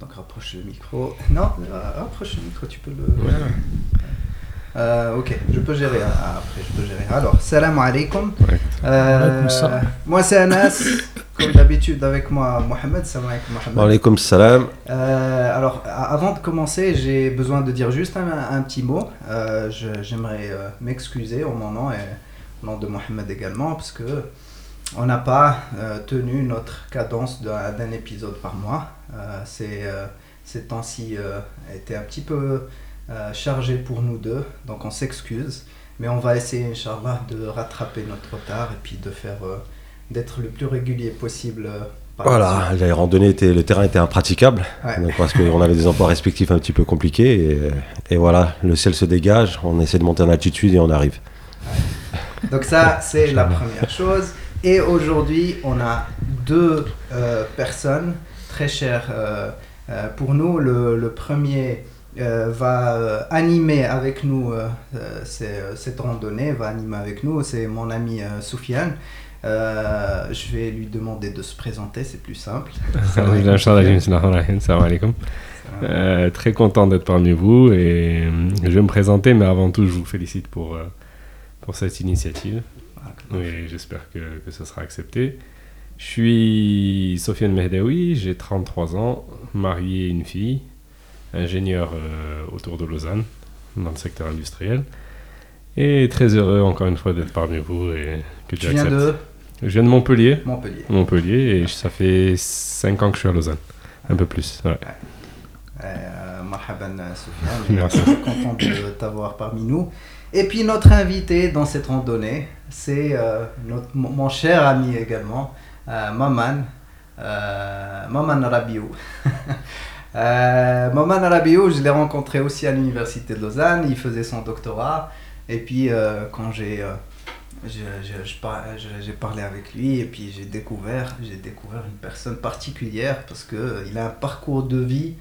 Donc rapproche le micro. Non, euh, rapproche le micro, tu peux le. Euh, ok, je peux gérer. hein. Ah, après, je peux gérer. Alors, salam alaikum. Euh, Alaikum salam. moi, c'est Anas. Comme d'habitude, avec moi, Mohamed. Salam alaikum, Mohamed. Wa alaykoum salam. Euh, alors, avant de commencer, j'ai besoin de dire juste un, un petit mot. Euh, je- J'aimerais euh, m'excuser au mon nom et au nom de Mohamed également, parce que on n'a pas euh, tenu notre cadence d'un épisode par mois. Euh, euh, ces temps-ci euh, étaient un petit peu chargés pour nous deux, donc on s'excuse. Mais on va essayer, Inch'Allah, de rattraper notre retard et puis de faire d'être le plus régulier possible. par. Voilà, les randonnées étaient, le terrain était impraticable, Ouais. donc parce qu'on avait des emplois respectifs un petit peu compliqués. Et, et voilà, le ciel se dégage, on essaie de monter en altitude et on arrive. Donc ça, c'est la première chose. Et aujourd'hui, on a deux euh, personnes très chères euh, euh, pour nous. Le, premier va animer avec nous cette randonnée, va animer avec nous. C'est mon ami Soufiane. Je vais lui demander de se présenter, c'est plus simple. Très content d'être parmi vous et je vais me présenter, mais avant tout, je vous félicite pour, pour cette initiative. Oui, j'espère que, que ce sera accepté. Je suis Sofiane Mehdaoui, j'ai 33 ans, marié une fille, ingénieur euh, autour de Lausanne, dans le secteur industriel. Et très heureux encore une fois d'être parmi vous et que tu Tu viens acceptes. de Je viens de Montpellier, Montpellier. Montpellier, et ça fait 5 ans que je suis à Lausanne. Un peu plus, ouais. Euh, marhaban Soufiane, Merci. très content de t'avoir parmi nous. Et puis notre invité dans cette randonnée, c'est euh, mon cher ami également, euh, Maman, euh, Maman Rabiou. Maman Rabiou, je l'ai rencontré aussi à l'université de Lausanne, il faisait son doctorat. Et puis quand j'ai parlé avec lui et puis j'ai découvert, découvert une personne particulière parce que euh, il a un parcours de vie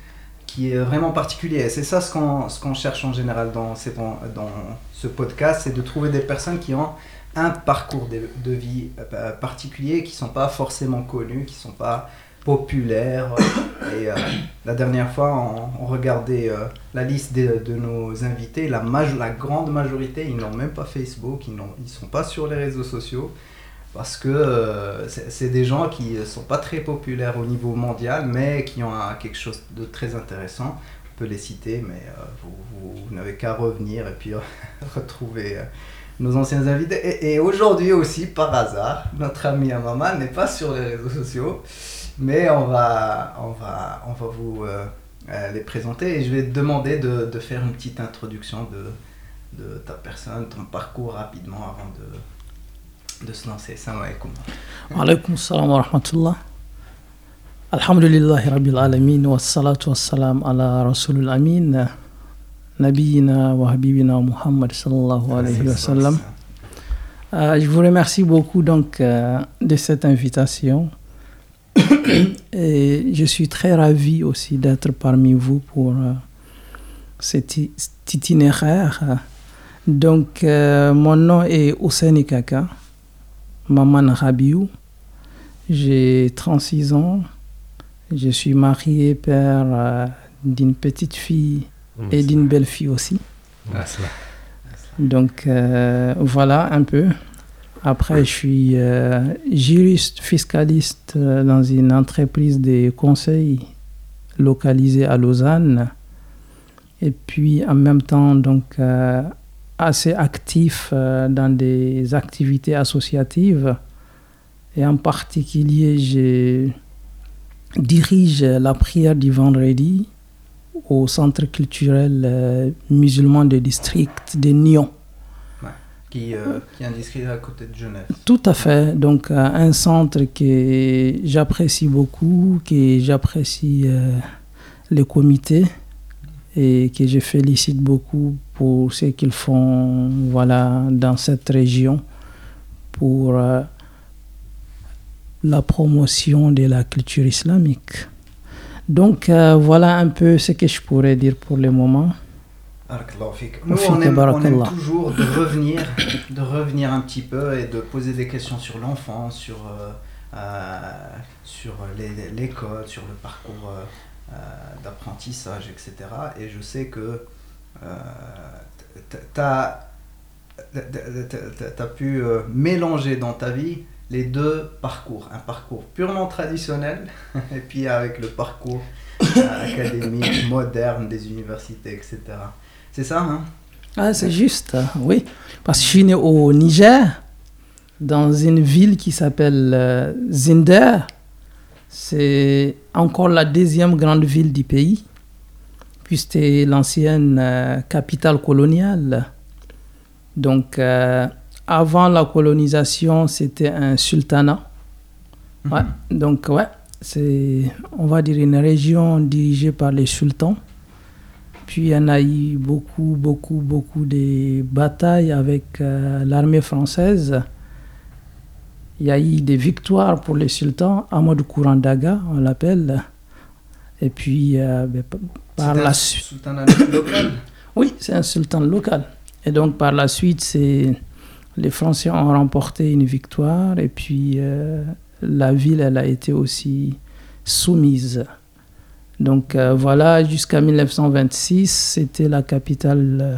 qui est vraiment particulier. C'est ça ce qu'on cherche en général dans, dans ce podcast, c'est de trouver des personnes qui ont un parcours de, vie euh, particulier, qui sont pas forcément connus, qui sont pas populaires. Et euh, la dernière fois, on, on regardait euh, la liste de, nos invités. La, la grande majorité, ils n'ont même pas Facebook, ils ils sont pas sur les réseaux sociaux. Parce que c'est des gens qui ne sont pas très populaires au niveau mondial, mais qui ont quelque chose de très intéressant. Je peux les citer, mais vous, n'avez qu'à revenir et puis retrouver nos anciens invités. Et, et aujourd'hui aussi, par hasard, notre ami Amama n'est pas sur les réseaux sociaux, mais on va, on va, on va vous euh, euh, les présenter et je vais te demander de, de faire une petite introduction de, de, ta personne, ton parcours rapidement avant de, de se lancer. Salam alaikum. Alaikum salam wa rahmatullah. Alhamdulillahi rabbil alamin wa salatu wa salam ala rasulul amin. Nabiina wa Muhammad sallallahu alayhi wa euh, je vous remercie beaucoup donc euh, de cette invitation. Je suis très ravi aussi d'être parmi vous pour euh, cet, itinéraire. Donc, mon nom est Ouseni Kaka, Maman Rabiou. J'ai 36 ans. Je suis marié, père d'une petite fille et d'une belle fille aussi. Donc euh, voilà un peu. Après, je suis euh, juriste fiscaliste euh, dans une entreprise de conseil localisée à Lausanne. Et puis en même temps, donc assez actif dans des activités associatives. Et en particulier, je dirige la prière du vendredi au centre culturel euh, musulman de district de Nyon. Qui, euh, qui est indiscret à côté de Genève. Tout à fait. Donc, euh, un centre que j'apprécie beaucoup, que j'apprécie euh, le comité et que je félicite beaucoup pour ce qu'ils font voilà, dans cette région pour la promotion de la culture islamique. Donc, euh, voilà un peu ce que je pourrais dire pour le moment. Nous, on aime, on aime barakallah. toujours de revenir, de revenir un petit peu et de poser des questions sur l'enfance, sur, euh, euh, sur les- l'école, sur le parcours euh, d'apprentissage, etc. Et je sais que tu as, pu mélanger dans ta vie les deux parcours. Un parcours purement traditionnel et puis avec le parcours académique, moderne des universités, etc. C'est ça, hein? Ah, c'est juste, oui. Parce que je suis né au Niger, dans une ville qui s'appelle euh, Zinder. C'est encore la deuxième grande ville du pays, puis c'était l'ancienne euh, capitale coloniale. Donc, euh, avant la colonisation, c'était un sultanat. Mhm. Donc, ouais, c'est, on va dire, une région dirigée par les sultans. Puis il y en a eu beaucoup, beaucoup, beaucoup de batailles avec euh, l'armée française. Il y a eu des victoires pour les sultans, Ahmad Kourandaga, on l'appelle. Et puis, euh, ben, par la suite. sultan local? Oui, c'est un sultan local. Et donc, par la suite, c'est les Français ont remporté une victoire. Et puis, euh, la ville, elle a été aussi soumise. Donc euh, voilà, jusqu'à 1926, c'était la capitale euh,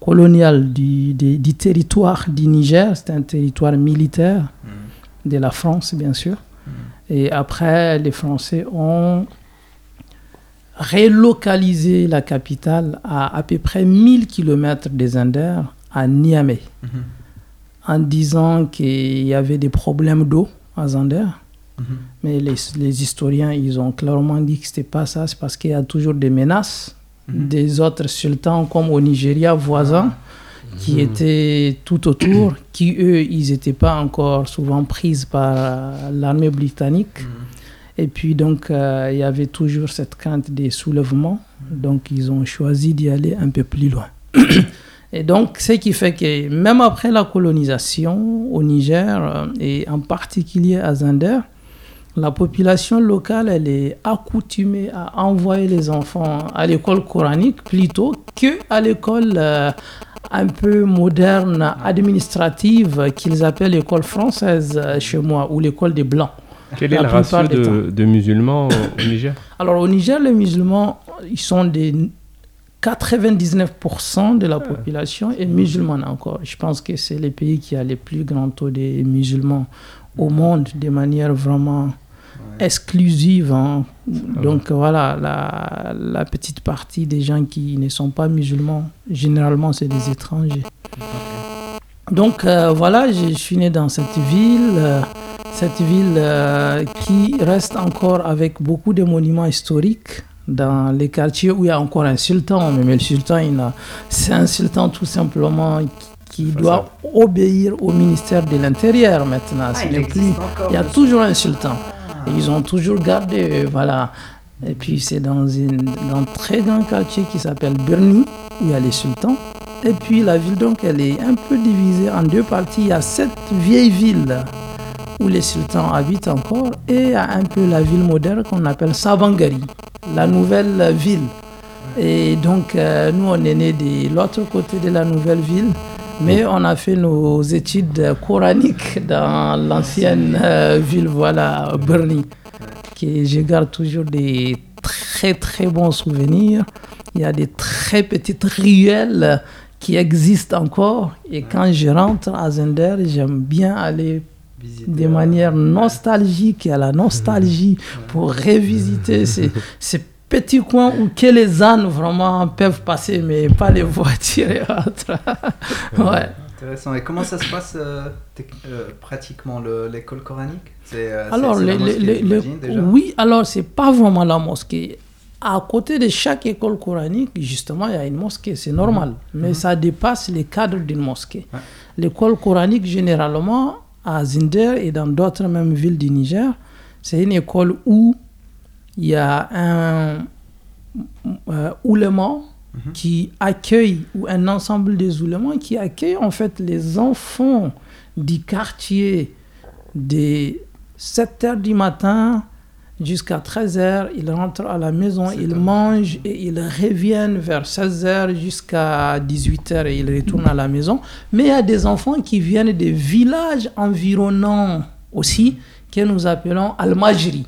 coloniale du, du, territoire du Niger. C'était un territoire militaire mm. de la France, bien sûr. Mm. Et après, les Français ont relocalisé la capitale à à peu près 1000 km des Indes, à Niamey, mm-hmm. En disant qu'il y avait des problèmes d'eau à Zander. Mhm. Mais les, les, historiens, ils ont clairement dit que ce n'était pas ça. C'est parce qu'il y a toujours des menaces mhm. des autres sultans, comme au Nigeria voisin, ah. qui mhm. étaient tout autour, qui eux, ils n'étaient pas encore souvent pris par l'armée britannique. Et puis donc, euh, il y avait toujours cette crainte des soulèvements. Donc, ils ont choisi d'y aller un peu plus loin. Et donc, ce qui fait que même après la colonisation au Niger, euh, et en particulier à Zander, la population locale, elle est accoutumée à envoyer les enfants à l'école coranique plutôt que à l'école euh, un peu moderne, administrative, qu'ils appellent l'école française euh, chez moi, ou l'école des Blancs. Quel est le ratio de, musulmans au Niger? Alors au Niger, les musulmans, ils sont des 99% de la population est musulmane encore. Je pense que c'est le pays qui a les plus grands taux de musulmans au monde de manière vraiment exclusive. Hein. Donc voilà, la, la, petite partie des gens qui ne sont pas musulmans, généralement c'est des étrangers. Donc euh, voilà, je suis né dans cette ville, euh, cette ville euh, qui reste encore avec beaucoup de monuments historiques dans les quartiers où il y a encore un sultan, mais, le sultan, c'est un sultan tout simplement qui, doit obéir au ministère de l'Intérieur maintenant. Ah, il, il y a toujours un sultan ils ont toujours gardé, voilà. Et puis c'est dans, dans un très grand quartier qui s'appelle Berni, où il y a les sultans. Et puis la ville, donc, elle est un peu divisée en deux parties. Il y a cette vieille ville où les sultans habitent encore, et il y a un peu la ville moderne qu'on appelle Savangari, la nouvelle ville. Et donc, euh, nous, on est né de l'autre côté de la nouvelle ville. Mais on a fait nos études coraniques dans l'ancienne euh, ville, voilà, Bernie, qui je garde toujours des très très bons souvenirs. Il y a des très petites ruelles qui existent encore. Et quand je rentre à Zender, j'aime bien aller de manière nostalgique, à la nostalgie, pour revisiter ces, ces petit coin où que les ânes vraiment peuvent passer, mais pas les voitures et autres. ouais. Intéressant. Et comment ça se passe euh, euh, pratiquement l'école coranique? C'est euh, alors les, oui, alors c'est pas vraiment la mosquée. À côté de chaque école coranique, justement, il y a une mosquée, c'est normal, mhm. mais mhm. ça dépasse les cadres d'une mosquée. L'école coranique, généralement, à Zinder et dans d'autres mêmes villes du Niger, c'est une école où il y a un euh, mhm. qui accueille, ou un ensemble des oulémas qui accueille en fait les enfants du quartier des 7 heures du matin jusqu'à 13 heures. Ils rentrent à la maison, ils mangent et ils reviennent vers 16 heures jusqu'à 18 heures et ils retournent à la maison. Mais il y a des enfants qui viennent des villages environnants aussi, que nous appelons Al-Majri.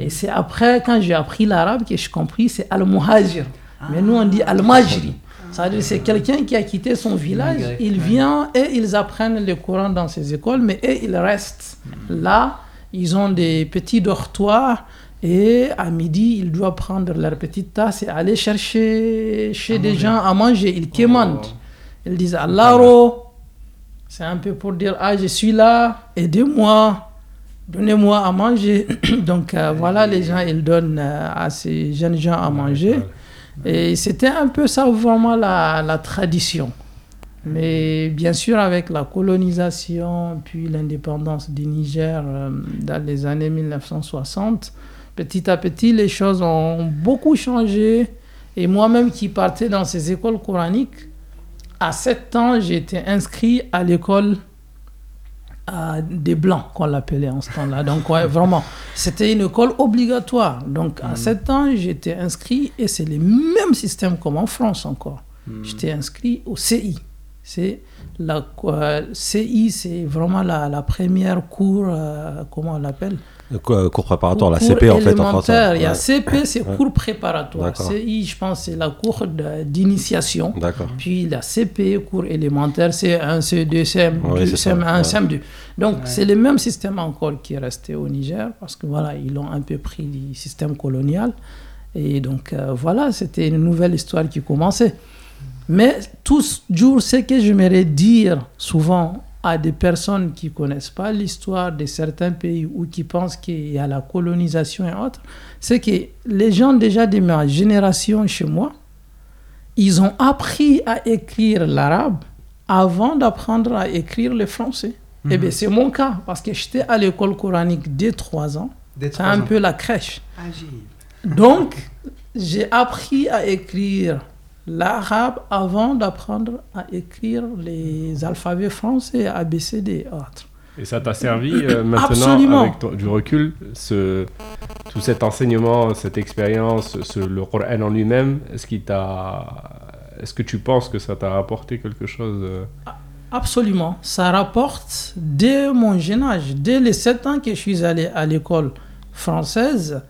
Et c'est après, quand j'ai appris l'arabe, que j'ai compris c'est Al-Muhajir. Mais nous, on dit Al-Majri. Ça veut dire c'est quelqu'un qui a quitté son village, il vient et ils apprennent le Coran dans ses écoles, mais et ils restent là. Ils ont des petits dortoirs et à midi, ils doivent prendre leur petite tasse et aller chercher chez des gens à manger. Ils commandent. Ils disent Allaro. C'est un peu pour dire Ah, je suis là, aidez-moi, donnez-moi à manger. Donc euh, voilà, les gens, ils donnent euh, à ces jeunes gens à manger. Et c'était un peu ça vraiment la, la, tradition. Mais bien sûr, avec la colonisation, puis l'indépendance du Niger euh, dans les années 1960, petit à petit, les choses ont beaucoup changé. Et moi-même qui partais dans ces écoles coraniques, à 7 ans, été inscrit à l'école des Blancs, qu'on l'appelait en ce temps-là. Donc, vraiment, c'était une école obligatoire. Donc, à 7 hmm. ans, j'étais inscrit, et c'est le même système comme en France encore. Hmm. J'étais inscrit au CI. C'est la CI, c'est vraiment la, la, première cour, euh, comment on l'appelle? Cours préparatoire, la CP en fait en français. Il y a CP, c'est cours préparatoire. CI, je pense, c'est la cour d'initiation. Puis la CP, cours élémentaire, c'est un C2, CM2, CM1, CM2. Donc c'est le même système encore qui est resté au Niger parce que voilà, ils ont un peu pris du système colonial. Et donc euh, voilà, c'était une nouvelle histoire qui commençait. Mais toujours, ce que j'aimerais dire souvent à des personnes qui connaissent pas l'histoire de certains pays ou qui pensent qu'il y a la colonisation et autres, c'est que les gens déjà de ma génération chez moi, ils ont appris à écrire l'arabe avant d'apprendre à écrire le français. Et eh bien, mhm. c'est mon cas, parce que j'étais à l'école coranique dès 3 ans. C'est un peu la crèche. Donc, j'ai appris à écrire l'arabe avant d'apprendre à écrire les alphabets français, ABCD et autres. Et ça t'a servi euh, maintenant, avec du recul, ce, tout cet enseignement, cette expérience, le Coran en lui-même, est-ce, qu'il est-ce que tu penses que ça t'a rapporté quelque chose euh? Absolument. Ça rapporte dès mon jeune âge, dès les 7 ans que je suis allé à l'école française,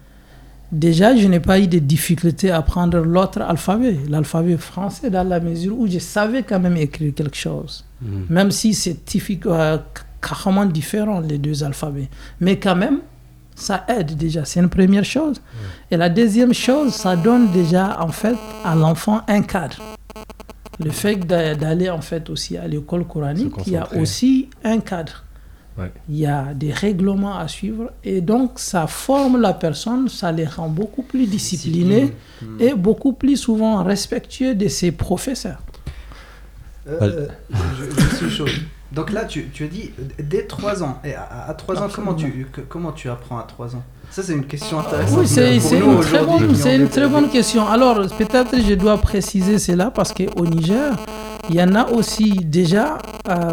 Déjà, je n'ai pas eu de difficulté à apprendre l'autre alphabet, l'alphabet français, dans la mesure où je savais quand même écrire quelque chose. Hmm. Même si c'est euh, carrément différent, les deux alphabets. Mais quand même, ça aide déjà. C'est une première chose. Et la deuxième chose, ça donne déjà, en fait, à l'enfant un cadre. Le fait d'aller, en fait, aussi à l'école coranique, il y a aussi un cadre. Il y a des règlements à suivre et donc ça forme la personne, ça les rend beaucoup plus disciplinés et beaucoup plus souvent respectueux de ses professeurs. Euh, euh, je, suis chaud. Donc là, tu, tu as dit dès 3 ans. Et à, 3 ans, comment tu, comment tu apprends à 3 ans? Ça, c'est une question intéressante. Oui, c'est une, très bonne, une très bonne question. Alors, peut-être je dois préciser cela parce qu'au Niger, il y en a aussi déjà, euh,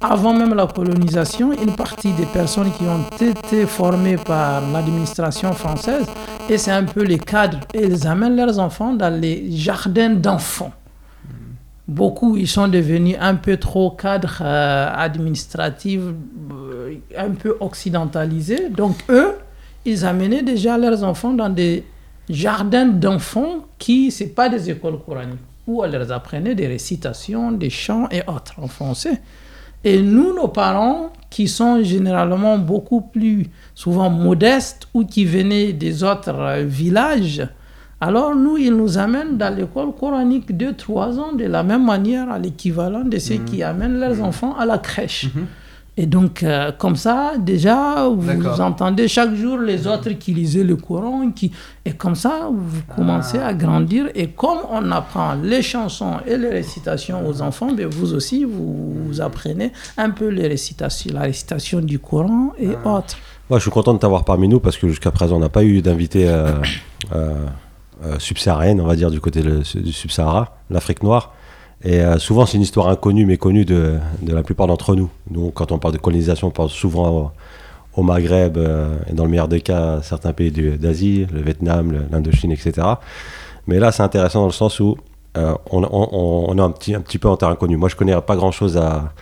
avant même la colonisation, une partie des personnes qui ont été formées par l'administration française, et c'est un peu les cadres, ils amènent leurs enfants dans les jardins d'enfants. Beaucoup, ils sont devenus un peu trop cadres euh, administratifs, euh, un peu occidentalisés. Donc, eux, ils amenaient déjà leurs enfants dans des jardins d'enfants qui, ce pas des écoles coraniques où elle leur apprenait des récitations, des chants et autres en français. Et nous, nos parents, qui sont généralement beaucoup plus souvent modestes ou qui venaient des autres euh, villages, alors nous, ils nous amènent dans l'école coranique de 3 ans de la même manière à l'équivalent de ceux mmh. qui amènent leurs mmh. enfants à la crèche. Mmh. Et donc, euh, comme ça, déjà, vous entendez chaque jour les autres qui lisaient le Coran. Qui... Et comme ça, vous commencez à grandir. Et comme on apprend les chansons et les récitations aux enfants, mais ben, vous aussi, vous, apprenez un peu les récitations, la récitation du Coran et autres. Moi, je suis content de t'avoir parmi nous parce que jusqu'à présent, on n'a pas eu d'invité euh, euh, subsaharienne, on va dire, du côté du Sub-Sahara, l'Afrique noire. Et euh, souvent, c'est une histoire inconnue, mais connue de, de la plupart d'entre nous. Donc, quand on parle de colonisation, on pense souvent au, Maghreb euh, et dans le meilleur des cas, certains pays d'Asie, le Vietnam, l'Indochine, etc. Mais là, c'est intéressant dans le sens où euh, on, on, est un petit, un petit peu en terrain inconnu. Moi, je connais pas grand-chose à,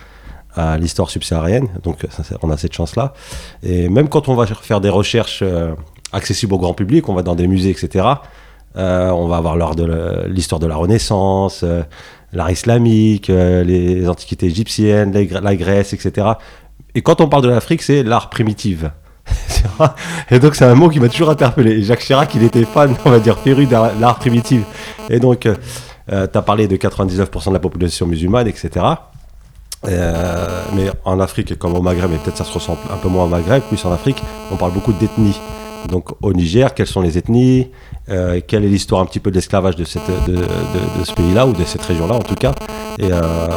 à l'histoire subsaharienne, donc on a cette chance-là. Et même quand on va faire des recherches accessible au grand public. On va dans des musées, etc. on va avoir l'histoire de la Renaissance, l'art islamique, les antiquités égyptiennes, la Grèce, etc. Et quand on parle de l'Afrique, c'est l'art primitif. et donc c'est un mot qui m'a toujours interpellé. Jacques Chirac, il était fan, on va dire, féru de l'art primitif. Et donc, euh, euh, tu as parlé de 99% de la population musulmane, etc. Euh, mais en Afrique, comme au Maghreb, et peut-être ça se ressent un peu moins au Maghreb, plus en Afrique, on parle beaucoup d'ethnie. Donc au Niger, quelles sont les ethnies Quelle est l'histoire un petit peu de l'esclavage de, cette, de, de, ce pays-là, ou de cette région-là en tout cas Et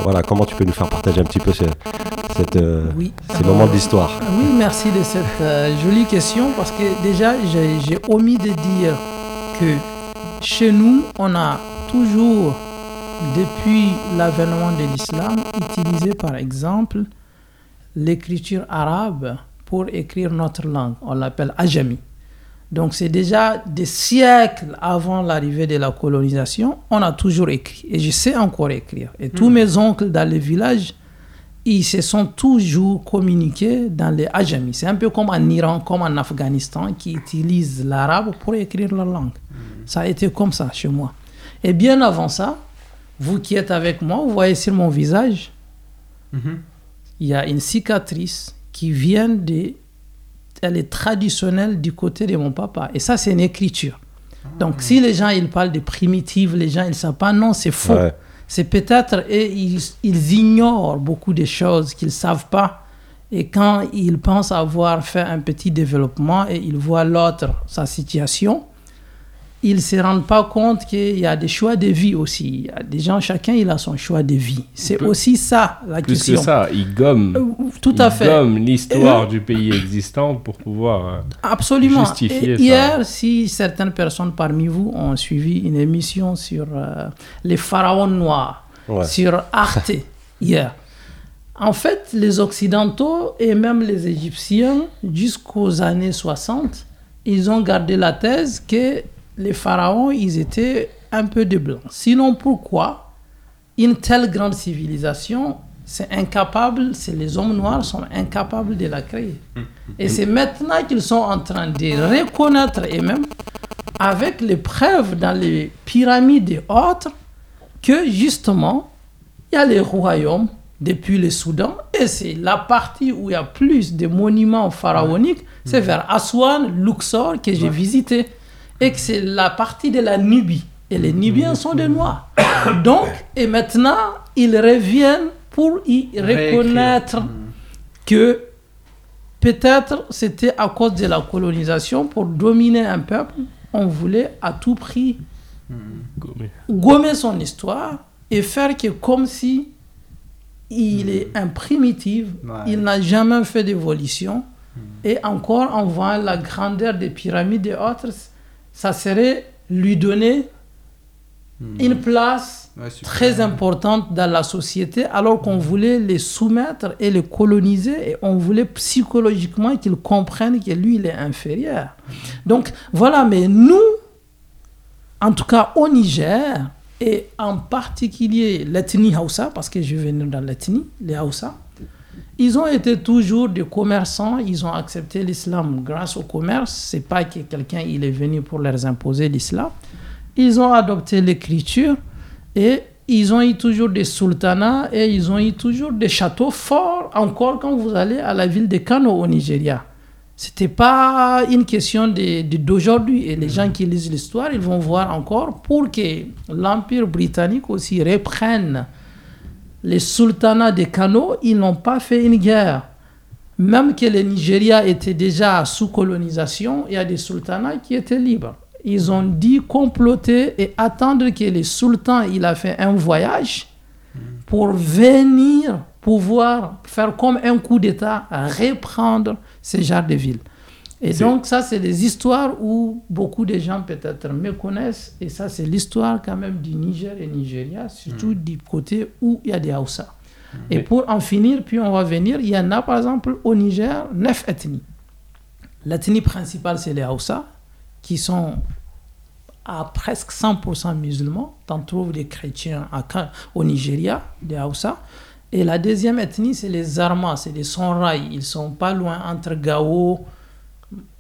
voilà, comment tu peux nous faire partager un petit peu cette, ces moments de l'histoire Oui, merci de cette jolie question, parce que déjà, j'ai omis de dire que chez nous, on a toujours, depuis l'avènement de l'islam, utilisé par exemple l'écriture arabe pour écrire notre langue. On l'appelle ajami. Donc c'est déjà des siècles avant l'arrivée de la colonisation, on a toujours écrit. Et je sais encore écrire. Et tous hmm. mes oncles dans les villages, ils se sont toujours communiqués dans les ajami. C'est un peu comme en Iran, comme en Afghanistan, qui utilisent l'arabe pour écrire leur langue. Hmm. Ça a été comme ça chez moi. Et bien avant ça, vous qui êtes avec moi, vous voyez sur mon visage, mhm. il y a une cicatrice qui vient de... Elle est traditionnelle du côté de mon papa. Et ça, c'est une écriture. Donc, ah. si les gens, ils parlent de primitive, les gens, ils ne savent pas, non, c'est faux. C'est peut-être, et ils, ils, ignorent beaucoup de choses qu'ils ne savent pas. Et quand ils pensent avoir fait un petit développement et ils voient l'autre, sa situation, ils ne se rendent pas compte qu'il y a des choix de vie aussi. Il y a des gens, chacun il a son choix de vie. C'est aussi ça la Plus question. Plus que ça, ils gomment, euh, Tout à fait. l'histoire du pays existant pour pouvoir euh, Absolument. justifier Hier, si certaines personnes parmi vous ont suivi une émission sur euh, les pharaons noirs, sur Arte, hier. En fait, les Occidentaux et même les Égyptiens, jusqu'aux années 60, ils ont gardé la thèse que les pharaons, ils étaient un peu de blancs. Sinon, pourquoi une telle grande civilisation, c'est incapable, c'est les hommes noirs sont incapables de la créer. Et c'est maintenant qu'ils sont en train de reconnaître et même avec les preuves dans les pyramides et autres que justement, il y a les royaumes depuis le Soudan et c'est la partie où il y a plus de monuments pharaoniques, c'est vers Aswan, Luxor que j'ai visité et que c'est la partie de la Nubie. Et les Nubiens sont des Noirs. Donc, et maintenant, ils reviennent pour y reconnaître que peut-être c'était à cause de la colonisation, pour dominer un peuple, on voulait à tout prix gommer, son histoire et faire que comme si il est un primitif, il n'a jamais fait d'évolution. Et encore, en voyant la grandeur des pyramides et autres, ça serait lui donner hmm. une place très importante dans la société, alors qu'on voulait les soumettre et les coloniser, et on voulait psychologiquement qu'ils comprennent que lui, il est inférieur. Donc voilà, mais nous, en tout cas au Niger, et en particulier l'ethnie Hausa, parce que je venir dans l'ethnie, les Hausa, ils ont été toujours des commerçants, ils ont accepté l'islam grâce au commerce. C'est pas que quelqu'un il est venu pour leur imposer l'islam. Ils ont adopté l'écriture et ils ont eu toujours des sultanats et ils ont eu toujours des châteaux forts encore quand vous allez à la ville de Kano au Nigeria. C'était pas une question d'aujourd'hui. Et les gens qui lisent l'histoire, ils vont voir encore pour que l'Empire britannique aussi reprenne les sultanats des canaux, ils n'ont pas fait une guerre. Même que le Nigeria était déjà sous colonisation, il y a des sultanats qui étaient libres. Ils ont dit comploter et attendre que le sultan il a fait un voyage pour venir pouvoir faire comme un coup d'État, reprendre ce genre de ville. Et donc, ça, c'est des histoires où beaucoup de gens peut-être me connaissent. Et ça, c'est l'histoire quand même du Niger et Nigeria, surtout mm. du côté où il y a des Hausa. Mm. Et pour en finir, puis on va venir, il y en a par exemple au Niger neuf ethnies. L'ethnie principale, c'est les Hausa, qui sont à presque 100% musulmans. On trouve des chrétiens au Nigeria, des Hausa. Et la deuxième ethnie, c'est les Armas, c'est les Sonrai. Ils sont pas loin entre Gao,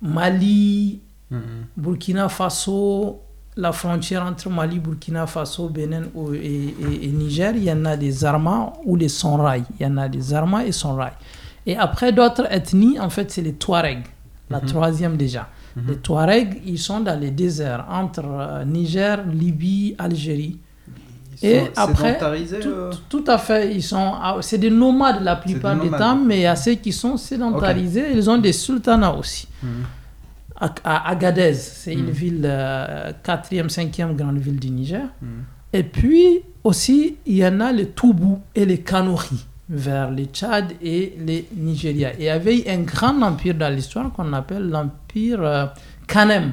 Mali Mhm. Burkina Faso, la frontière entre Mali, Burkina Faso, Bénin et, Niger, il y en a des Armas ou les Sonrai. Il y en a des Armas et Sonrai. Et après d'autres ethnies, en fait, c'est les Touaregs, la mhm. troisième déjà. Mhm. Les Touaregs, ils sont dans les déserts entre euh, Niger, Libye, Algérie. Et après, euh tout, à fait, ils sont, ah, c'est des nomades la plupart du temps, mais il y a ceux qui sont sédentarisés. Ils ont des sultanats aussi à Agadez, c'est une hmm. ville, euh, quatrième, cinquième grande ville du Niger. Hmm. Et puis aussi, il y en a les Toubou et les Kanouris vers les Tchad et les Nigeria. Et il y avait un grand empire dans l'histoire qu'on appelle l'empire euh, Kanem.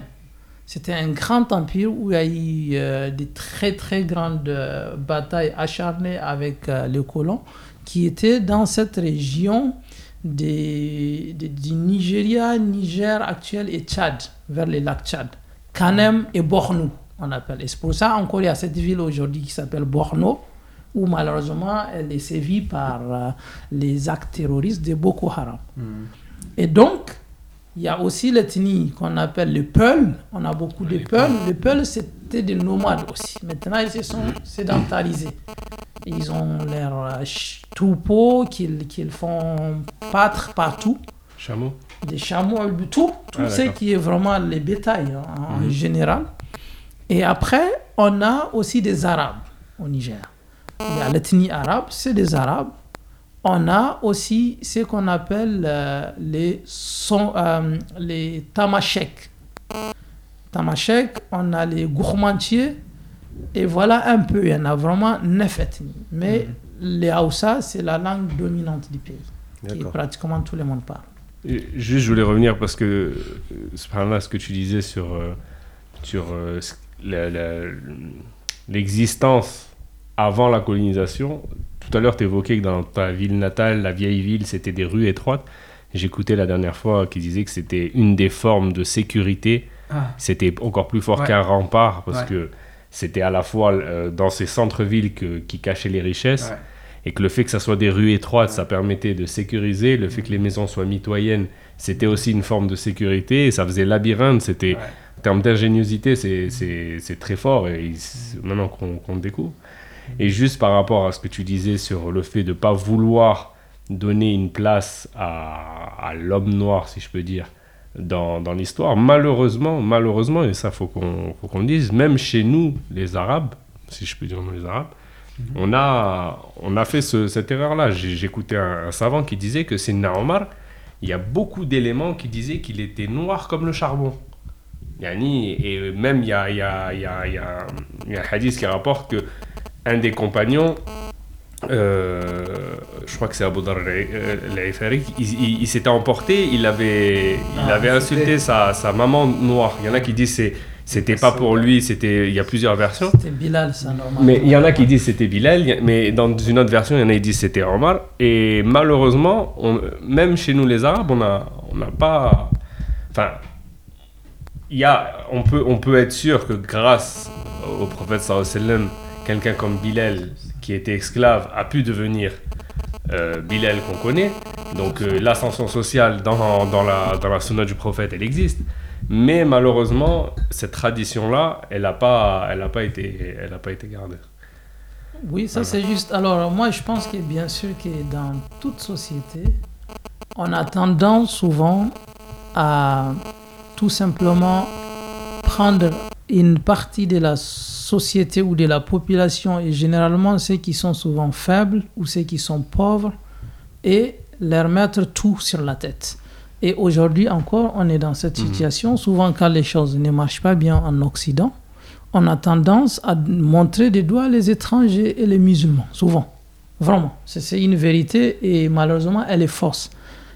C'était un grand empire où il y a eu euh, des très très grandes batailles acharnées avec les colons qui étaient dans cette région des, du Nigeria, Niger actuel et Tchad, vers les lacs Tchad. Kanem et Borno, on appelle. Et c'est pour ça encore il y a cette ville aujourd'hui qui s'appelle Borno, où malheureusement elle est sévie par euh, les actes terroristes de Boko Haram. Hmm. Et donc, il y a aussi l'ethnie qu'on appelle les Peuls. On a beaucoup de Peuls. Les Peuls, c'était des nomades aussi. Maintenant, ils se sont sédentarisés. Ils ont leurs euh, troupeaux qu'ils font pâtre partout. Chameaux Des chameaux, tout, tout ah, ce qui est vraiment les bétails hein, en mhm. général. Et après, on a aussi des Arabes au Niger. Il y a l'ethnie arabe, c'est des Arabes. On a aussi ce qu'on appelle euh, les, son, euh, les tamashek. Tamashek, on a les gourmandiers, et voilà un peu, il y en a vraiment neuf ethnies. Mais mhm. les Hausa, c'est la langue dominante du pays, qui pratiquement tout le monde parle. juste, je voulais revenir parce que, c'est par là ce que tu disais sur, euh, sur l'existence avant la colonisation. Tout à l'heure, tu évoquais que dans ta ville natale, la vieille ville, c'était des rues étroites. J'écoutais la dernière fois qui disait que c'était une des formes de sécurité. Ah. C'était encore plus fort qu'un rempart parce que c'était à la fois euh, dans ces centres-villes qui cachaient les richesses. Et que le fait que ça soit des rues étroites, ça permettait de sécuriser. Le fait que les maisons soient mitoyennes, c'était aussi une forme de sécurité. Et ça faisait labyrinthe. C'était, en termes d'ingéniosité, c'est très fort. Et maintenant qu'on découvre. Et juste par rapport à ce que tu disais sur le fait de ne pas vouloir donner une place à, l'homme noir, si je peux dire, dans, dans l'histoire, malheureusement, malheureusement, et ça faut qu'on faut qu'on le dise, même chez nous, les Arabes, si je peux dire les Arabes, mhm. on, a, on a fait cette erreur-là. J'écoutais un, un, savant qui disait que c'est Naomar, il y a beaucoup d'éléments qui disaient qu'il était noir comme le charbon. Et même il y a, y, a, y, a, il y a un hadith qui rapporte que un des compagnons, euh, je crois que c'est Abu Dhar al il, il, s'était emporté, il avait, il ah, avait insulté sa, sa, maman noire. Il y en a qui disent c'est c'était pas pour lui, c'était il y a plusieurs versions. C'était Bilal, ça normalement. Mais il y en a qui disent c'était Bilal, mais dans une autre version, il y en a qui disent c'était Omar. Et malheureusement, on, même chez nous les Arabes, on a on n'a pas, enfin, il y a, on peut on peut être sûr que grâce au prophète sallallahu quelqu'un comme Bilal, qui était esclave, a pu devenir euh, Bilal qu'on connaît. Donc euh, l'ascension sociale dans, dans, la, dans la sunna du prophète, elle existe. Mais malheureusement, cette tradition-là, elle n'a pas, elle pas, été, elle pas été gardée. Oui, ça c'est juste. Alors moi, je pense que bien sûr que dans toute société, on a tendance souvent à tout simplement prendre une partie de la société ou de la population, et généralement ceux qui sont souvent faibles ou ceux qui sont pauvres, et leur mettre tout sur la tête. Et aujourd'hui encore, on est dans cette mhm. situation. Souvent, quand les choses ne marchent pas bien en Occident, on a tendance à montrer des doigts les étrangers et les musulmans. Souvent. Vraiment. C'est une vérité et malheureusement, elle est fausse.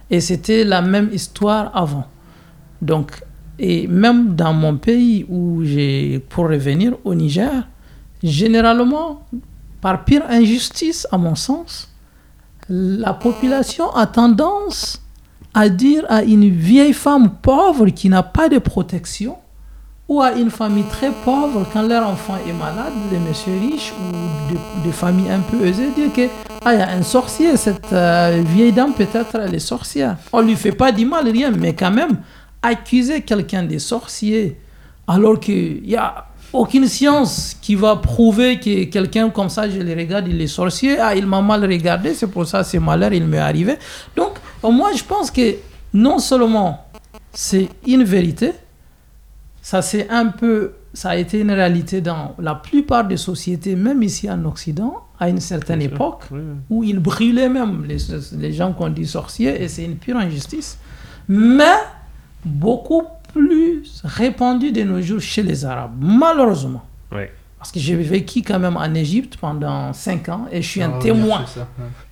Et c'était la même histoire avant. Donc, et même dans mon pays où j'ai, pour revenir au Niger, généralement, par pire injustice, à mon sens, la population a tendance à dire à une vieille femme pauvre qui n'a pas de protection ou à une famille très pauvre quand leur enfant est malade, les messieurs riches ou des familles un peu aisées, dire que ah, y a un sorcier, cette euh, vieille dame peut-être elle est sorcière. On lui fait pas du mal, rien, mais quand même, accuser quelqu'un des sorciers alors qu'il n'y a aucune science qui va prouver que quelqu'un comme ça, je le regarde, il est sorcier, ah, il m'a mal regardé, c'est pour ça, c'est malheur, il m'est arrivé. Donc, moi, je pense que non seulement c'est une vérité, ça c'est un peu, ça a été une réalité dans la plupart des sociétés, même ici en Occident, à une certaine époque, où ils brûlaient même les, les gens qu'on dit sorciers, et c'est une pure injustice. Mais beaucoup plus répandu de nos jours chez les Arabes, malheureusement. Parce que j'ai vécu quand même en Égypte pendant 5 ans et je suis un témoin.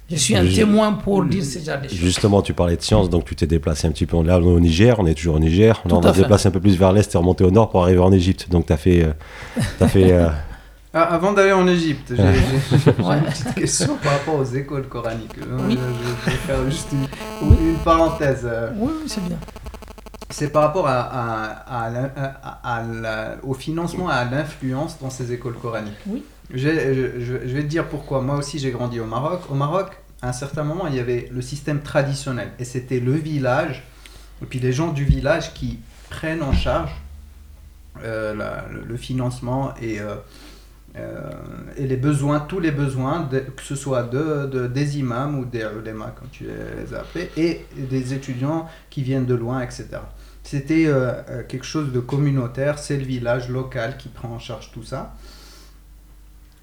Je suis un témoin pour dire ce genre de choses. Justement, tu parlais de science, donc tu t'es déplacé un petit peu. Là, au Niger, on est toujours au Niger. on va se déplacer un peu plus vers l'est et remonter au nord pour arriver en Égypte. Donc, tu as fait. Euh, as fait euh, ah, avant d'aller en Égypte, j'ai une petite question par rapport aux écoles coraniques. Oui. Je, vais faire juste une, parenthèse. Oui, c'est bien c'est par rapport à, au financement, à l'influence dans ces écoles coraniques. Oui. Je, vais te dire pourquoi. Moi aussi, j'ai grandi au Maroc. Au Maroc, à un certain moment, il y avait le système traditionnel. Et c'était le village, et puis les gens du village qui prennent en charge euh, le, financement et, euh, euh, et les besoins, tous les besoins, que ce soit de, des imams ou des ulémas, comme tu les as appelés, et des étudiants qui viennent de loin, etc. C'était euh, euh, quelque chose de communautaire, c'est le village local qui prend en charge tout ça.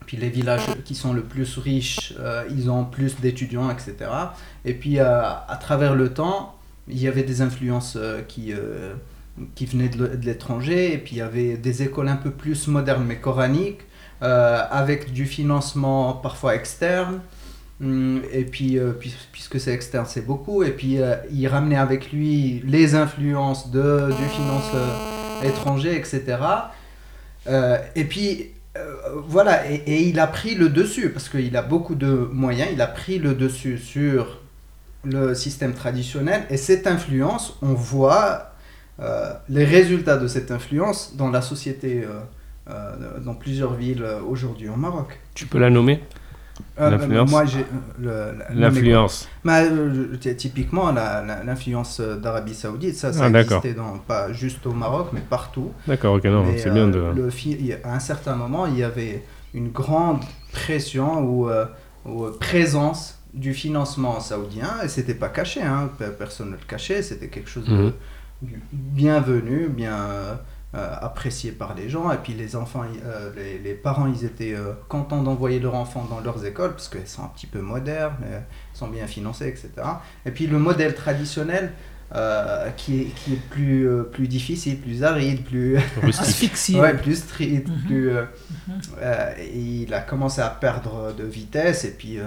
Puis les villages qui sont le plus riches, euh, ils ont plus d'étudiants, etc. Et puis à travers le temps, il y avait des influences qui, qui venaient de l'étranger, et puis il y avait des écoles un peu plus modernes mais coraniques, avec du financement parfois externe. Hum, et puis, euh, puisque c'est externe, c'est beaucoup. Et puis, euh, il ramenait avec lui les influences de, du finance euh, étranger, etc. et puis, voilà, et, et, il a pris le dessus, parce qu'il a beaucoup de moyens, il a pris le dessus sur le système traditionnel. Et cette influence, on voit les résultats de cette influence dans la société, dans plusieurs villes aujourd'hui au Maroc. Tu peux la nommer? Euh, l'influence Moi, j'ai. L'influence. Euh, typiquement, l'influence d'Arabie Saoudite, ça, ça ah, existait dans, pas juste au Maroc, mais partout. D'accord, ok, non, c'est bien de. Le, à un certain moment, il y avait une grande pression ou, ou présence du financement saoudien, et c'était pas caché, hein, personne ne le cachait, c'était quelque chose de mhm. bienvenu, bien euh, apprécié par les gens. Et puis les enfants, euh, les, les, parents, ils étaient euh, contents d'envoyer leurs enfants dans leurs écoles parce qu'elles sont un petit peu modernes, sont bien financées, etc. Et puis le modèle traditionnel, qui, est, qui est plus, plus difficile, plus aride, plus asphyxié, ouais, plus strict, mhm. plus, mhm. il a commencé à perdre de vitesse et puis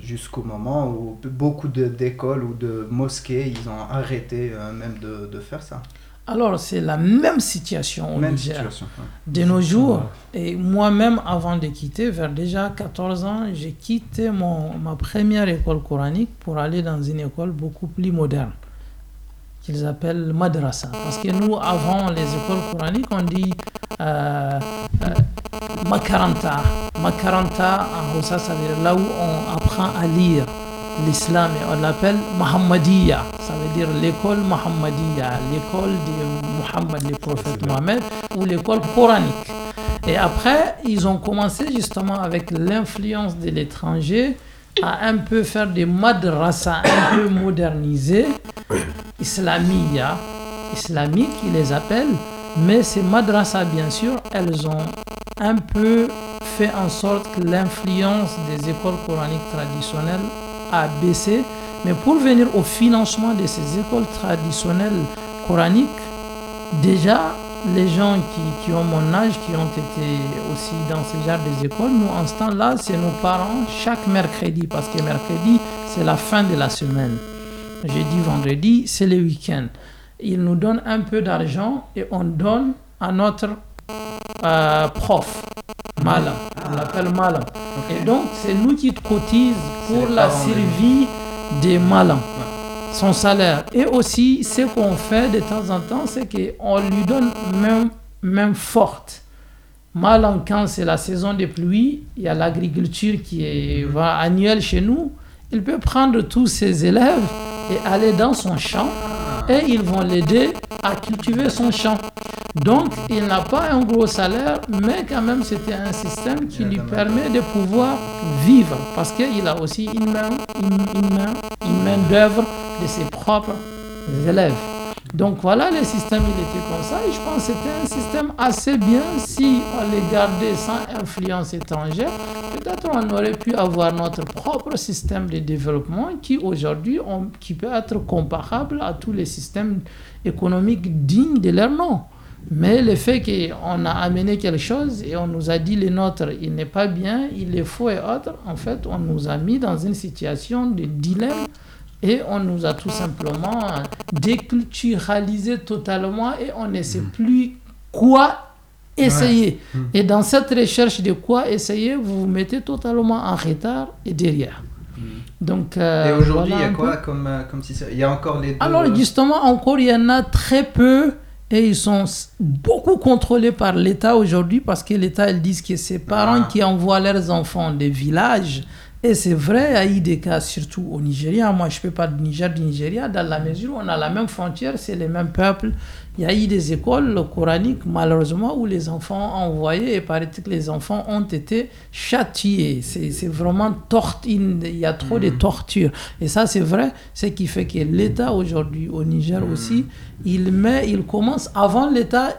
jusqu'au moment où beaucoup d'écoles ou de mosquées, ils ont arrêté même de, de faire ça. Alors, c'est la même situation au même Situation, De nos jours, et moi-même, avant de quitter, vers déjà 14 ans, j'ai quitté mon, ma première école coranique pour aller dans une école beaucoup plus moderne, qu'ils appellent madrasa. Parce que nous, avant les écoles coraniques, on dit euh, euh, makaranta. Makaranta, en ça veut dire là où on apprend à lire l'islam et on l'appelle Muhammadiya. Ça veut dire l'école Muhammadiya, l'école de Muhammad, le prophète Mohammed, ou l'école coranique. Et après, ils ont commencé justement avec l'influence de l'étranger à un peu faire des madrasas un peu modernisés, islamia, islamiques, ils les appellent. Mais ces madrasas, bien sûr, elles ont un peu fait en sorte que l'influence des écoles coraniques traditionnelles a baissé. Mais pour venir au financement de ces écoles traditionnelles coraniques, déjà, les gens qui, qui, ont mon âge, qui ont été aussi dans ce genre des écoles, nous, en ce temps-là, c'est nos parents chaque mercredi, parce que mercredi, c'est la fin de la semaine. Jeudi, vendredi, c'est le week-end. Ils nous donnent un peu d'argent et on donne à notre euh, prof, Malam. On l'appelle Malam. Et donc, c'est nous qui cotisons pour la survie des Malams. Son salaire. Et aussi, ce qu'on fait de temps en temps, c'est qu'on lui donne même, même forte. Malam, quand c'est la saison des pluies, il y a l'agriculture qui est va, annuelle chez nous. Il peut prendre tous ses élèves et aller dans son champ et ils vont l'aider à cultiver son champ. Donc, il n'a pas un gros salaire, mais quand même, c'était un système qui lui permet de pouvoir vivre parce qu'il a aussi une main, une, main, une main d'œuvre de ses propres élèves. Donc voilà, le système, il était comme ça. Et je pense que c'était un système assez bien si on les gardait sans influence étrangère. Peut-être on aurait pu avoir notre propre système de développement qui aujourd'hui, qui peut être comparable à tous les systèmes économiques dignes de leur nom. Mais le fait qu'on a amené quelque chose et on nous a dit le nôtre, il n'est pas bien, il est faux et autre, en fait, on nous a mis dans une situation de dilemme et on nous a tout simplement déculturalisé totalement et on ne sait mm. plus quoi essayer. Mm. Et dans cette recherche de quoi essayer, vous vous mettez totalement en retard et derrière. Mm. Donc, euh, et aujourd'hui, il y a quoi comme, euh, comme si Il y a encore les deux... Alors euh, justement, encore, il y en a très peu et ils sont beaucoup contrôlés par l'État aujourd'hui parce que l'État, ils disent que c'est parents ah. qui envoient leurs enfants des villages et c'est vrai, il y a eu des cas, surtout au Nigeria. Moi, je ne fais pas du Niger, du Nigeria, dans la mesure où on a la même frontière, c'est les mêmes peuples. Il y a eu des écoles coraniques, malheureusement, où les enfants envoyés, et paraît que les enfants ont été châtiés. C'est vraiment torture, il y a trop de mm. torture. Et ça, c'est vrai, ce qui fait que l'État aujourd'hui, au Niger mm. aussi, il met, il commence, avant l'État,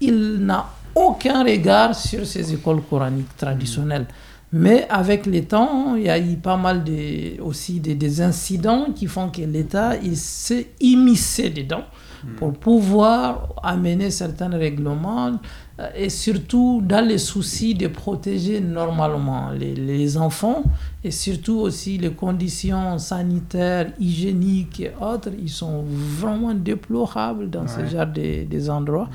il n'a aucun regard sur ces écoles coraniques traditionnelles. Mais avec le temps, il y a eu pas mal de, aussi des, incidents qui font que l'État il s'est immiscé dedans hmm. pour pouvoir amener certains règlements euh, et surtout dans les soucis de protéger normalement les, les, enfants et surtout aussi les conditions sanitaires, hygiéniques et autres, ils sont vraiment déplorables dans ce genre de, des endroits.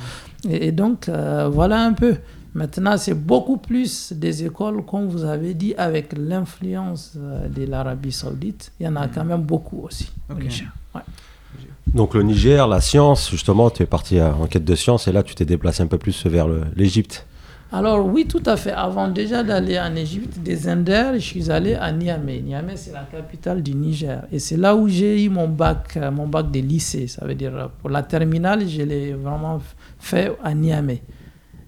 Et, donc, euh, voilà un peu. Maintenant, c'est beaucoup plus des écoles, comme vous avez dit, avec l'influence euh, de l'Arabie saoudite. Il y en a quand même beaucoup aussi Donc le Niger, la science, justement, tu es parti en quête de science et là tu t'es déplacé un peu plus vers l'Égypte. Alors oui, tout à fait. Avant déjà d'aller en Égypte, des Inders, je suis allé à Niamey. Niamey, c'est la capitale du Niger. Et c'est là où j'ai eu mon bac, euh, mon bac de lycée. Ça veut dire, pour la terminale, je l'ai vraiment fait à Niamey.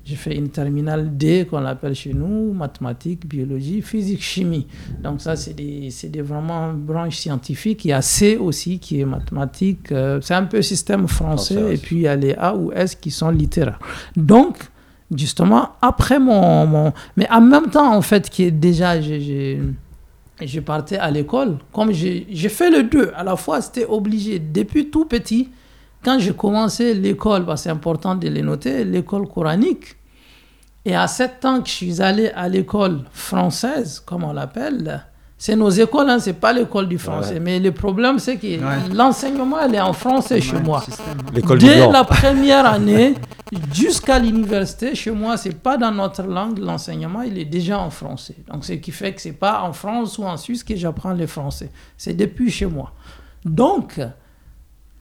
J'ai fait une terminale D qu'on appelle chez nous, mathématiques, biologie, physique, chimie. Donc ça, c'est des, des, vraiment branches scientifiques. Il y a C aussi qui est mathématiques. Euh, c'est un peu système français. et puis il y a les A ou S qui sont littéraires. Donc, justement, après mon... mon mais en même temps, en fait, qui est déjà... j'ai je partais à l'école. Comme j'ai fait le deux, à la fois, c'était obligé. Depuis tout petit, quand j'ai commencé l'école, que c'est important de les noter, l'école coranique, et à 7 ans que je suis allé à l'école française, comme on l'appelle, c'est nos écoles, hein, c'est pas l'école du français. Mais le problème, c'est que l'enseignement, elle est en français chez moi. Dès la première année jusqu'à l'université, chez moi, c'est pas dans notre langue. L'enseignement, il est déjà en français. Donc, ce qui fait que c'est pas en France ou en Suisse que j'apprends le français. C'est depuis chez moi. Donc,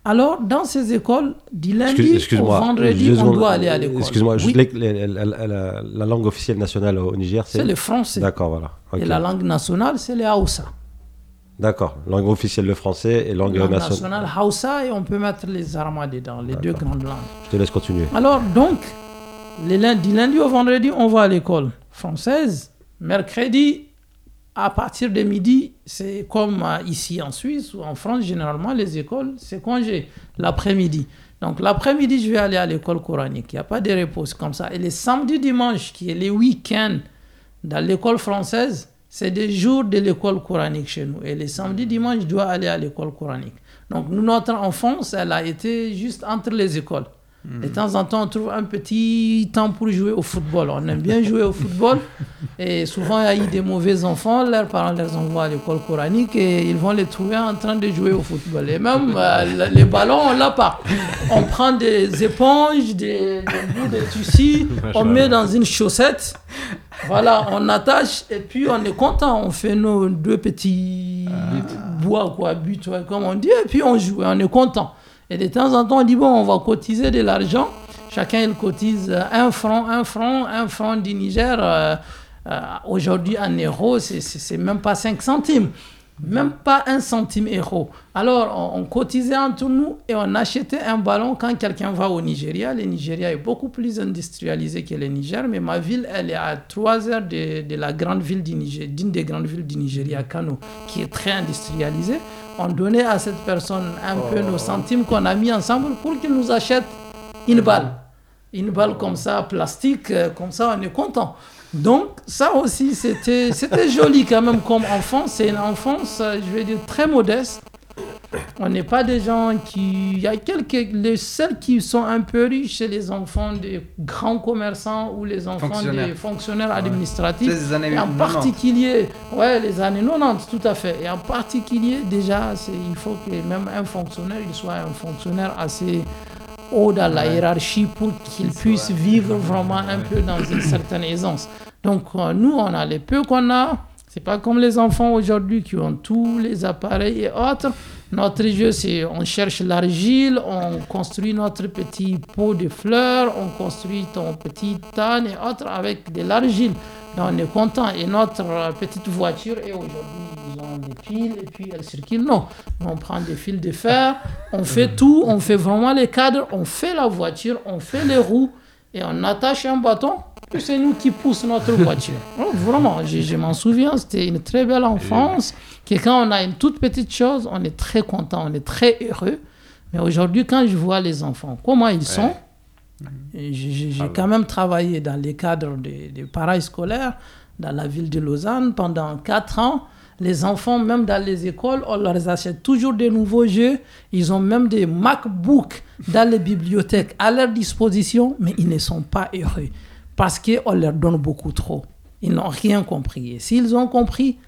alors, dans ces écoles, du lundi au vendredi, on doit aller à l'école. Excuse-moi, la, langue officielle nationale au Niger, c'est le français. D'accord, voilà. Et la langue nationale, c'est le Hausa. D'accord, langue officielle le français et langue, langue nationale. Hausa, et on peut mettre les armes dedans, les deux grandes langues. Je te laisse continuer. Alors, donc, les lundi, du lundi au vendredi, on va à l'école française. Mercredi, à partir de midi, c'est comme euh, ici en Suisse ou en France, généralement, les écoles, c'est congé l'après-midi. Donc l'après-midi, je vais aller à l'école coranique. Il n'y a pas de repos comme ça. Et les samedis, dimanches, qui est les week-ends dans l'école française, c'est des jours de l'école coranique chez nous. Et les samedis, dimanches, je dois aller à l'école coranique. Donc notre enfance, elle a été juste entre les écoles. De temps en temps, on trouve un petit temps pour jouer au football. On aime bien jouer au football. Et souvent, il y a eu des mauvais enfants. Leurs parents les envoient à l'école coranique et ils vont les trouver en train de jouer au football. Et même euh, les ballons, on l'a pas. On prend des éponges, des, bouts de tissu, on met dans une chaussette. Voilà, on attache et puis on est content. On fait nos deux petits bois, quoi, buts, comme on dit, et puis on joue et on est content. Et de temps en temps, on dit, bon, on va cotiser de l'argent. Chacun, il cotise un franc, un franc, un franc du Niger. Euh, euh, aujourd'hui, en euros, c'est même pas 5 centimes. Même pas un centime euro. Alors, on, cotisait entre nous et on achetait un ballon quand quelqu'un va au Nigeria. Le Nigeria est beaucoup plus industrialisé que le Niger, mais ma ville, elle est à 3 heures de, de la grande ville du Niger, d'une des grandes villes du Nigeria, Kano, qui est très industrialisée. On donnait à cette personne un peu nos centimes qu'on a mis ensemble pour qu'il nous achète une balle. Une balle comme ça, plastique, euh, comme ça, on est content. Donc, ça aussi, c'était joli quand même comme enfance. C'est une enfance, euh, je vais dire, très modeste. On n'est pas des gens qui. Il y a quelques. Les seuls qui sont un peu riches, c'est les enfants des grands commerçants ou les enfants des fonctionnaires administratifs. Les années et en particulier, ouais, les années 90, tout à fait. Et en particulier, déjà, il faut que même un fonctionnaire, il soit un fonctionnaire assez haut dans la hiérarchie pour qu'il puisse vivre vraiment un peu dans une certaine aisance. Donc euh, nous, on a les peu qu'on a. C'est pas comme les enfants aujourd'hui qui ont tous les appareils et autres. Notre jeu, c'est on cherche l'argile, on construit notre petit pot de fleurs, on construit ton petit tanne et autres avec de l'argile. on est content. Et notre petite voiture, et aujourd'hui, ils ont des piles et puis elles circulent. Non, on prend des fils de fer, on fait tout, on fait vraiment les cadres, on fait la voiture, on fait les roues et on attache un bâton c'est nous qui poussons notre voiture. Oh, vraiment, je, m'en souviens, c'était une très belle enfance. Que quand on a une toute petite chose, on est très content, on est très heureux. Mais aujourd'hui, quand je vois les enfants, comment ils sont, j'ai ah quand même travaillé dans les cadres des, des scolaires dans la ville de Lausanne pendant quatre ans. Les enfants, même dans les écoles, on leur achète toujours des nouveaux jeux. Ils ont même des MacBooks dans les bibliothèques à leur disposition, mais ils ne sont pas heureux parce qu'on leur donne beaucoup trop. Ils n'ont rien compris. S'ils ont compris,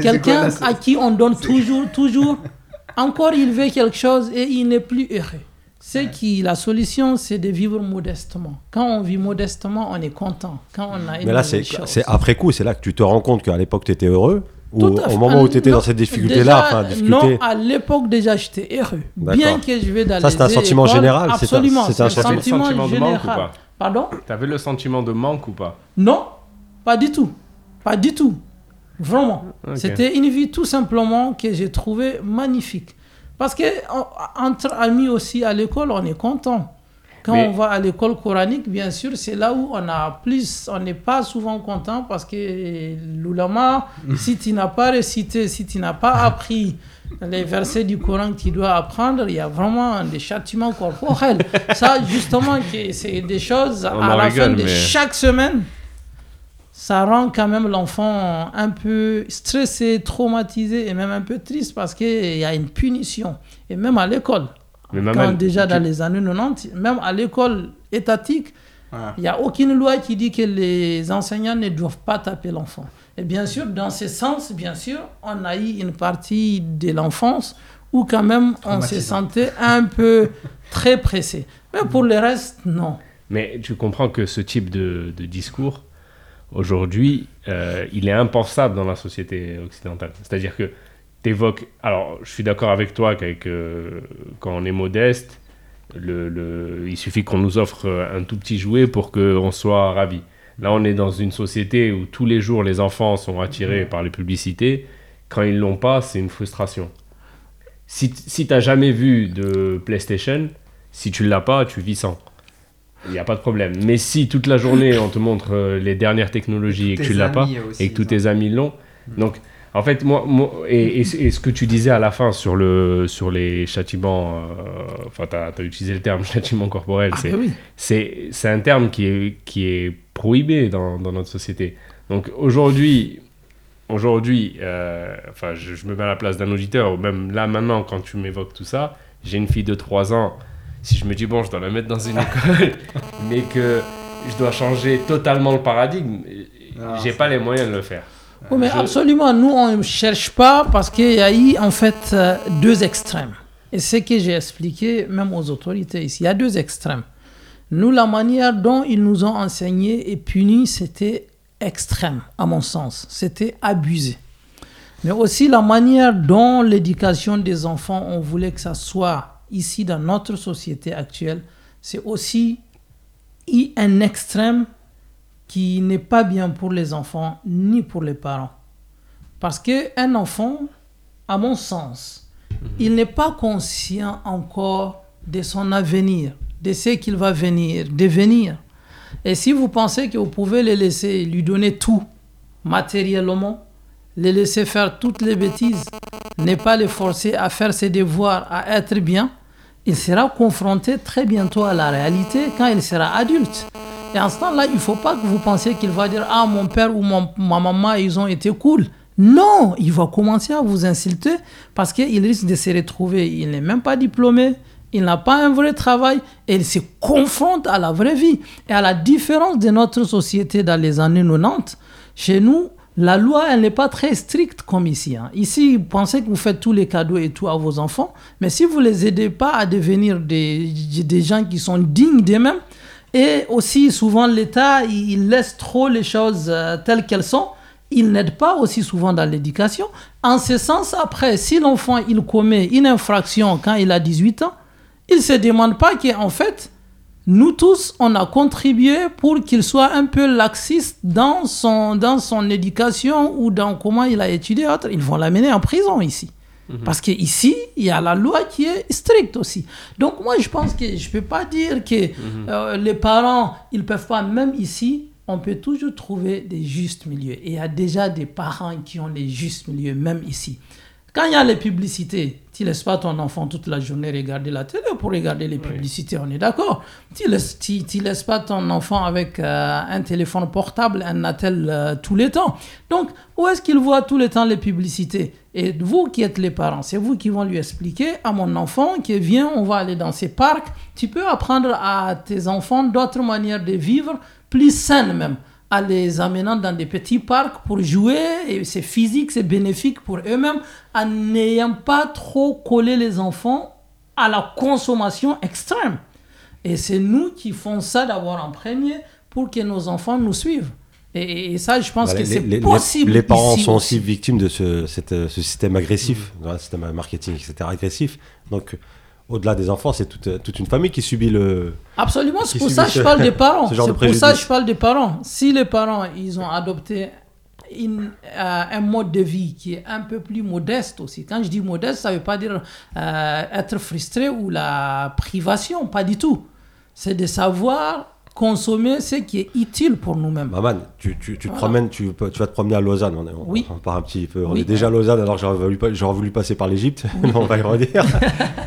quelqu'un à qui on donne toujours, toujours, encore il veut quelque chose et il n'est plus heureux. C'est qui la solution, c'est de vivre modestement. Quand on vit modestement, on est content. Quand on a Mais là, c'est après coup, c'est là que tu te rends compte qu'à l'époque, tu étais heureux ou au moment où tu étais dans cette difficulté-là Non, à l'époque déjà, j'étais heureux. Bien que je vais dans Ça, c'est un sentiment général Absolument, c'est un, sentiment, général. Pardon? T'avais le sentiment de manque ou pas? Non, pas du tout. Pas du tout. Vraiment. C'était une vie tout simplement que j'ai trouvé magnifique. Parce que entre amis aussi à l'école, on est content. Quand on va à l'école coranique, bien sûr, c'est là où on a plus, on n'est pas souvent content parce que l'oulama, si tu n'as pas récité, si tu n'as pas appris les versets du Coran que tu dois apprendre, il y a vraiment des châtiments corporels. Ça, justement, c'est des choses à la fin de chaque semaine. Ça rend quand même l'enfant un peu stressé, traumatisé et même un peu triste parce qu'il y a une punition. Et même à l'école, quand déjà dans les années 90, même à l'école étatique, il n'y a aucune loi qui dit que les enseignants ne doivent pas taper l'enfant. Et bien sûr, dans ce sens, bien sûr, on a eu une partie de l'enfance où quand même on se sentait un peu très pressé. Mais pour le reste, non. Mais tu comprends que ce type de, discours, aujourd'hui, euh, il est impensable dans la société occidentale. C'est-à-dire que tu évoques... Alors, je suis d'accord avec toi qu'avec euh, quand on est modeste, le, le, il suffit qu'on nous offre un tout petit jouet pour qu'on soit ravi. Là, on est dans une société où tous les jours les enfants sont attirés par les publicités. Quand ils l'ont pas, c'est une frustration. Si, si tu n'as jamais vu de PlayStation, si tu l'as pas, tu vis sans. Il n'y a pas de problème. Mais si toute la journée on te montre euh, les dernières technologies et que tu l'as pas, et que tous tes amis l'ont, donc en fait, moi, et, ce que tu disais à la fin sur, le, sur les châtiments, euh, enfin, tu as, utilisé le terme châtiment corporel, ah, c'est c'est un terme qui est, qui est prohibé dans, dans notre société. Donc aujourd'hui, aujourd'hui euh, enfin, je, je, me mets à la place d'un auditeur, ou même là maintenant, quand tu m'évoques tout ça, j'ai une fille de 3 ans, si je me dis, bon, je dois la mettre dans une école, mais que je dois changer totalement le paradigme, j'ai pas les moyens de le faire. Oui, mais absolument, nous, on ne cherche pas parce qu'il y a eu en fait euh, deux extrêmes. Et ce que j'ai expliqué même aux autorités ici, il y a deux extrêmes. Nous, la manière dont ils nous ont enseigné et puni, c'était extrême, à mon sens. C'était abusé. Mais aussi la manière dont l'éducation des enfants, on voulait que ça soit ici dans notre société actuelle, c'est aussi un extrême qui n'est pas bien pour les enfants ni pour les parents. Parce qu'un enfant, à mon sens, mhm. il n'est pas conscient encore de son avenir, de ce qu'il va venir, devenir. Et si vous pensez que vous pouvez le laisser lui donner tout matériellement, les laisser faire toutes les bêtises, ne pas les forcer à faire ses devoirs, à être bien, il sera confronté très bientôt à la réalité quand il sera adulte. Et en ce temps-là, il ne faut pas que vous pensiez qu'il va dire Ah, mon père ou ma maman, ils ont été cool. Non, il va commencer à vous insulter parce qu'il risque de se retrouver. Il n'est même pas diplômé, il n'a pas un vrai travail et il se confronte à la vraie vie. Et à la différence de notre société dans les années 90, chez nous, la loi, elle n'est pas très stricte comme ici. Hein. Ici, vous pensez que vous faites tous les cadeaux et tout à vos enfants, mais si vous ne les aidez pas à devenir des, des gens qui sont dignes d'eux-mêmes, et aussi souvent l'État, il laisse trop les choses euh, telles qu'elles sont, il n'aide pas aussi souvent dans l'éducation. En ce sens, après, si l'enfant, il commet une infraction quand il a 18 ans, il ne se demande pas qu'en fait, nous tous, on a contribué pour qu'il soit un peu laxiste dans son, dans son éducation ou dans comment il a étudié. Ils vont l'amener en prison ici. Mhm. Parce qu'ici, il y a la loi qui est stricte aussi. Donc moi, je pense que je ne peux pas dire que mhm. euh, les parents, ils ne peuvent pas, même ici, on peut toujours trouver des justes milieux. Et il y a déjà des parents qui ont les justes milieux, même ici. Quand il y a les publicités, tu laisses pas ton enfant toute la journée regarder la télé pour regarder les publicités, on est d'accord. Tu laisses, tu, laisses pas ton enfant avec euh, un téléphone portable, un attel euh, tous les temps. Donc, où est-ce qu'il voit tous les temps les publicités? Et vous qui êtes les parents, c'est vous qui vont lui expliquer à mon enfant qui vient, on va aller dans ces parcs. Tu peux apprendre à tes enfants d'autres manières de vivre, plus saines même en les amenant dans des petits parcs pour jouer, et c'est physique, c'est bénéfique pour eux-mêmes, en n'ayant pas trop collé les enfants à la consommation extrême. Et c'est nous qui font ça d'abord en premier pour que nos enfants nous suivent. Et, ça, je pense que c'est possible. Les, parents sont aussi, victimes de ce, ce système agressif, mmh. système marketing, etc. agressif. Donc, au-delà des enfants, c'est toute, toute, une famille qui subit le. Absolument, c'est pour ça que je parle des parents. C'est pour ça que je parle des parents. Si les parents, ils ont adopté une, euh, un mode de vie qui est un peu plus modeste aussi. Quand je dis modeste, ça ne veut pas dire euh, être frustré ou la privation, pas du tout. C'est de savoir consommer ce qui est utile pour nous-mêmes. Maman, tu, tu, tu te promènes, tu, tu, vas te promener à Lausanne. On, oui. on part un petit peu. On est déjà à Lausanne, alors j'aurais voulu, voulu, passer par l'Égypte, on va y redire.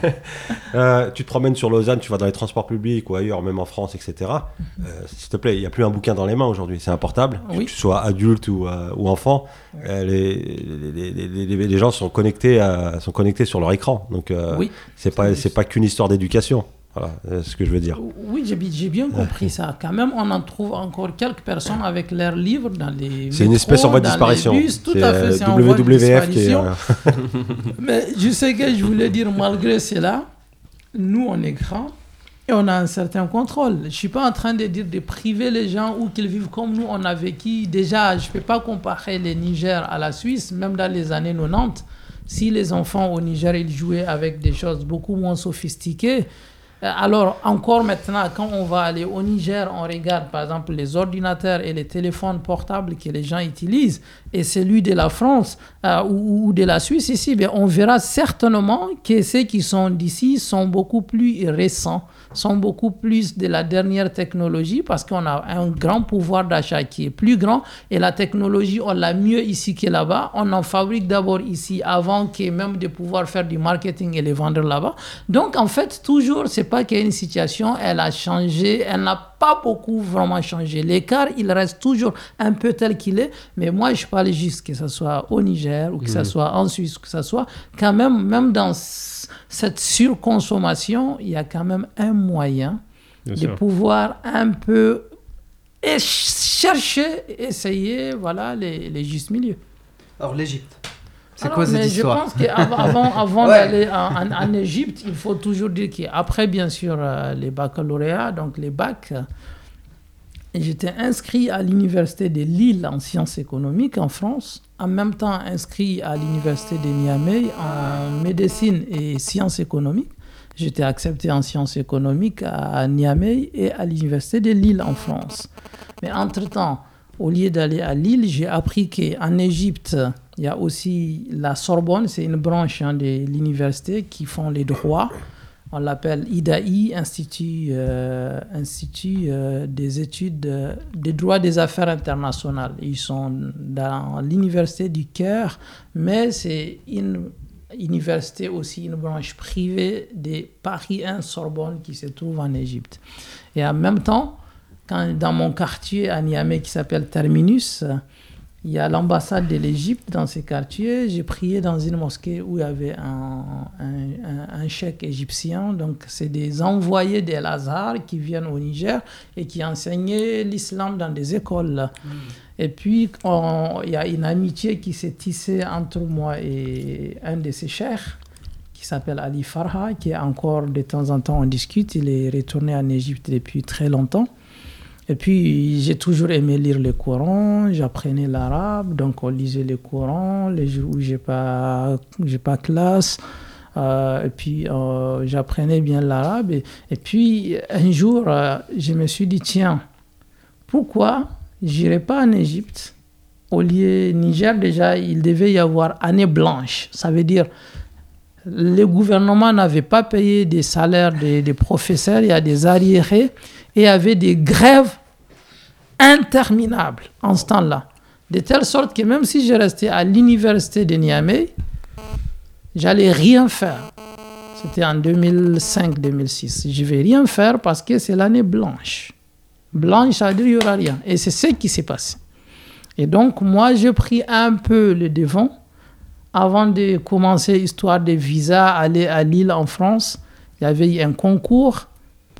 euh, tu te promènes sur Lausanne, tu vas dans les transports publics ou ailleurs, même en France, etc. Mhm. Euh, S'il te plaît, il n'y a plus un bouquin dans les mains aujourd'hui, c'est un portable, que tu sois adulte ou, euh, ou enfant. Les, les, les, les, gens sont connectés, à, sont connectés sur leur écran. Donc, oui. c'est pas, pas qu'une histoire d'éducation. Voilà, c'est ce que je veux dire. Oui, j'ai bien compris ça. Quand même, on en trouve encore quelques personnes avec leurs livres dans les. C'est une espèce en voie de disparition. tout à fait, c'est en voie de disparition. Mais je sais que je voulais dire, malgré cela, nous, on est grands et on a un certain contrôle. Je ne suis pas en train de dire de priver les gens ou qu'ils vivent comme nous, on a vécu. Déjà, je ne peux pas comparer les Niger à la Suisse, même dans les années 90. Si les enfants au Niger, ils jouaient avec des choses beaucoup moins sophistiquées, euh, alors, encore maintenant, quand on va aller au Niger, on regarde par exemple les ordinateurs et les téléphones portables que les gens utilisent et celui de la France euh, ou, de la Suisse ici, bien, on verra certainement que ceux qui sont d'ici sont beaucoup plus récents sont beaucoup plus de la dernière technologie parce qu'on a un grand pouvoir d'achat qui est plus grand et la technologie, on l'a mieux ici que là-bas. On en fabrique d'abord ici avant que même de pouvoir faire du marketing et les vendre là-bas. Donc, en fait, toujours, c'est pas qu'il y a une situation, elle a changé, elle n'a pas beaucoup vraiment changé. L'écart, il reste toujours un peu tel qu'il est, mais moi, je parle juste que ce soit au Niger ou que ce mmh. soit en Suisse, que ce soit quand même, même dans cette surconsommation, il y a quand même un moyen de pouvoir un peu chercher, essayer voilà, les, les justes milieux. Alors l'Égypte, c'est quoi cette histoire Je pense qu'avant avant, d'aller en, Égypte, il faut toujours dire qu'après, bien sûr, euh, les baccalauréats, donc les bacs, j'étais inscrit à l'université de Lille en sciences économiques en France en même temps inscrit à l'université de Niamey en médecine et sciences économiques. J'étais accepté en sciences économiques à Niamey et à l'université de Lille en France. Mais entre-temps, au lieu d'aller à Lille, j'ai appris qu'en Égypte, il y a aussi la Sorbonne, c'est une branche hein, de l'université qui font les droits. On l'appelle IDAI, Institut, euh, Institut euh, des études des droits des affaires internationales. Ils sont dans l'université du Caire, mais c'est une université aussi, une branche privée de Paris 1 Sorbonne qui se trouve en Égypte. Et en même temps, dans mon quartier à Niamey qui s'appelle Terminus, il y a l'ambassade de l'Égypte dans ces quartiers. J'ai prié dans une mosquée où il y avait un, un, un, chèque égyptien. Donc, c'est des envoyés d'El Azhar qui viennent au Niger et qui enseignaient l'islam dans des écoles. Hmm. Et puis, il y a une amitié qui s'est tissée entre moi et un de ces chers qui s'appelle Ali Farha, qui est encore de temps en temps on discute. Il est retourné en Égypte depuis très longtemps. Et puis, j'ai toujours aimé lire le Coran, j'apprenais l'arabe, donc on lisait le Coran, les jours où j'ai pas, pas classe. Euh, et puis, euh, j'apprenais bien l'arabe. Et, puis, un jour, euh, je me suis dit, tiens, pourquoi j'irai pas en Égypte? Au lieu Niger, déjà, il devait y avoir année blanche. Ça veut dire, le gouvernement n'avait pas payé des salaires des professeurs, il y a des arriérés et avait des grèves interminables en ce temps-là. De telle sorte que même si je restais à l'université de Niamey, j'allais rien faire. C'était en 2005-2006. Je vais rien faire parce que c'est l'année blanche. Blanche, ça veut dire n'y aura rien. Et c'est ce qui s'est passé. Et donc, moi, j'ai pris un peu le devant avant de commencer l'histoire des visas, aller à Lille en France. Il y avait un concours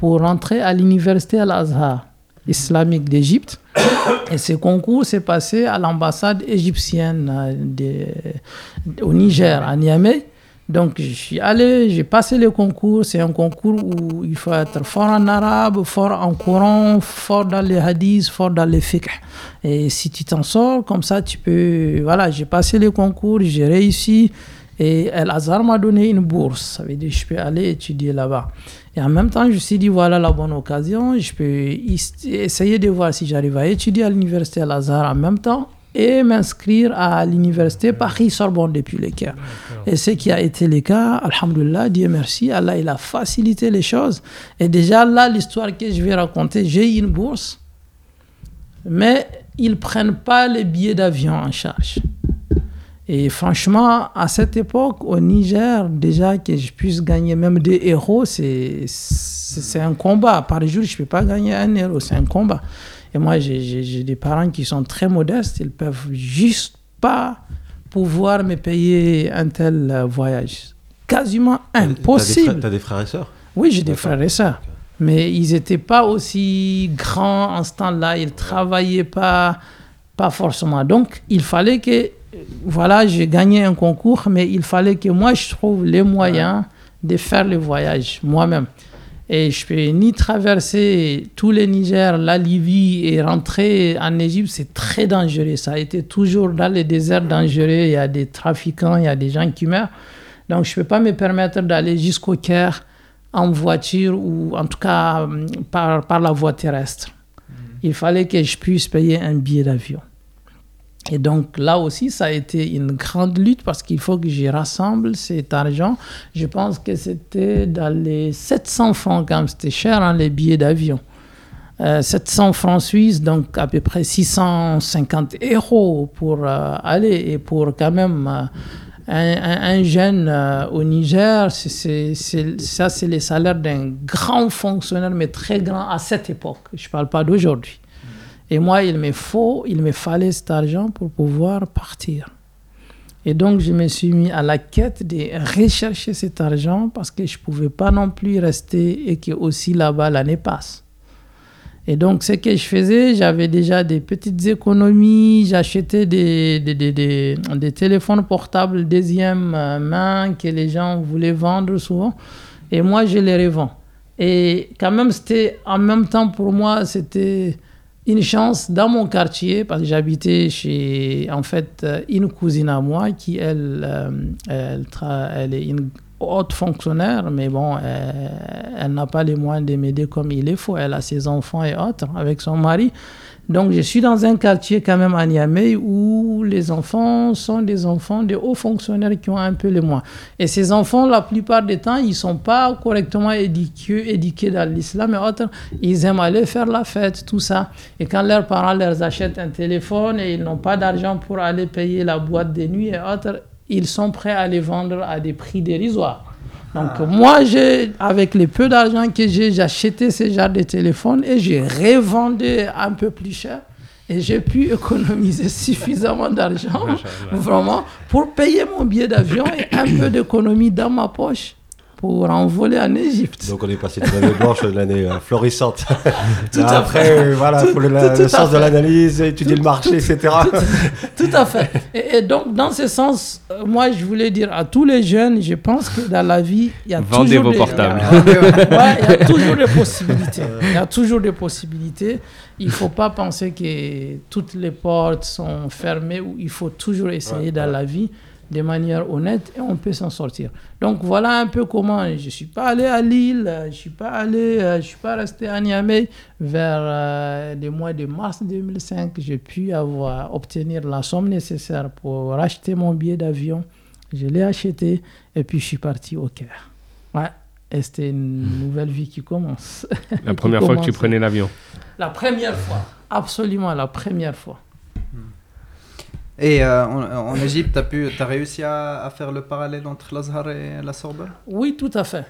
pour rentrer à l'université Al-Azhar islamique d'Égypte. Et ce concours s'est passé à l'ambassade égyptienne euh, de, au Niger, à Niamey. Donc, je suis allé, j'ai passé le concours. C'est un concours où il faut être fort en arabe, fort en Coran, fort dans les hadiths, fort dans les fiqh. Et si tu t'en sors, comme ça, tu peux. Voilà, j'ai passé le concours, j'ai réussi. Et El Azhar m'a donné une bourse. Ça veut dire que je peux aller étudier là-bas. Et en même temps, je me suis dit, voilà la bonne occasion. Je peux essayer de voir si j'arrive à étudier à l'université Al Azhar en même temps et m'inscrire à l'université Paris-Sorbonne depuis le Caire. Et ce qui a été le cas, Alhamdulillah, Dieu merci, Allah il a facilité les choses. Et déjà là, l'histoire que je vais raconter, j'ai une bourse, mais ils ne prennent pas les billets d'avion en charge. Et franchement, à cette époque, au Niger, déjà que je puisse gagner même des héros, c'est un combat. Par jour, je ne peux pas gagner un héros, c'est un combat. Et moi, j'ai des parents qui sont très modestes, ils peuvent juste pas pouvoir me payer un tel voyage. Quasiment impossible. Tu as, des frères et sœurs? Oui, j'ai des frères et sœurs. Mais ils n'étaient pas aussi grands en ce temps-là, ils ne travaillaient pas, pas forcément. Donc, il fallait que voilà, j'ai gagné un concours, mais il fallait que moi, je trouve les moyens de faire le voyage moi-même. Et je peux ni traverser tous les Niger, la Libye et rentrer en Égypte, c'est très dangereux. Ça a été toujours dans les déserts dangereux. Il y a des trafiquants, il y a des gens qui meurent. Donc je ne peux pas me permettre d'aller jusqu'au Caire en voiture ou en tout cas par, par la voie terrestre. Mm. Il fallait que je puisse payer un billet d'avion. Et donc là aussi, ça a été une grande lutte parce qu'il faut que je rassemble cet argent. Je pense que c'était dans les 700 francs, quand c'était cher, hein, les billets d'avion. 700 euh, francs suisses, donc à peu près 650 euros pour euh, aller et pour quand même euh, un, jeune au Niger, ça c'est les salaires d'un grand fonctionnaire, mais très grand à cette époque. Je ne parle pas d'aujourd'hui. Et moi, il me faut, il me fallait cet argent pour pouvoir partir. Et donc, je me suis mis à la quête de rechercher cet argent parce que je ne pouvais pas non plus rester et que aussi là-bas l'année passe. Et donc, ce que je faisais, j'avais déjà des petites économies, j'achetais des, des, téléphones portables deuxième main que les gens voulaient vendre souvent. Et moi, je les revends. Et quand même, c'était en même temps pour moi, c'était une chance dans mon quartier, parce que j'habitais chez, en fait, euh, une cousine à moi qui, elle, euh, elle, elle, est une haute fonctionnaire, mais bon, euh, elle, n'a pas les moyens de m'aider comme il est faut. Elle a ses enfants et autres avec son mari. Donc, je suis dans un quartier quand même à Niamey où les enfants sont des enfants de hauts fonctionnaires qui ont un peu les moins. Et ces enfants, la plupart du temps, ils ne sont pas correctement éduqués, éduqués dans l'islam et autres. Ils aiment aller faire la fête, tout ça. Et quand leurs parents leur achètent un téléphone et ils n'ont pas d'argent pour aller payer la boîte de nuit et autres, ils sont prêts à les vendre à des prix dérisoires. Donc ah. moi, avec les peu d'argent que j'ai, j'ai acheté ce genre de téléphone et j'ai revendu un peu plus cher. Et j'ai pu économiser suffisamment d'argent, vraiment, pour payer mon billet d'avion et un peu d'économie dans ma poche pour envoler en Égypte. Donc on est passé de l'année blanche à l'année euh, florissante. tout Après, voilà, pour le, sens de l'analyse, étudier le marché, etc. Tout, à fait. Et, donc, dans ce sens, euh, moi, je voulais dire à tous les jeunes, je pense que dans la vie, il y a Vendez vos portables. il y a toujours des possibilités. Il y a toujours des possibilités. Il ne faut pas penser que toutes les portes sont fermées ou il faut toujours essayer dans la vie de manière honnête et on peut s'en sortir. Donc voilà un peu comment je ne suis pas allé à Lille, je ne suis pas allé, euh, je suis pas resté à Niamey. Vers euh, le mois de mars 2005, j'ai pu avoir, obtenir la somme nécessaire pour acheter mon billet d'avion. Je l'ai acheté et puis je suis parti au Caire. Ouais. Et c'était une nouvelle vie qui commence. La première fois que tu prenais l'avion La première fois, absolument la première fois. Et euh, en, Égypte, tu as, as, réussi à, faire le parallèle entre l'Azhar et la Sorbonne? Oui, tout à fait.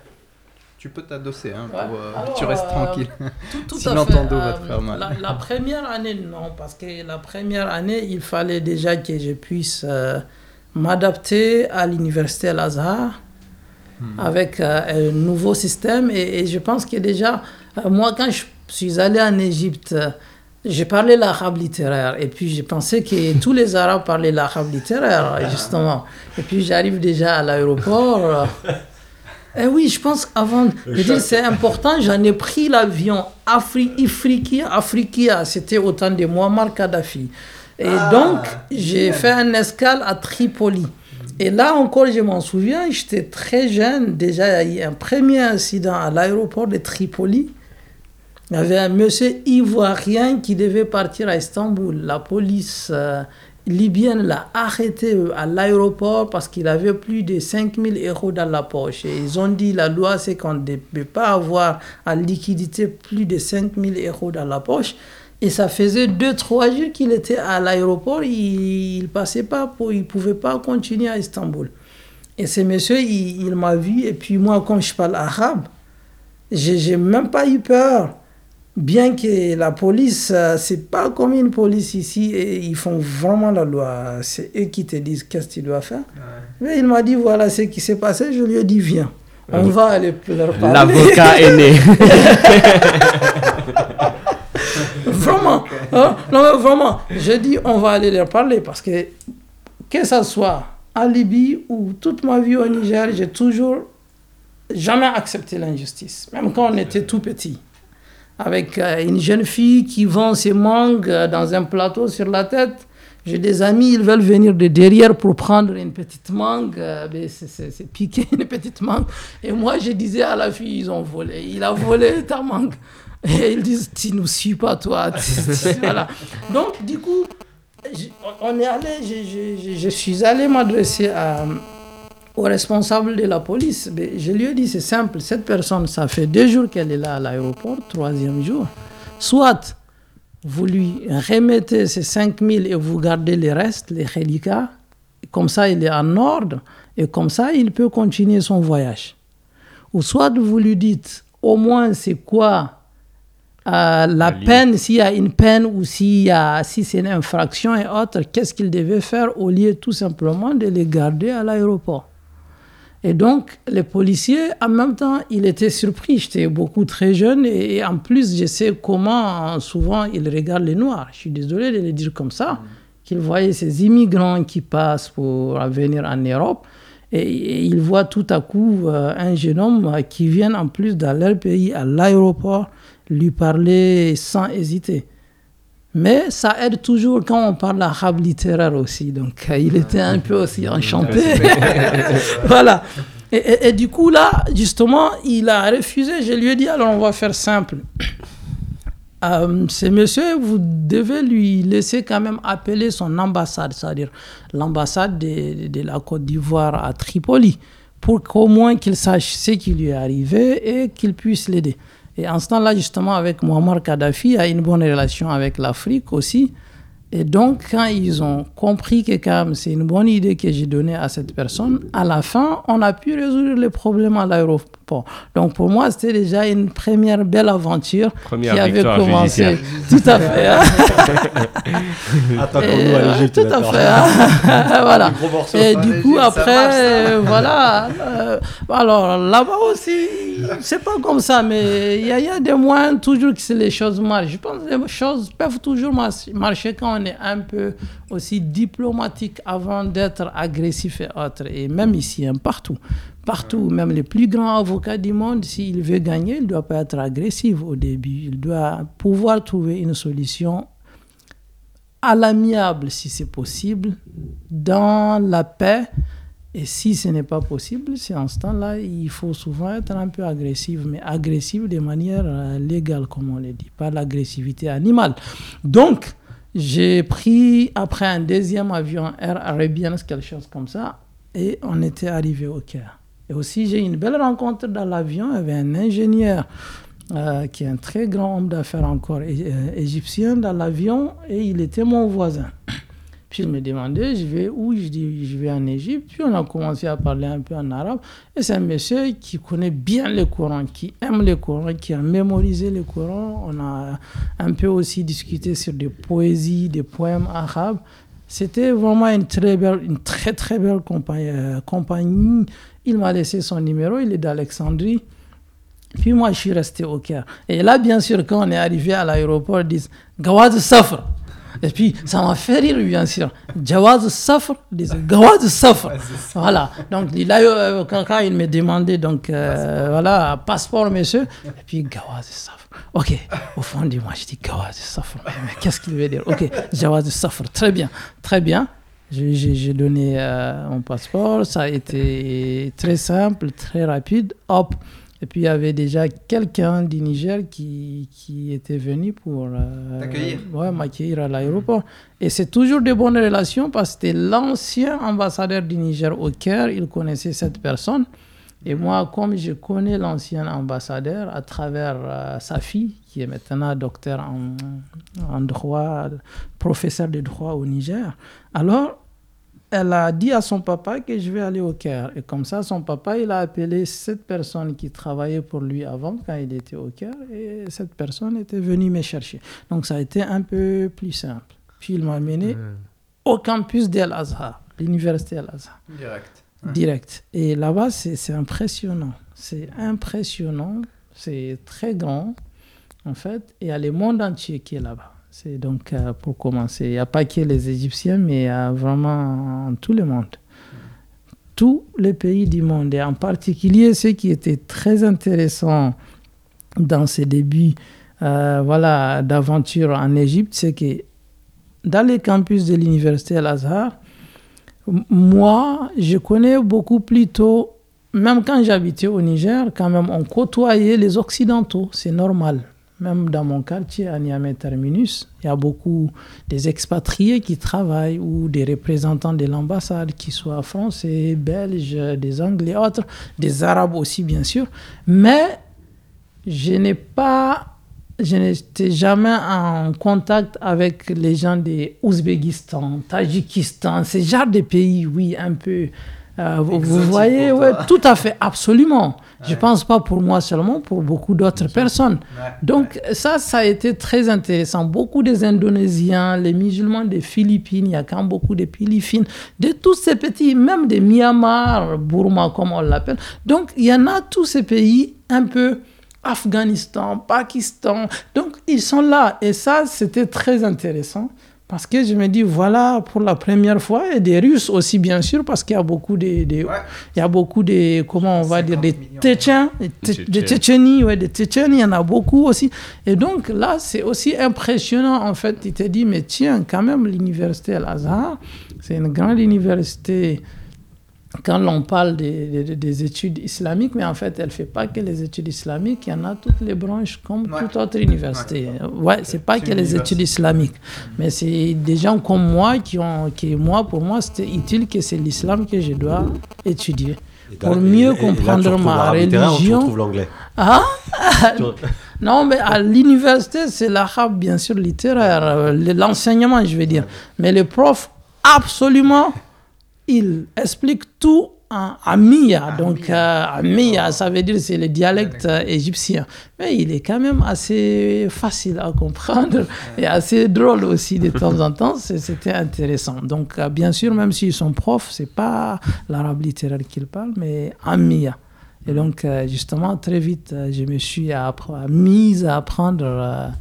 Tu peux t'adosser, hein, pour euh, tu restes tranquille. Tout, tout Sinon, ton dos va te faire mal. La, la, première année, non, parce que la première année, il fallait déjà que je puisse euh, m'adapter à l'université Al-Azhar hmm. avec un nouveau système. Et, et, je pense que déjà, moi, quand je suis allé en Égypte, j'ai parlé l'arabe littéraire et puis j'ai pensé que tous les arabes parlaient l'arabe littéraire, justement. Et puis j'arrive déjà à l'aéroport. Et eh oui, je pense de dire c'est important, j'en ai pris l'avion Afrikia. Afrikia, c'était autant de Muammar Kadhafi. Et ah, donc, j'ai fait un escale à Tripoli. Et là encore, je m'en souviens, j'étais très jeune. Déjà, il y a eu un premier incident à l'aéroport de Tripoli. Il y avait un monsieur ivoirien qui devait partir à Istanbul. La police euh, libyenne l'a arrêté euh, à l'aéroport parce qu'il avait plus de 5000 euros dans la poche. Et ils ont dit la loi, c'est qu'on ne peut pas avoir en liquidité plus de 5000 euros dans la poche. Et ça faisait 2-3 jours qu'il était à l'aéroport. Il ne passait pas, il pouvait pas continuer à Istanbul. Et ce monsieur, il, m'a vu. Et puis moi, comme je parle arabe, j'ai même pas eu peur bien que la police, euh, c'est pas comme une police ici, et ils font vraiment la loi. C'est eux qui te disent qu'est-ce que tu dois faire. Mais il m'a dit voilà ce qui s'est passé. Je lui ai dit viens, on va aller leur parler. L'avocat est né. vraiment, hein? non, vraiment. Je dis on va aller leur parler parce que que ça soit en Libye ou toute ma vie au Niger, j'ai toujours jamais accepté l'injustice, même quand on était tout petit avec euh, une jeune fille qui vend ses mangues euh, dans un plateau sur la tête. J'ai des amis, ils veulent venir de derrière pour prendre une petite mangue, euh, c'est piquer une petite mangue. Et moi, je disais à la fille, ils ont volé, il a volé ta mangue. Et ils disent, tu nous suis pas, toi. voilà. Donc, du coup, on est allé, je, je suis allé m'adresser à, au responsable de la police. je lui ai dit, c'est simple, cette personne, ça fait deux jours qu'elle est là à l'aéroport, troisième jour. Soit vous lui remettez ces 5000 et vous gardez les restes, les reliquats, comme ça il est en ordre, et comme ça il peut continuer son voyage. Ou soit vous lui dites, au moins c'est quoi euh, la peine, s'il y a une peine ou si c'est une infraction et autres, qu'est-ce qu'il devait faire au lieu tout simplement de les garder à l'aéroport et donc, les policiers, en même temps, ils étaient surpris. J'étais beaucoup très jeune et, en plus, je sais comment souvent ils regardent les Noirs. Je suis désolé de le dire comme ça, qu'ils voyaient ces immigrants qui passent pour venir en Europe et, ils voient tout à coup euh, un jeune homme qui vient en plus dans leur pays à l'aéroport lui parler sans hésiter. Mais ça aide toujours quand on parle arabe littéraire aussi. Donc, euh, il était un peu aussi enchanté. voilà. Et, et, du coup, là, justement, il a refusé. Je lui ai dit, alors on va faire simple. euh, ce monsieur, vous devez lui laisser quand même appeler son ambassade, c'est-à-dire l'ambassade de, de, la Côte d'Ivoire à Tripoli, pour qu'au moins qu'il sache ce qui lui est arrivé et qu'il puisse l'aider. Et en ce temps-là, justement, avec Muammar Kadhafi, a une bonne relation avec l'Afrique aussi. Et donc, quand ils ont compris que c'est une bonne idée que j'ai donnée à cette personne, à la fin, on a pu résoudre les problèmes à l'aéroport. Donc, pour moi, c'était déjà une première belle aventure première qui avait commencé. Tout à fait. Hein. Attaquons-nous à l'Égypte. Tout à fait. Hein. voilà. Et du coup, après, voilà. Euh, alors, là-bas aussi, c'est pas comme ça, mais il y, y, a des moyens toujours que les choses marchent. Je pense que les choses peuvent toujours marcher quand on est un peu aussi diplomatique avant d'être agressif et autre. Et même ici, hein, partout. Partout, même les plus grands avocats du monde, s'il veut gagner, il ne doit pas être agressif au début. Il doit pouvoir trouver une solution à l'amiable, si c'est possible, dans la paix. Et si ce n'est pas possible, c'est en ce temps-là, il faut souvent être un peu agressif, mais agressif de manière euh, légale, comme on le dit, pas l'agressivité animale. Donc, j'ai pris après un deuxième avion Air Arabian, quelque chose comme ça, et on était arrivé au Caire. Et aussi, j'ai une belle rencontre dans l'avion avec un ingénieur euh, qui est un très grand homme d'affaires encore euh, égyptien dans l'avion, et il était mon voisin. Puis il me demandait, je vais où? Je dis, je vais en Égypte. Puis on a commencé à parler un peu en arabe. Et c'est un monsieur qui connaît bien le Coran, qui aime le Coran, qui a mémorisé le Coran. On a un peu aussi discuté sur des poésies, des poèmes arabes. C'était vraiment une très belle, une très très belle. Euh, compagnie. Il m'a laissé son numéro, il est d'Alexandrie. Puis moi, je suis resté au Caire. Et là, bien sûr, quand on est arrivé à l'aéroport, ils disent Gawad Safr. Et puis, ça m'a fait rire, bien sûr. Jawaz Safr, Gawad Safr. Voilà. Donc, là, euh, quand, il me demandait, donc, euh, voilà, passeport, monsieur. Et puis, Gawad Safr. Ok. Au fond de moi, je dis Gawad Safr. Mais qu'est-ce qu'il veut dire? Ok, Jawaz Safr. Très bien. Très bien. J'ai donné euh, mon passeport. Ça a été très simple, très rapide. Hop. Et puis il y avait déjà quelqu'un du Niger qui, qui était venu pour euh, ouais, m'accueillir à l'aéroport. Et c'est toujours de bonnes relations parce que c'était l'ancien ambassadeur du Niger au Caire, il connaissait cette personne. Et moi, comme je connais l'ancien ambassadeur à travers euh, sa fille, qui est maintenant docteur en, en droit, professeur de droit au Niger, alors elle a dit à son papa que je vais aller au Caire. Et comme ça, son papa, il a appelé cette personne qui travaillait pour lui avant, quand il était au Caire, et cette personne était venue me chercher. Donc ça a été un peu plus simple. Puis il m'a amené au campus d'El Azhar, l'université Al Azhar. Direct. Direct. Et là-bas, c'est impressionnant. C'est impressionnant. C'est très grand, en fait. Et il y a le monde entier qui est là-bas. C'est donc euh, pour commencer. Il n'y a pas que les Égyptiens, mais il y a vraiment tout le monde. Tous les pays du monde. Et en particulier, ce qui était très intéressant dans ces débuts euh, voilà, d'aventure en Égypte, c'est que dans les campus de l'université Al-Azhar, moi, je connais beaucoup plus tôt, même quand j'habitais au Niger, quand même, on côtoyait les Occidentaux, c'est normal. Même dans mon quartier, à Niamey Terminus, il y a beaucoup des expatriés qui travaillent ou des représentants de l'ambassade, qui soient français, belges, des anglais, autres, des arabes aussi, bien sûr. Mais je n'ai pas je n'étais jamais en contact avec les gens de Ouzbékistan, Tadjikistan, ces genre de pays, oui, un peu. Euh, vous, voyez, ouais, tout à fait, absolument. Je Je pense pas pour moi seulement, pour beaucoup d'autres personnes. Donc ça, ça a été très intéressant. Beaucoup des Indonésiens, les musulmans des Philippines, il y a quand même beaucoup de Philippines, de tous ces petits, même des Myanmar, Burma comme on l'appelle. Donc il y en a tous ces pays un peu Afghanistan, Pakistan. Donc ils sont là et ça, c'était très intéressant. Parce que je me dis, voilà, pour la première fois, et des Russes aussi, bien sûr, parce qu'il y a beaucoup de, il y a beaucoup de, comment on va dire, des Tchétchens, des Tchétchénies, ouais, des Tchétchènes, il y en a beaucoup aussi. Et donc là, c'est aussi impressionnant, en fait. Il te dit, mais tiens, quand même, l'université Al-Azhar, c'est une grande université quand l'on parle des, des, études islamiques, mais en fait, elle ne fait pas que les études islamiques, il y en a toutes les branches comme toute autre université. Ouais, c'est pas que les études islamiques, mais c'est des gens comme moi qui ont, qui, moi, pour moi, c'était utile que c'est l'islam que je dois étudier. pour mieux comprendre ma religion. Tu l'anglais. Ah? Non, mais à l'université, c'est l'arabe, bien sûr, littéraire, l'enseignement, je veux dire. Mais les profs, absolument il explique tout en amiya. Donc, amiya, ça veut dire c'est le dialecte égyptien. Mais il est quand même assez facile à comprendre et assez drôle aussi de temps en temps. C'était intéressant. Donc, euh, bien sûr, même s'ils sont profs, c'est pas l'arabe littéraire qu'ils parlent, mais amiya. Et donc, euh, justement, très vite, euh, je me suis mise à apprendre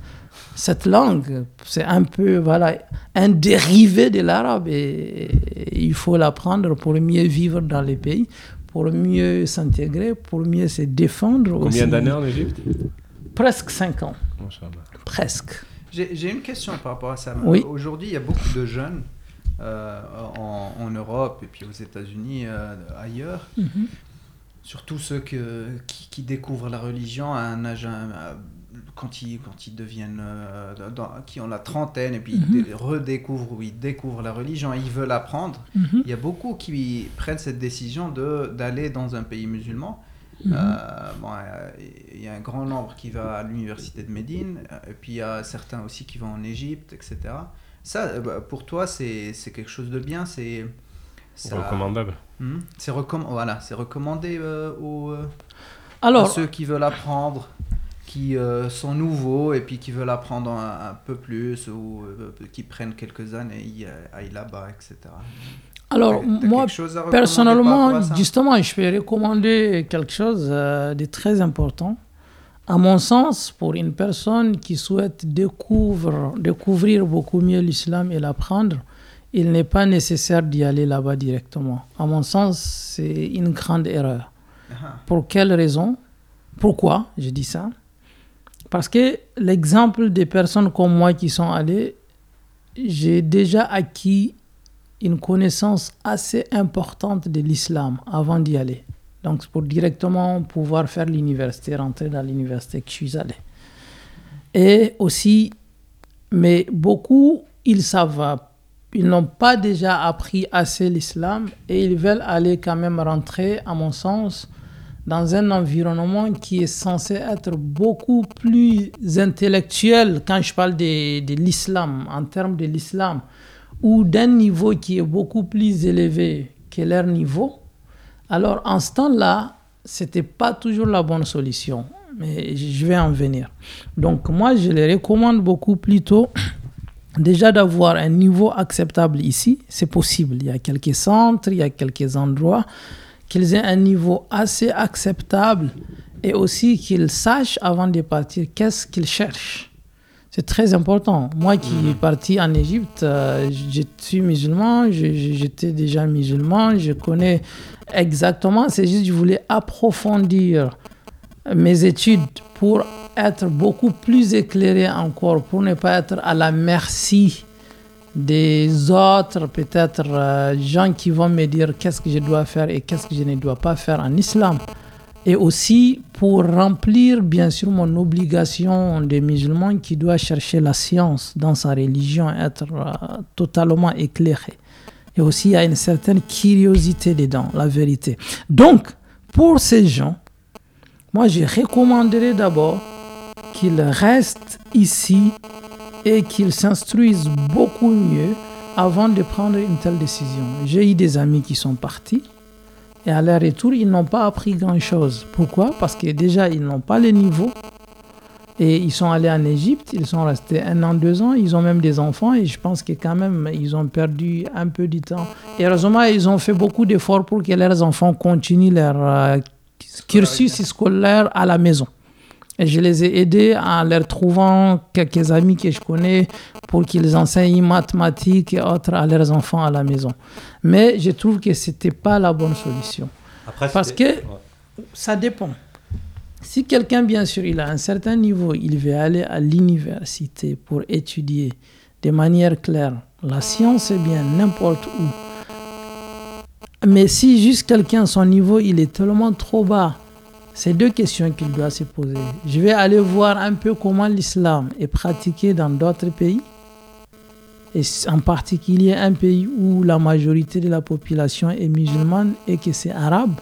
cette langue, c'est un peu voilà, un dérivé de l'arabe et, il faut l'apprendre pour mieux vivre dans les pays, pour mieux s'intégrer, pour mieux se défendre. Combien d'années en Égypte? Presque 5 ans. Presque. J'ai une question par rapport à ça. Oui. Aujourd'hui, il y a beaucoup de jeunes euh, en, Europe et puis aux États-Unis, euh, ailleurs. Mhm. Surtout ceux que, qui, découvrent la religion à un âge quand ils, quand ils deviennent, euh, qui ont la trentaine et puis ils mhm. redécouvrent ou ils découvrent la religion et ils veulent apprendre, mhm. il y a beaucoup qui prennent cette décision d'aller dans un pays musulman. Mhm. Euh, bon, euh, il y a un grand nombre qui va à l'université de Médine, et puis il y a certains aussi qui vont en Égypte, etc. Ça, bah, pour toi, c'est quelque chose de bien, c'est recommandable. Hmm? C'est recomm voilà, recommandé aux, Alors, à ceux qui veulent apprendre qui euh, sont nouveaux et puis qui veulent apprendre un, peu plus ou euh, qui prennent quelques années et aillent là-bas, etc. Alors, moi, personnellement, justement, je peux recommander quelque chose euh, de très important. À mon sens, pour une personne qui souhaite découvrir, découvrir beaucoup mieux l'islam et l'apprendre, il n'est pas nécessaire d'y aller là-bas directement. À mon sens, c'est une grande erreur. Ah. Pour quelle raison? Pourquoi? Je dis ça parce que l'exemple des personnes comme moi qui sont allées, j'ai déjà acquis une connaissance assez importante de l'islam avant d'y aller. Donc, pour directement pouvoir faire l'université, rentrer dans l'université que je suis allé. Et aussi, mais beaucoup, ils savent, ils n'ont pas déjà appris assez l'islam et ils veulent aller quand même rentrer, à mon sens, dans un environnement qui est censé être beaucoup plus intellectuel quand je parle de, de l'islam, en termes de l'islam, ou d'un niveau qui est beaucoup plus élevé que leur niveau, alors en ce temps-là, ce n'était pas toujours la bonne solution. Mais je vais en venir. Donc moi, je les recommande beaucoup plutôt déjà d'avoir un niveau acceptable ici. C'est possible. Il y a quelques centres, il y a quelques endroits qu'ils aient un niveau assez acceptable et aussi qu'ils sachent avant de partir qu'est-ce qu'ils cherchent. C'est très important. Moi qui suis mhm. parti en Égypte, euh, je suis musulman, j'étais déjà musulman, je connais exactement, c'est juste que je voulais approfondir mes études pour être beaucoup plus éclairé encore, pour ne pas être à la merci des autres, peut-être euh, gens qui vont me dire qu'est-ce que je dois faire et qu'est-ce que je ne dois pas faire en islam. Et aussi pour remplir, bien sûr, mon obligation de musulman qui doit chercher la science dans sa religion, être euh, totalement éclairé. Et aussi, il y a une certaine curiosité dedans, la vérité. Donc, pour ces gens, moi, je recommanderais d'abord qu'ils restent ici et qu'ils s'instruisent beaucoup mieux avant de prendre une telle décision. J'ai eu des amis qui sont partis et à leur retour, ils n'ont pas appris grand-chose. Pourquoi? Parce que déjà, ils n'ont pas le niveau. Et ils sont allés en Égypte, ils sont restés un an, deux ans, ils ont même des enfants et je pense que quand même, ils ont perdu un peu du temps. Et heureusement, ils ont fait beaucoup d'efforts pour que leurs enfants continuent leur euh, cursus scolaire à la maison. Et je les ai aidés en leur trouvant quelques amis que je connais pour qu'ils enseignent mathématiques et autres à leurs enfants à la maison. Mais je trouve que ce n'était pas la bonne solution. Parce que ça dépend. Si quelqu'un, bien sûr, il a un certain niveau, il veut aller à l'université pour étudier de manière claire la science, est bien n'importe où, Mais si juste quelqu'un, son niveau, il est tellement trop bas, c'est deux questions qu'il doit se poser. Je vais aller voir un peu comment l'islam est pratiqué dans d'autres pays, et en particulier un pays où la majorité de la population est musulmane et que c'est arabe,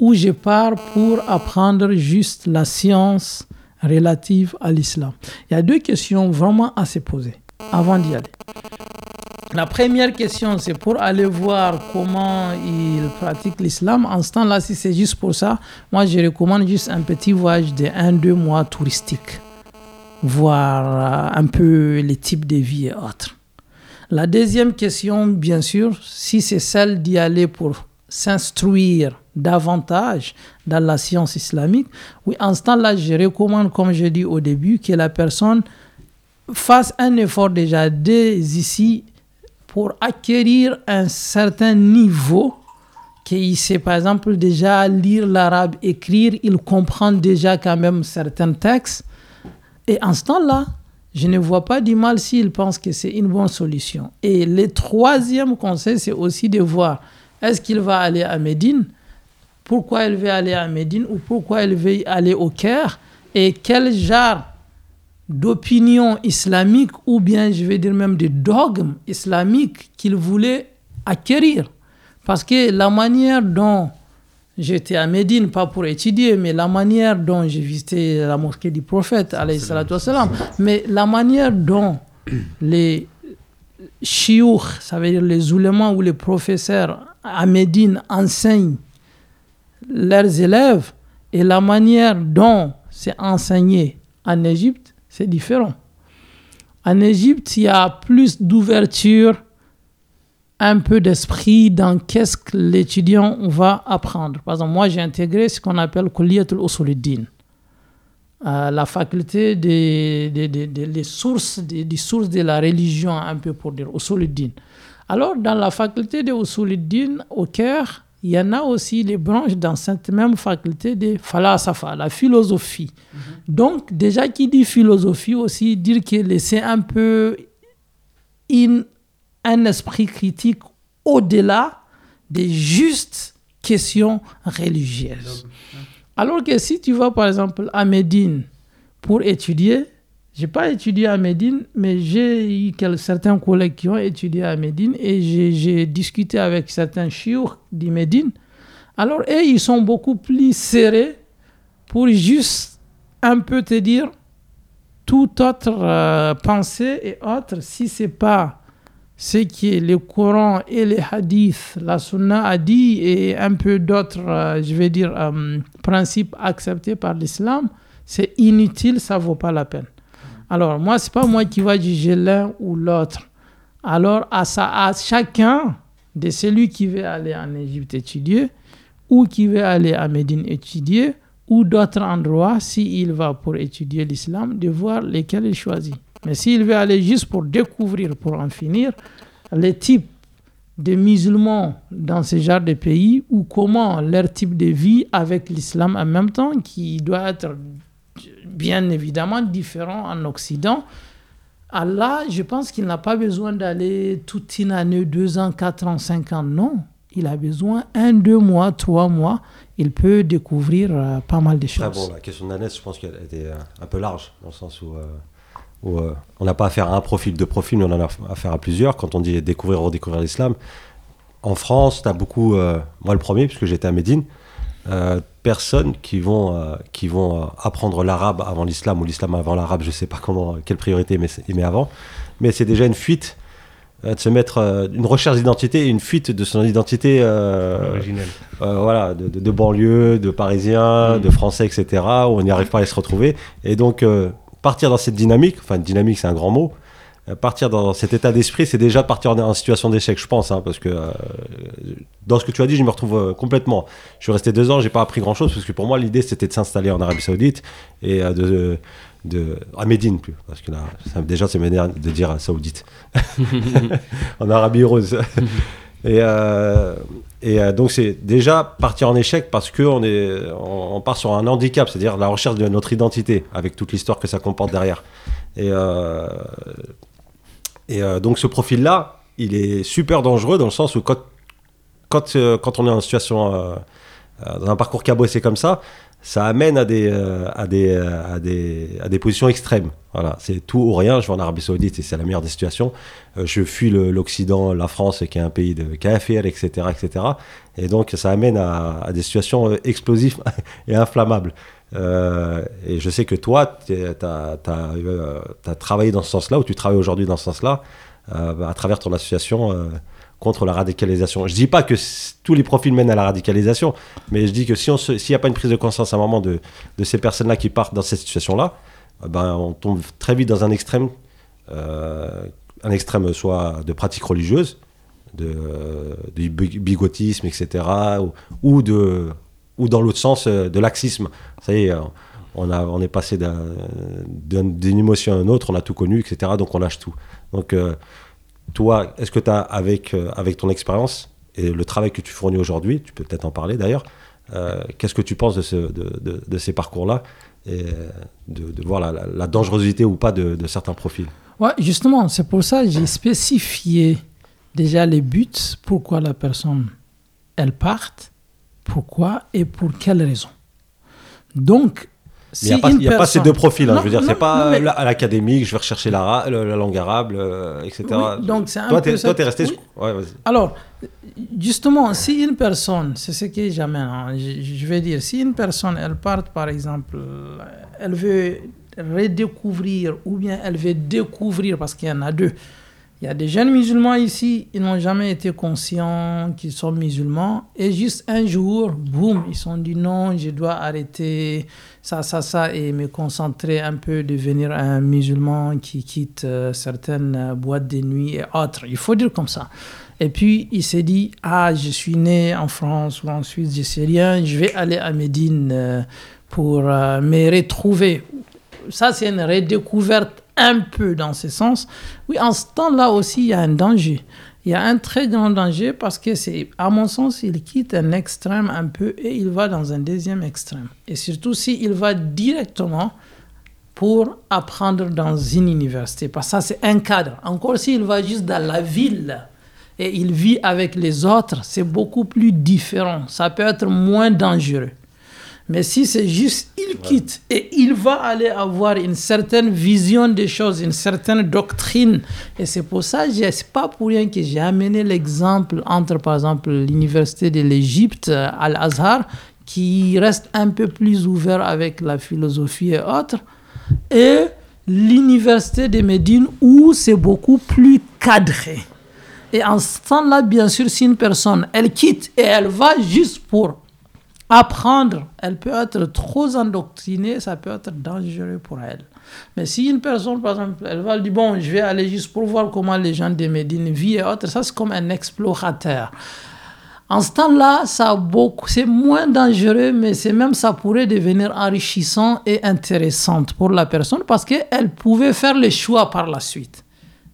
où je pars pour apprendre juste la science relative à l'islam. Il y a deux questions vraiment à se poser avant d'y aller. La première question, c'est pour aller voir comment ils pratiquent l'islam. En ce temps-là, si c'est juste pour ça, moi, je recommande juste un petit voyage de 1-2 mois touristique. Voir euh, un peu les types de vie et autres. La deuxième question, bien sûr, si c'est celle d'y aller pour s'instruire davantage dans la science islamique, oui, en ce temps-là, je recommande, comme je dis au début, que la personne fasse un effort déjà dès ici pour acquérir un certain niveau, qu'il sait par exemple déjà lire l'arabe, écrire, il comprend déjà quand même certains textes. Et en ce temps-là, je ne vois pas du mal s'il pense que c'est une bonne solution. Et le troisième conseil, c'est aussi de voir est-ce qu'il va aller à Médine? Pourquoi il veut aller à Médine ou pourquoi il veut aller au Caire? Et quel genre d'opinion islamique ou bien je vais dire même de dogme islamique qu'il voulait acquérir. Parce que la manière dont j'étais à Médine, pas pour étudier, mais la manière dont j'ai visité la mosquée du prophète, mais la manière dont les chiours, ça veut dire les oulémas ou les professeurs à Médine enseignent leurs élèves et la manière dont c'est enseigné en Égypte, c'est différent. En Égypte, il y a plus d'ouverture, un peu d'esprit dans qu'est-ce que l'étudiant va apprendre. Par exemple, moi, j'ai intégré ce qu'on appelle Kuliyatul Usuluddin. Euh, la faculté des, des, sources, des, sources de la religion, un peu pour dire, Usuluddin. Alors, dans la faculté de Usuluddin, au Caire, il y en a aussi les branches dans cette même faculté de falasafa, la philosophie. Mhm. Donc, déjà qui dit philosophie aussi, dire que c'est un peu un esprit critique au-delà des justes questions religieuses. Alors que si tu vas par exemple à Médine pour étudier, j'ai pas étudié à Médine, mais j'ai eu certains collègues qui ont étudié à Médine et j'ai discuté avec certains chiours de Médine. Alors, eux, ils sont beaucoup plus serrés pour juste un peu te dire toute autre euh, pensée et autre, si c'est pas ce qui est le Coran et les hadiths, la Sunna a dit et un peu d'autres, euh, je vais dire, euh, principes acceptés par l'islam, c'est inutile, ça vaut pas la peine. Alors, moi, c'est pas moi qui va juger l'un ou l'autre. Alors, à, à chacun de celui qui veut aller en Égypte étudier, ou qui veut aller à Médine étudier, ou d'autres endroits, s'il va pour étudier l'islam, de voir lesquels il choisit. Mais s'il veut aller juste pour découvrir, pour en finir, les types de musulmans dans ce genre de pays, ou comment leur type de vie avec l'islam en même temps, qui doit être bien évidemment différent en Occident. Allah, je pense qu'il n'a pas besoin d'aller toute une année, deux ans, quatre ans, cinq ans. Non, il a besoin un, deux mois, trois mois. Il peut découvrir euh, pas mal de choses. Ah bon, la question d'Annette, je pense qu'elle était euh, un peu large, dans le sens où, euh, on n'a pas affaire à un profil, de profil, mais on en a affaire à plusieurs. Quand on dit découvrir, redécouvrir l'islam, en France, tu as beaucoup, moi le premier, puisque j'étais à Médine, personnes qui vont, euh, qui vont euh, apprendre l'arabe avant l'islam ou l'islam avant l'arabe, je sais pas comment, quelle priorité il met avant, mais c'est déjà une fuite euh, de se mettre une recherche d'identité une fuite de son identité originelle. voilà, de, banlieue, de parisien, mm. de français, etc., où on n'y arrive pas à se retrouver. Et donc, partir dans cette dynamique, enfin, dynamique, c'est un grand mot, euh, partir dans cet état d'esprit, c'est déjà partir en, situation d'échec, je pense, hein, parce que euh, dans ce que tu as dit, je me retrouve euh, complètement. Je suis resté deux ans, j'ai pas appris grand chose, parce que pour moi, l'idée c'était de s'installer en Arabie Saoudite et de, de, à Médine plus, parce que là, déjà c'est manière de dire Saoudite, en Arabie et, et donc c'est déjà partir en échec parce que on est, on, part sur un handicap, c'est-à-dire la recherche de notre identité, avec toute l'histoire que ça comporte derrière. Et et euh, donc ce profil-là, il est super dangereux dans le sens où quand quand, quand on est en situation, dans un parcours cabossé comme ça, ça amène à des, euh, à des, euh, à des, à des positions extrêmes. Voilà, c'est tout ou rien. Je vais en Arabie Saoudite et c'est la meilleure des situations. Euh, je fuis l'Occident, la France, qui est un pays de KFR, etc., etc. Et donc, ça amène à des situations explosives et inflammables. Et je sais que toi, tu as, as, travaillé dans ce sens-là, ou tu travailles aujourd'hui dans ce sens-là, à travers ton association contre la radicalisation. Je dis pas que tous les profils mènent à la radicalisation, mais je dis que si s'il n'y a pas une prise de conscience à un moment de, ces personnes-là qui partent dans cette situation-là, euh, ben, on tombe très vite dans un extrême, euh, un extrême soit de pratique religieuse, de bigotisme, etc., ou, de, ou dans l'autre sens, euh, de laxisme. Ça y est, on, a, on est passé d'une émotion à une autre, on a tout connu, etc., donc on lâche tout. Donc, toi, est-ce que tu as, avec, euh, avec ton expérience et le travail que tu fournis aujourd'hui, tu peux peut-être en parler d'ailleurs, euh, qu'est-ce que tu penses de, ce, de, de, ces parcours-là et de, voir la, la, dangerosité ou pas de, certains profils? Ouais, justement, c'est pour ça que j'ai spécifié déjà les buts, pourquoi la personne, elle parte, pourquoi et pour quelles raisons. Donc, il n'y a, pas ces deux profils, hein, je veux dire, c'est pas à l'académique, je vais rechercher la, la, langue arabe, euh, etc. donc c'est toi, tu es, resté. Ouais, Alors, justement, si une personne, c'est ce qui est jamais, hein, je, je, vais dire, si une personne, elle part par exemple, elle veut redécouvrir ou bien elle veut découvrir, parce qu'il y en a deux, il y a des jeunes musulmans ici, ils n'ont jamais été conscients qu'ils sont musulmans. Et juste un jour, boum, ils sont dit non, je dois arrêter ça, ça, ça, et me concentrer un peu, devenir un musulman qui quitte euh, certaines euh, boîtes de nuit et autres. Il faut dire comme ça. Et puis, il s'est dit, ah, je suis né en France ou en Suisse, je sais rien, je vais aller à Médine euh, pour me retrouver. Ça, c'est une redécouverte un peu dans ce sens. Oui, en ce temps-là aussi, il y a un danger. Il y a un très grand danger parce que c'est, à mon sens, il quitte un extrême un peu et il va dans un deuxième extrême. Et surtout s'il va directement pour apprendre dans une université. Parce que ça, c'est un cadre. Encore s'il va juste dans la ville et il vit avec les autres, c'est beaucoup plus différent. Ça peut être moins dangereux. Mais si c'est juste, il quitte et il va aller avoir une certaine vision des choses, une certaine doctrine. Et c'est pour ça, c'est pas pour rien que j'ai amené l'exemple entre, par exemple, l'université de l'Égypte, euh, Al-Azhar, qui reste un peu plus ouvert avec la philosophie et autres, et l'université de Médine où c'est beaucoup plus cadré. Et en ce temps-là, bien sûr, si une personne, elle quitte et elle va juste pour apprendre, elle peut être trop endoctrinée, ça peut être dangereux pour elle. Mais si une personne, par exemple, elle va dire, bon, je vais aller juste pour voir comment les gens de Médine vivent et autres, ça c'est comme un explorateur. En ce temps-là, c'est moins dangereux, mais c'est même ça pourrait devenir enrichissant et intéressant pour la personne parce qu'elle pouvait faire le choix par la suite.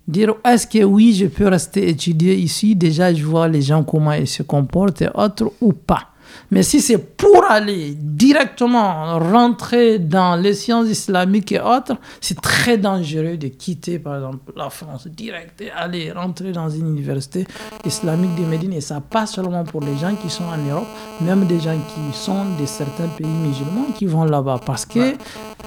Dire est-ce que oui, je peux rester étudier ici, déjà je vois les gens comment ils se comportent et autres ou pas. Mais si c'est pour aller directement rentrer dans les sciences islamiques et autres, c'est très dangereux de quitter, par exemple, la France direct et aller rentrer dans une université islamique de Médine. Et ça pas seulement pour les gens qui sont en Europe, même des gens qui sont de certains pays musulmans qui vont là-bas. Parce que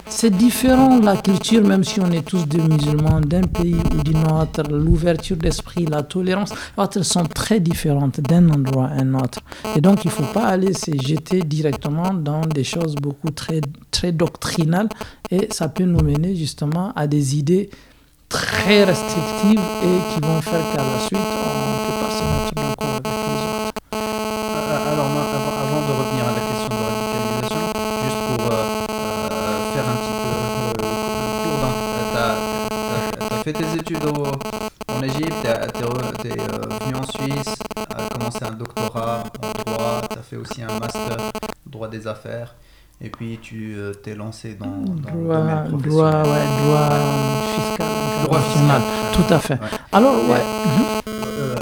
c'est différent la culture, même si on est tous des musulmans d'un pays ou d'un autre. L'ouverture d'esprit, la tolérance, autres sont très différentes d'un endroit à un autre. Et donc, il ne faut pas aller se jeter directement dans des choses beaucoup très, très doctrinales et ça peut nous mener justement à des idées très restrictives et qui vont faire qu'à la suite, on ne peut pas se mettre d'accord avec les autres. Euh, alors, avant de revenir à la question de radicalisation, juste pour euh, euh, faire un petit peu le tour, tu as, fait tes études en Égypte, tu es, venu en Suisse, commencé un doctorat en droit, tu as fait aussi un master droit des affaires. Et puis tu euh, t'es lancé dans, dans droit, le domaine droit, ouais, droit fiscal, droit fiscal, tout à fait. Alors ouais. Euh,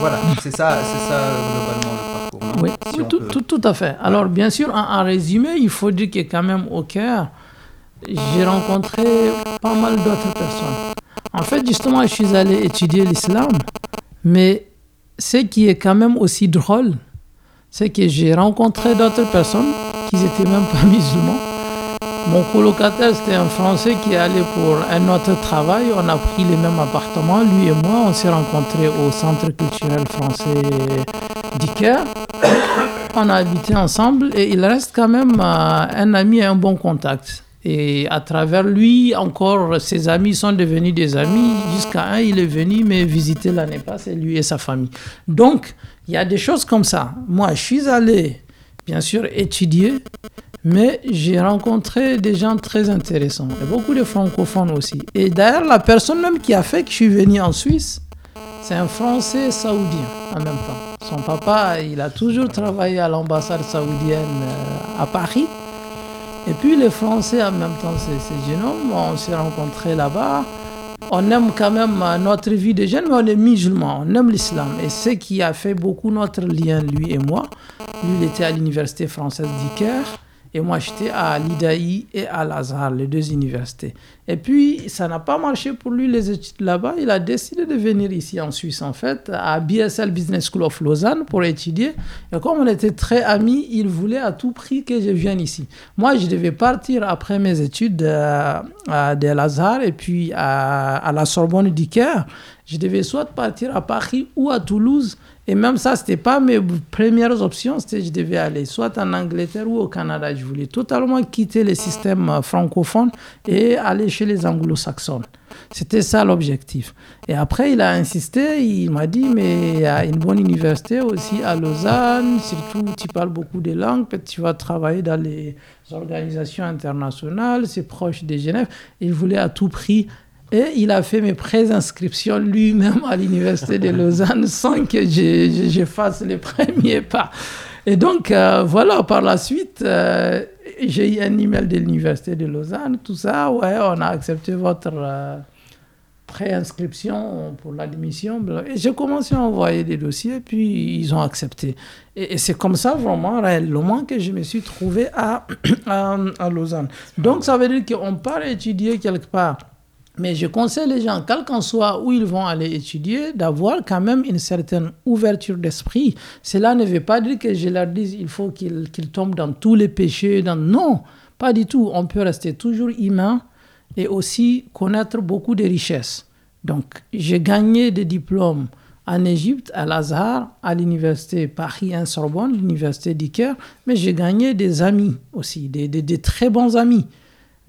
voilà, c'est ça, c'est ça globalement le parcours. oui, tout, tout, tout, à fait. Alors bien sûr, en, résumé, il faut dire que quand même au cœur, j'ai rencontré pas mal d'autres personnes. En fait, justement, je suis allé étudier l'islam, mais ce qui est quand même aussi drôle, c'est que j'ai rencontré d'autres personnes qui n'étaient même pas musulmans. Mon colocataire, c'était un Français qui allait pour un autre travail. On a pris les mêmes appartements, lui et moi. On s'est rencontrés au Centre culturel français d'Iker. On a habité ensemble et il reste quand même euh, un ami et un bon contact. Et à travers lui, encore, ses amis sont devenus des amis. Jusqu'à un, il est venu me visiter l'année passée, lui et sa famille. Donc, il y a des choses comme ça. Moi, je suis allé, bien sûr, étudier, mais j'ai rencontré des gens très intéressants. Et beaucoup de francophones aussi. Et d'ailleurs, la personne même qui a fait que je suis venu en Suisse, c'est un Français saoudien en même temps. Son papa, il a toujours travaillé à l'ambassade saoudienne euh, à Paris. Et puis les Français en même temps, c'est jeune homme, on s'est rencontrés là-bas. On aime quand même notre vie de jeunes, mais on est musulmans, on aime l'islam. Et ce qui a fait beaucoup notre lien, lui et moi, lui, il était à l'université française d'Iker. Et moi, j'étais à l'IDAI et à l'Azhar, les deux universités. Et puis, ça n'a pas marché pour lui, les études là-bas. Il a décidé de venir ici en Suisse, en fait, à BSL Business School of Lausanne pour étudier. Et comme on était très amis, il voulait à tout prix que je vienne ici. Moi, je devais partir après mes études euh, à, de l'Azhar et puis à, à la Sorbonne d'Iker. Je devais soit partir à Paris ou à Toulouse et même ça, ce n'était pas mes premières options. C'était je devais aller soit en Angleterre ou au Canada. Je voulais totalement quitter le système euh, francophone et aller chez les anglo-saxons. C'était ça l'objectif. Et après, il a insisté. Il m'a dit, mais il y a une bonne université aussi à Lausanne. Surtout, tu parles beaucoup de langues. Peut-être tu vas travailler dans les organisations internationales. C'est proche de Genève. Il voulait à tout prix et il a fait mes préinscriptions lui-même à l'université de Lausanne sans que je, fasse les premiers pas. Et donc, euh, voilà, par la suite, euh, j'ai eu un email de l'université de Lausanne, tout ça. Ouais, on a accepté votre euh, préinscription pour l'admission. Et j'ai commencé à envoyer des dossiers, puis ils ont accepté. Et, c'est comme ça, vraiment, réellement, que je me suis trouvé à, à, à Lausanne. Donc, ça veut dire qu'on part étudier quelque part mais je conseille les gens, quel qu'en soit où ils vont aller étudier, d'avoir quand même une certaine ouverture d'esprit. Cela ne veut pas dire que je leur dise il faut qu'ils tombent dans tous les péchés. Dans... Non, pas du tout. On peut rester toujours humain et aussi connaître beaucoup de richesses. Donc, j'ai gagné des diplômes en Égypte, à Lazare, à l'université Paris-Sorbonne, l'université d'Iker, mais j'ai gagné des amis aussi, des, des très bons amis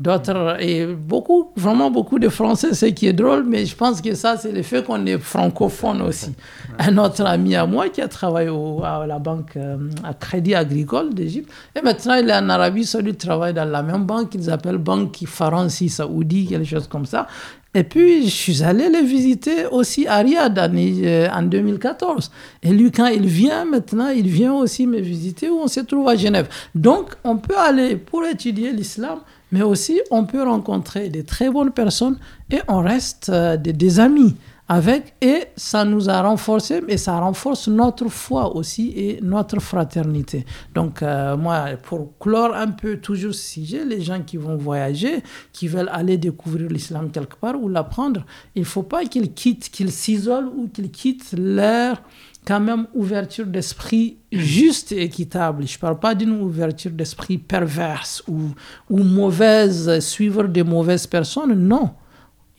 d'autres, et beaucoup, vraiment beaucoup de Français, ce qui est drôle, mais je pense que ça, c'est le fait qu'on est francophone aussi. Un autre ami à moi qui a travaillé à la banque, euh, à Crédit Agricole d'Égypte, et maintenant il est en Arabie Saoudite, il travaille dans la même banque qu'ils appellent Banque Faransi Saoudi, quelque chose comme ça. Et puis, je suis allé le visiter aussi à Riyad en 2014. Euh, et lui, quand il vient maintenant, il vient aussi me visiter où on se trouve à Genève. Donc, on peut aller pour étudier l'islam, mais aussi on peut rencontrer des très bonnes personnes et on reste euh, des, amis avec et ça nous a renforcé mais ça renforce notre foi aussi et notre fraternité. Donc euh, moi pour clore un peu toujours ce sujet, les gens qui vont voyager, qui veulent aller découvrir l'islam quelque part ou l'apprendre, il faut pas qu'ils quittent, qu'ils s'isolent ou qu'ils quittent leur quand même ouverture d'esprit juste et équitable. Je ne parle pas d'une ouverture d'esprit perverse ou, ou mauvaise, suivre des mauvaises personnes. Non.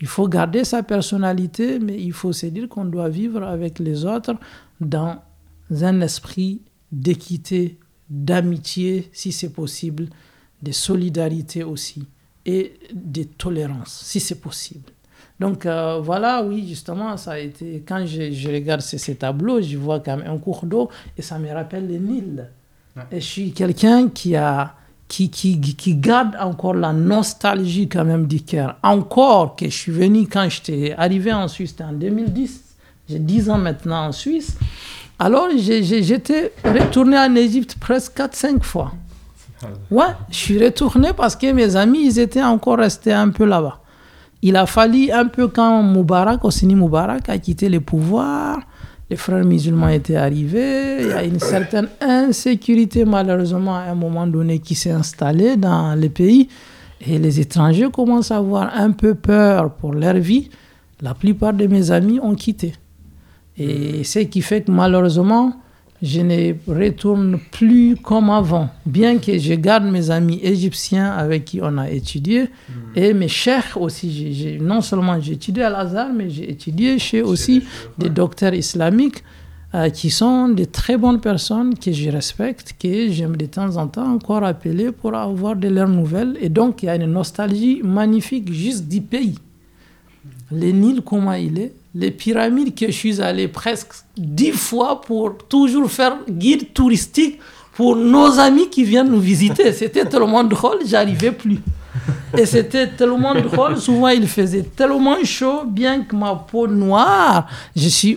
Il faut garder sa personnalité, mais il faut se dire qu'on doit vivre avec les autres dans un esprit d'équité, d'amitié, si c'est possible, de solidarité aussi, et de tolérance, si c'est possible. Donc euh, voilà, oui, justement, ça a été. Quand je, regarde ces, tableaux, je vois quand même un cours d'eau et ça me rappelle le Nil. Et je suis quelqu'un qui a. Qui, qui, qui, garde encore la nostalgie quand même du cœur. Encore que je suis venu quand j'étais arrivé en Suisse, en 2010, j'ai 10 ans maintenant en Suisse. Alors j'étais retourné en Égypte presque 4-5 fois. Ouais, je suis retourné parce que mes amis, ils étaient encore restés un peu là-bas. Il a fallu un peu quand Moubarak, Ossini Moubarak, a quitté le pouvoir, les frères musulmans étaient arrivés, il y a une certaine insécurité malheureusement à un moment donné qui s'est installée dans le pays et les étrangers commencent à avoir un peu peur pour leur vie. La plupart de mes amis ont quitté. Et ce qui fait que malheureusement, je ne retourne plus comme avant, bien que je garde mes amis égyptiens avec qui on a étudié, hmm. et mes chers aussi. non seulement j'ai étudié à Lazare, mais j'ai étudié chez aussi des docteurs islamiques euh, qui sont des très bonnes personnes que je respecte, que j'aime de temps en temps encore appeler pour avoir de leurs nouvelles. Et donc, il y a une nostalgie magnifique juste du pays. Le Nil, comment il est les pyramides que je suis allé presque dix fois pour toujours faire guide touristique pour nos amis qui viennent nous visiter. C'était tellement drôle, j'arrivais plus. Et c'était tellement drôle, souvent il faisait tellement chaud, bien que ma peau noire,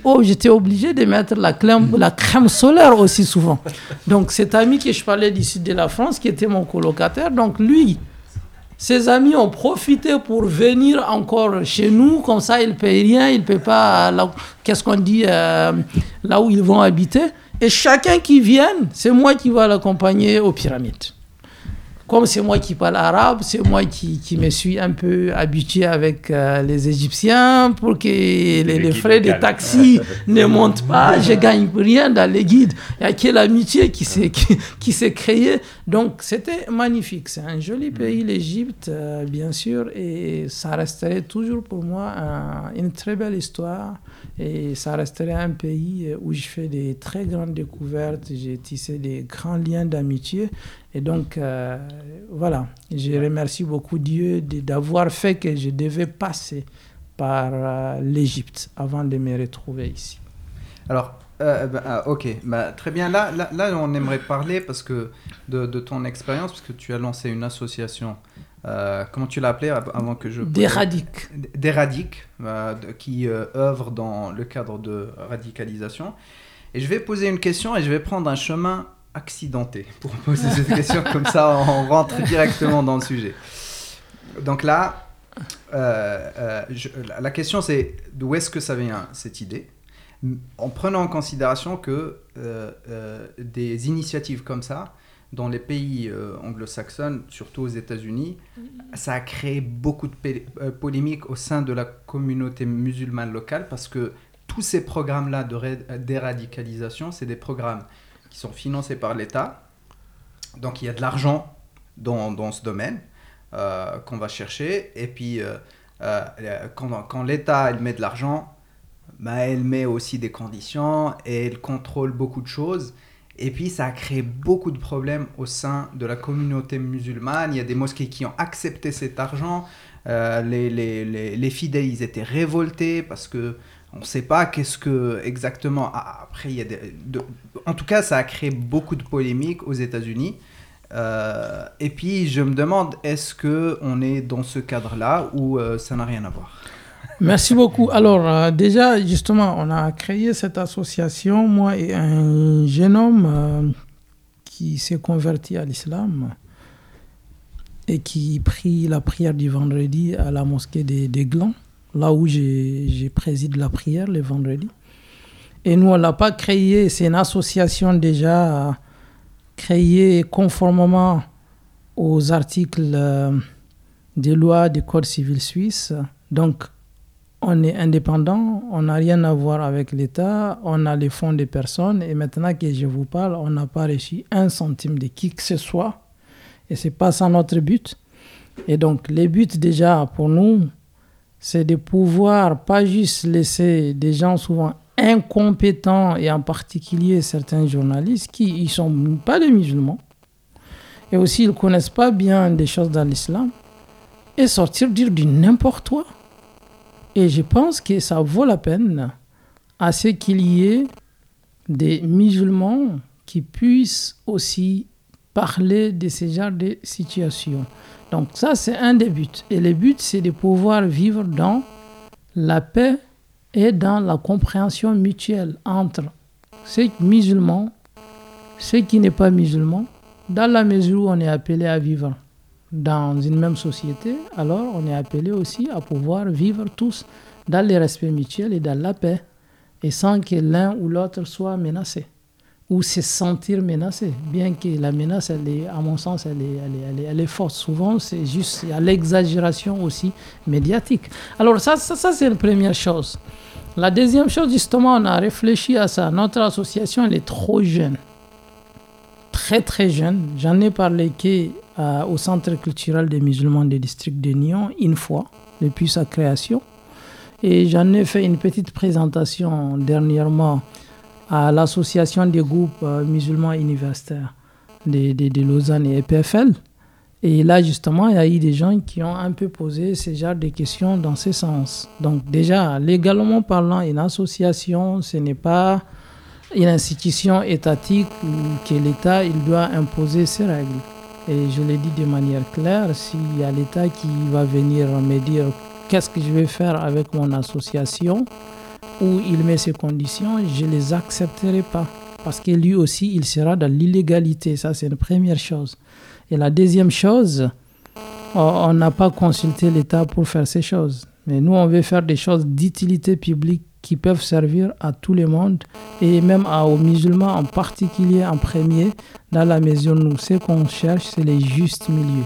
oh, j'étais obligé de mettre la crème, la crème solaire aussi souvent. Donc cet ami que je parlais sud de la France, qui était mon colocataire, donc lui, ses amis ont profité pour venir encore chez nous, comme ça ils ne payent rien, ils ne payent pas, qu'est-ce qu'on dit, euh, là où ils vont habiter. Et chacun qui vient, c'est moi qui vais l'accompagner aux pyramides comme c'est moi qui parle arabe, c'est moi qui, qui, me suis un peu habitué avec euh, les Égyptiens pour que les, frais de taxi ne montent pas. Je gagne rien dans les guides. Il y a quelle amitié qui s'est qui, s'est créée. Donc c'était magnifique. C'est un joli mm. pays, l'Égypte, euh, bien sûr, et ça resterait toujours pour moi une très belle histoire. Et ça resterait un pays où je fais des très grandes découvertes. J'ai tissé des grands liens d'amitié. Et donc, euh, voilà, je remercie beaucoup Dieu d'avoir fait que je devais passer par euh, l'Égypte avant de me retrouver ici. Alors, euh, bah, ah, ok, bah, très bien. Là, là, on aimerait parler parce que de, ton expérience, parce que tu as lancé une association. Comment tu l'as appelée avant que je... Des radiques. Des radiques, qui œuvrent dans le cadre de radicalisation. Et je vais poser une question et je vais prendre un chemin accidenté pour poser cette question. Comme ça, on rentre directement dans le sujet. Donc là, euh, euh, la question c'est d'où est-ce que ça vient cette idée? En prenant en considération que euh, des initiatives comme ça, dans les pays anglo-saxons, surtout aux États-Unis, ça a créé beaucoup de polémiques au sein de la communauté musulmane locale parce que tous ces programmes-là de déradicalisation, c'est des programmes qui sont financés par l'État. Donc il y a de l'argent dans, dans, ce domaine euh, qu'on va chercher. Et puis euh, euh, quand, quand l'État met de l'argent, bah, elle met aussi des conditions et elle contrôle beaucoup de choses. Et puis ça a créé beaucoup de problèmes au sein de la communauté musulmane. Il y a des mosquées qui ont accepté cet argent. les, les, les, les, fidèles, ils étaient révoltés parce que on ne sait pas qu'est-ce que exactement. Ah, après, il y a en tout cas, ça a créé beaucoup de polémiques aux États-Unis. Euh, et puis, je me demande, est-ce que on est dans ce cadre-là ou euh, ça n'a rien à voir? Merci beaucoup. Alors, euh, déjà, justement, on a créé cette association, moi et un jeune homme qui s'est converti à l'islam et qui prit la prière du vendredi à la mosquée des, des là où j'ai préside la prière le vendredi. Et nous, on ne l'a pas créé, c'est une association déjà créée conformément aux articles euh, des lois du Code civil suisse. Donc, on est indépendant, on n'a rien à voir avec l'État, on a les fonds des personnes et maintenant que je vous parle, on n'a pas reçu un centime de qui que ce soit et c'est pas ça notre but. Et donc, les buts déjà pour nous, c'est de pouvoir pas juste laisser des gens souvent incompétents et en particulier certains journalistes qui ne sont pas des musulmans et aussi ils connaissent pas bien des choses dans l'islam et sortir dire du n'importe quoi. Et je pense que ça vaut la peine à ce qu'il y ait des musulmans qui puissent aussi parler de ce genre de situations. Donc ça, c'est un des buts. Et le but, c'est de pouvoir vivre dans la paix et dans la compréhension mutuelle entre ceux musulmans, ceux qui n'est pas musulmans, dans la mesure où on est appelé à vivre dans une même société, alors on est appelé aussi à pouvoir vivre tous dans le respect mutuel et dans la paix, et sans que l'un ou l'autre soit menacé. ou se sentir menacé. Bien que la menace, elle est, à mon sens, elle est, elle est, elle est, forte. Souvent, c'est juste à l'exagération aussi médiatique. Alors ça, ça, c'est la première chose. La deuxième chose, justement, on a réfléchi à ça. Notre association, elle est trop jeune. Très, très jeune. J'en ai parlé euh, au Centre culturel des musulmans du district de Nyon une fois, depuis sa création. Et j'en ai fait une petite présentation dernièrement à l'association des groupes euh, musulmans universitaires de, de, Lausanne et EPFL. Et là, justement, il y a eu des gens qui ont un peu posé ce genre de questions dans ce sens. Donc déjà, légalement parlant, une association, ce n'est pas une institution étatique que l'État doit imposer ses règles. Et je l'ai dit de manière claire, s'il y a l'État qui va venir me dire qu'est-ce que je vais faire avec mon association, où il met ses conditions, je ne les accepterai pas. Parce que lui aussi, il sera dans l'illégalité. Ça, c'est la première chose. Et la deuxième chose, on n'a pas consulté l'État pour faire ces choses. Mais nous, on veut faire des choses d'utilité publique qui peuvent servir à tout le monde et même aux musulmans en particulier en premier. Dans la maison, nous, ce qu'on cherche, c'est les justes milieux.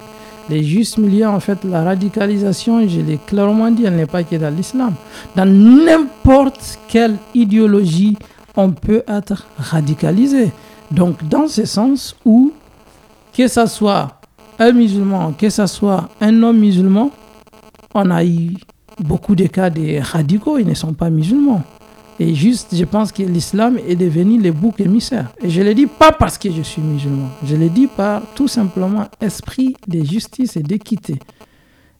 Les justes milieux, en fait, la radicalisation, je l'ai clairement dit, elle n'est pas que dans l'islam. Dans n'importe quelle idéologie, on peut être radicalisé. Donc, dans ce sens où, que ce soit un musulman, que ce soit un homme musulman, on a eu beaucoup de cas de radicaux, ils ne sont pas musulmans. Et juste, je pense que l'islam est devenu le bouc émissaire. Et je le dis pas parce que je suis musulman. Je le dis par tout simplement esprit de justice et d'équité.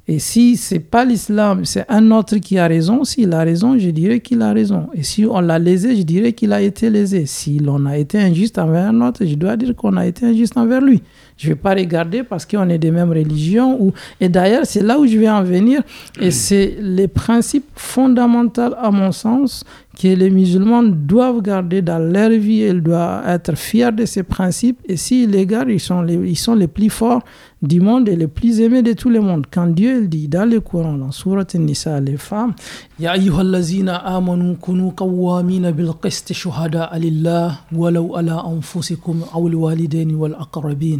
Et si c'est pas l'islam, c'est un autre qui a raison, s'il a raison, je dirais qu'il a raison. Et si on l'a lésé, je dirais qu'il a été lésé. Si l'on a été injuste envers un autre, je dois dire qu'on a été injuste envers lui. Je ne vais pas regarder parce qu'on est des mêmes religions. Ou... Et d'ailleurs, c'est là où je vais en venir. Et c'est les principes fondamentaux, à mon sens, que les musulmans doivent garder dans leur vie. Ils doivent être fiers de ces principes. Et s'ils les gardent, ils sont les, ils sont les plus forts du monde et les plus aimés de tout le monde. Quand Dieu il dit dans le Coran, dans Surat Nisa, les femmes, Ya ayyuhallazina amanu kunu qawwamina bil qist shuhada lillah walau ala anfusikum aw al walidaini wal aqrabin.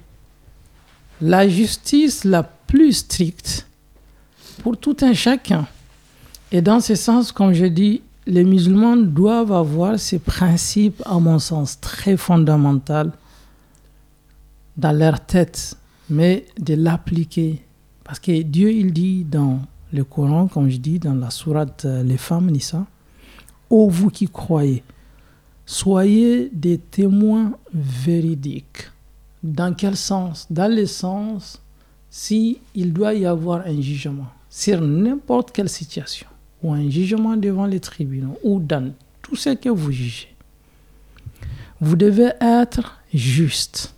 la justice la plus stricte pour tout un chacun. Et dans ce sens, comme je dis, les musulmans doivent avoir ces principes, à mon sens, très fondamentaux dans leur tête, mais de l'appliquer. Parce que Dieu, il dit dans le Coran, comme je dis, dans la sourate euh, Les femmes, Nissa, Ô vous qui croyez, soyez des témoins véridiques dans quel sens? Dans le sens si il doit y avoir un jugement sur n'importe quelle situation ou un jugement devant les tribunaux ou dans tout ce que vous jugez. Vous devez être juste.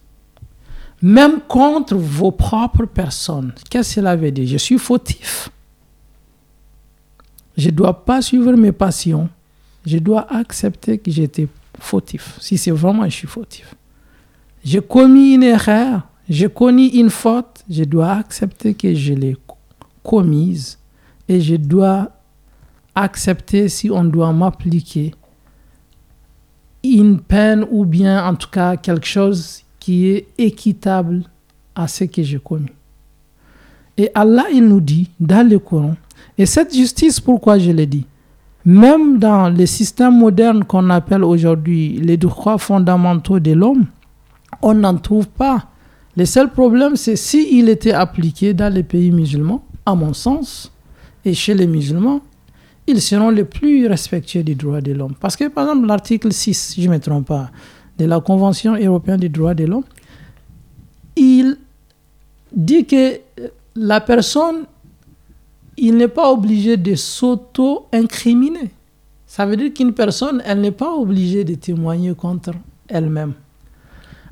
Même contre vos propres personnes. Qu'est-ce que cela veut dire? Je suis fautif. Je ne dois pas suivre mes passions. Je dois accepter que j'étais fautif. Si c'est vraiment je suis fautif. J'ai commis une erreur, j'ai connu une faute, je dois accepter que je l'ai commise et je dois accepter si on doit m'appliquer une peine ou bien en tout cas quelque chose qui est équitable à ce que j'ai commis. Et Allah, il nous dit dans le Coran, et cette justice, pourquoi je l'ai dit Même dans les systèmes modernes qu'on appelle aujourd'hui les droits fondamentaux de l'homme, on n'en trouve pas. Le seul problème, c'est s'il était appliqué dans les pays musulmans, à mon sens, et chez les musulmans, ils seront les plus respectueux des droits de l'homme. Parce que, par exemple, l'article 6, si je ne me trompe pas, de la Convention européenne des droits de l'homme, il dit que la personne, il n'est pas obligé de s'auto-incriminer. Ça veut dire qu'une personne, elle n'est pas obligée de témoigner contre elle-même.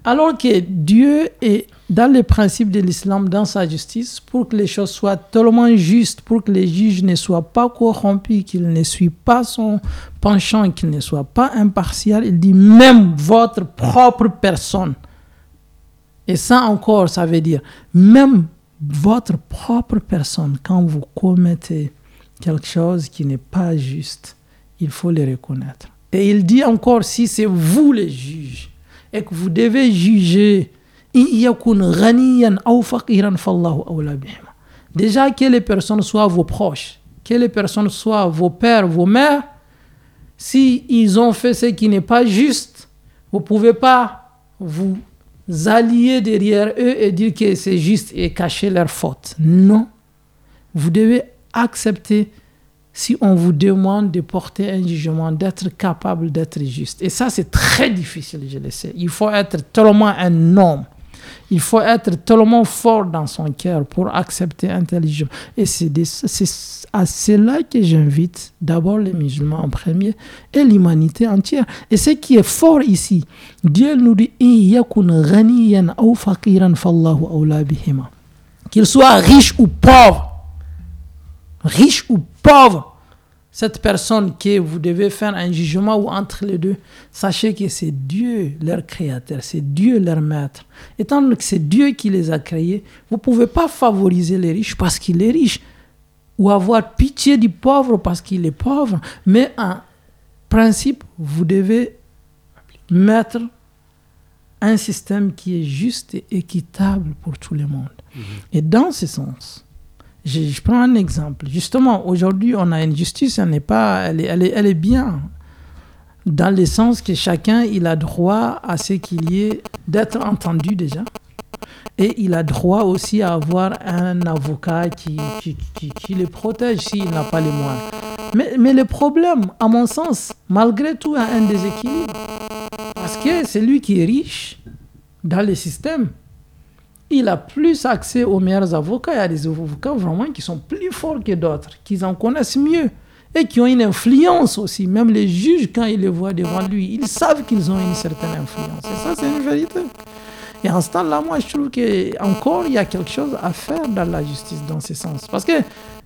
Alors que Dieu est dans les principes de l'islam, dans sa justice, pour que les choses soient tellement justes, pour que les juges ne soient pas corrompus, qu'ils ne suivent pas son penchant, qu'ils ne soient pas impartial, il dit même votre propre personne. Et ça encore, ça veut dire même votre propre personne, quand vous commettez quelque chose qui n'est pas juste, il faut le reconnaître. Et il dit encore, si c'est vous les juges, et que vous devez juger, déjà que les personnes soient vos proches, que les personnes soient vos pères, vos mères, si ont fait ce qui n'est pas juste, vous ne pouvez pas vous allier derrière eux et dire que c'est juste et cacher leur faute. Non. Vous devez accepter si on vous demande de porter un jugement, d'être capable d'être juste. Et ça, c'est très difficile, je le sais. Il faut être tellement un homme. Il faut être tellement fort dans son cœur pour accepter intelligemment. Et c'est à cela que j'invite d'abord les musulmans en premier et l'humanité entière. Et ce qui est fort ici, Dieu nous dit qu'il soit riche ou pauvre riche ou pauvre, cette personne que vous devez faire un jugement ou entre les deux, sachez que c'est Dieu leur créateur, c'est Dieu leur maître. Étant donné que c'est Dieu qui les a créés, vous ne pouvez pas favoriser les riches parce qu'il est riche ou avoir pitié du pauvre parce qu'il est pauvre, mais en principe, vous devez mettre un système qui est juste et équitable pour tout le monde. Mhm. Et dans ce sens, je, prends un exemple. Justement, aujourd'hui, on a une justice, elle, n'est pas, elle, est, elle, est, elle est bien, dans le sens que chacun, il a droit à ce qu'il y ait, d'être entendu déjà. Et il a droit aussi à avoir un avocat qui, qui, qui, le protège s'il n'a pas les moyens. Mais, mais le problème, à mon sens, malgré tout, a un déséquilibre. Parce que c'est lui qui est riche dans le système il a plus accès aux meilleurs avocats. Il y a des avocats vraiment qui sont plus forts que d'autres, qui en connaissent mieux et qui ont une influence aussi. Même les juges, quand ils les voient devant lui, ils savent qu'ils ont une certaine influence. Et ça, c'est une vérité. Et en ce temps-là, moi, je trouve qu'encore, il y a quelque chose à faire dans la justice dans ce sens. Parce que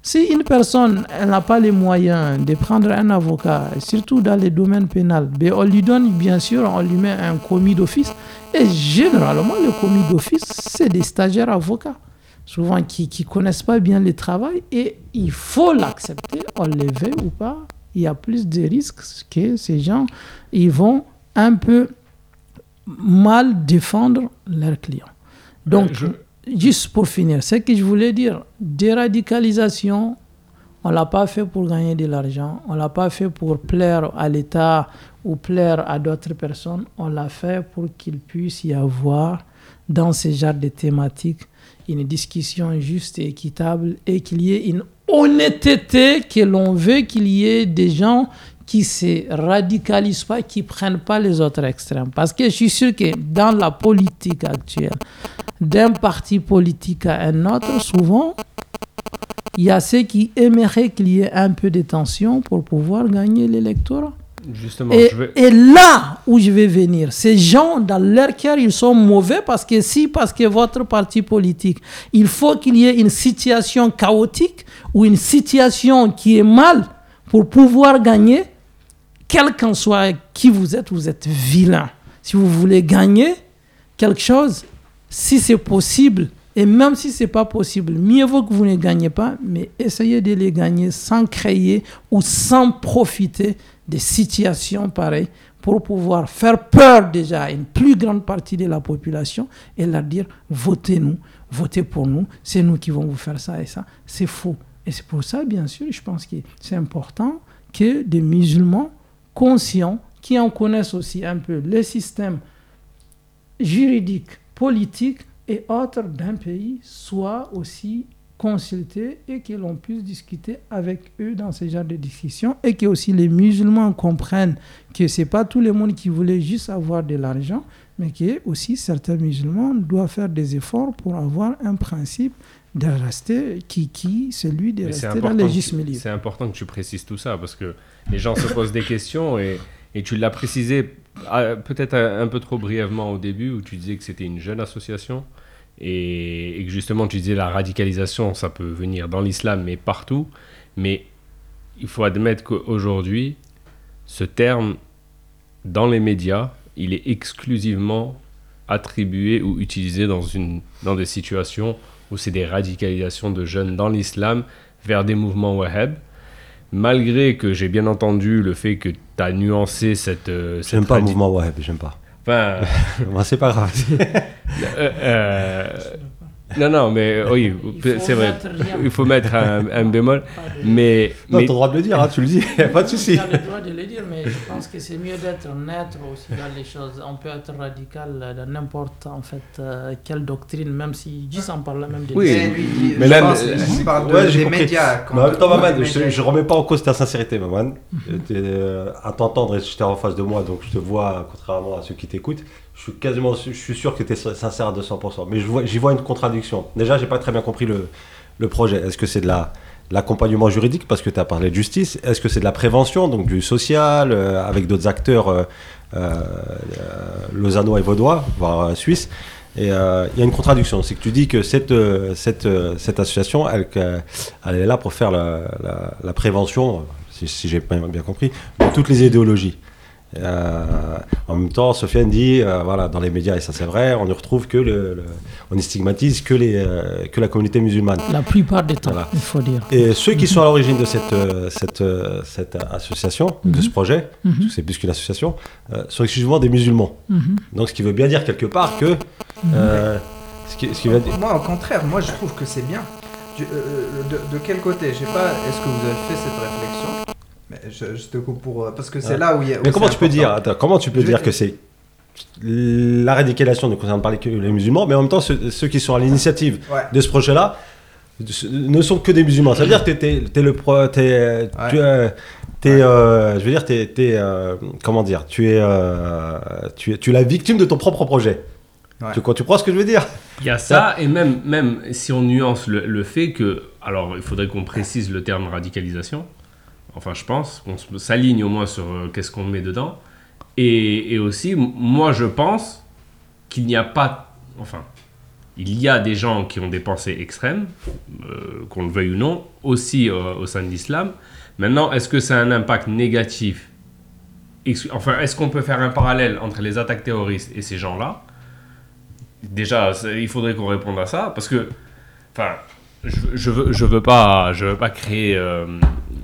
si une personne n'a pas les moyens de prendre un avocat, surtout dans les domaines pénals, ben, on lui donne, bien sûr, on lui met un commis d'office. Et généralement, le commis d'office, c'est des stagiaires avocats, souvent qui ne connaissent pas bien le travail. Et il faut l'accepter, on le veut ou pas. Il y a plus de risques que ces gens, ils vont un peu mal défendre leurs clients. Donc, juste pour finir, ce que je voulais dire, déradicalisation, on ne l'a pas fait pour gagner de l'argent, on ne l'a pas fait pour plaire à l'État ou plaire à d'autres personnes, on l'a fait pour qu'il puisse y avoir dans ce genre de thématiques une discussion juste et équitable et qu'il y ait une honnêteté que l'on veut qu'il y ait des gens qui se radicalisent pas, qui prennent pas les autres extrêmes. Parce que je suis sûr que dans la politique actuelle, d'un parti politique à un autre, souvent, il y a ceux qui aimeraient qu'il y ait un peu de tension pour pouvoir gagner l'électorat. Justement, et, et, là où je vais venir, ces gens, dans leur cœur, ils sont mauvais parce que si, parce que votre parti politique, il faut qu'il y ait une situation chaotique ou une situation qui est mal pour pouvoir gagner, quel qu'en soit qui vous êtes, vous êtes vilain. Si vous voulez gagner quelque chose, si c'est possible, et même si ce n'est pas possible, mieux vaut que vous ne gagnez pas, mais essayez de les gagner sans créer ou sans profiter des situations pareilles pour pouvoir faire peur déjà à une plus grande partie de la population et leur dire votez-nous, votez pour nous, c'est nous qui vont vous faire ça et ça. C'est faux. Et c'est pour ça, bien sûr, je pense que c'est important que des musulmans conscients, qui en connaissent aussi un peu le système juridique, politique et autres d'un pays, soient aussi consultés et que l'on puisse discuter avec eux dans ce genre de discussions et que aussi les musulmans comprennent que ce n'est pas tout le monde qui voulait juste avoir de l'argent, mais que aussi certains musulmans doivent faire des efforts pour avoir un principe de rester qui, qui celui de rester dans les C'est important que tu précises tout ça parce que les gens se posent des questions et, et tu l'as précisé ah, peut-être un, peu trop brièvement au début, où tu disais que c'était une jeune association et, que justement tu disais la radicalisation, ça peut venir dans l'islam, mais partout. Mais il faut admettre qu'aujourd'hui, ce terme, dans les médias, il est exclusivement attribué ou utilisé dans, une, dans des situations où c'est des radicalisations de jeunes dans l'islam vers des mouvements wahhab. Malgré que j'ai bien entendu le fait que tu as nuancé cette. Euh, j'aime pas le mouvement wahhab, j'aime pas. Enfin. c'est pas grave. euh, euh non, non, mais oui, c'est vrai. Il faut mettre un, bémol. Mais. Non, mais... tu as le droit de le dire, hein, tu le dis, pas de souci. Tu as le droit de le dire, mais je pense que c'est mieux d'être net aussi dans les choses. On peut être radical dans n'importe en fait euh, quelle doctrine, même si Gis en parle même des. Oui, lui, mais là, je parle de, des médias. Mais en même temps, Maman, je, ne remets pas en cause ta sincérité, Maman. Euh, à t'entendre, j'étais en face de moi, donc je te vois, contrairement à ceux qui t'écoutent je suis quasiment je suis sûr que tu es sincère à 200%. Mais j'y vois, une contradiction. Déjà, j'ai pas très bien compris le, projet. Est-ce que c'est de la l'accompagnement juridique parce que tu as parlé de justice? Est-ce que c'est de la prévention, donc du social, euh, avec d'autres acteurs euh, euh, lausannois et vaudois, voire suisses? Et il y a une contradiction, c'est que tu dis que cette, cette, cette association, elle, est là pour faire la prévention, si, si j'ai bien compris, de toutes les idéologies. Euh, en même temps, Sofiane dit, euh, voilà, dans les médias, et ça c'est vrai, on ne retrouve que le, on stigmatise que, les, euh, que la communauté musulmane. La plupart des temps, il faut dire. Et ceux qui sont à l'origine de cette, cette, cette association, de ce mhm. projet, mhm. c'est plus qu'une association, sont exclusivement des musulmans. Mhm. Donc ce qui veut bien dire quelque part que... Ce qui, ce qui Moi, au contraire, moi je trouve que c'est bien. De, de, quel côté? Je sais pas, est-ce que vous avez fait cette réflexion? Mais je, te coupe pour. Parce que c'est là où il y a. Mais comment tu, peux dire, comment tu peux dire que c'est. La radicalisation ne concerne pas les, musulmans, mais en même temps, ceux, qui sont à l'initiative de ce projet-là ne sont que des musulmans. Ça veut dire que tu es, le pro. Es, tu es, euh, je veux dire, tu es, euh, comment dire, tu es, euh, tu es, tu es la victime de ton propre projet. Tu, tu crois ce que je veux dire? Il y a ça, et même, même si on nuance le, le fait que, alors il faudrait qu'on précise le terme radicalisation, Enfin, je pense qu'on s'aligne au moins sur euh, qu'est-ce qu'on met dedans. Et, aussi, moi, je pense qu'il n'y a pas. Enfin, il y a des gens qui ont des pensées extrêmes, euh, qu'on le veuille ou non, aussi euh, au sein de l'islam. Maintenant, est-ce que ça a un impact négatif? Enfin, est-ce qu'on peut faire un parallèle entre les attaques terroristes et ces gens-là? Déjà, il faudrait qu'on réponde à ça, parce que, enfin, je, je, veux, je veux pas, je veux pas créer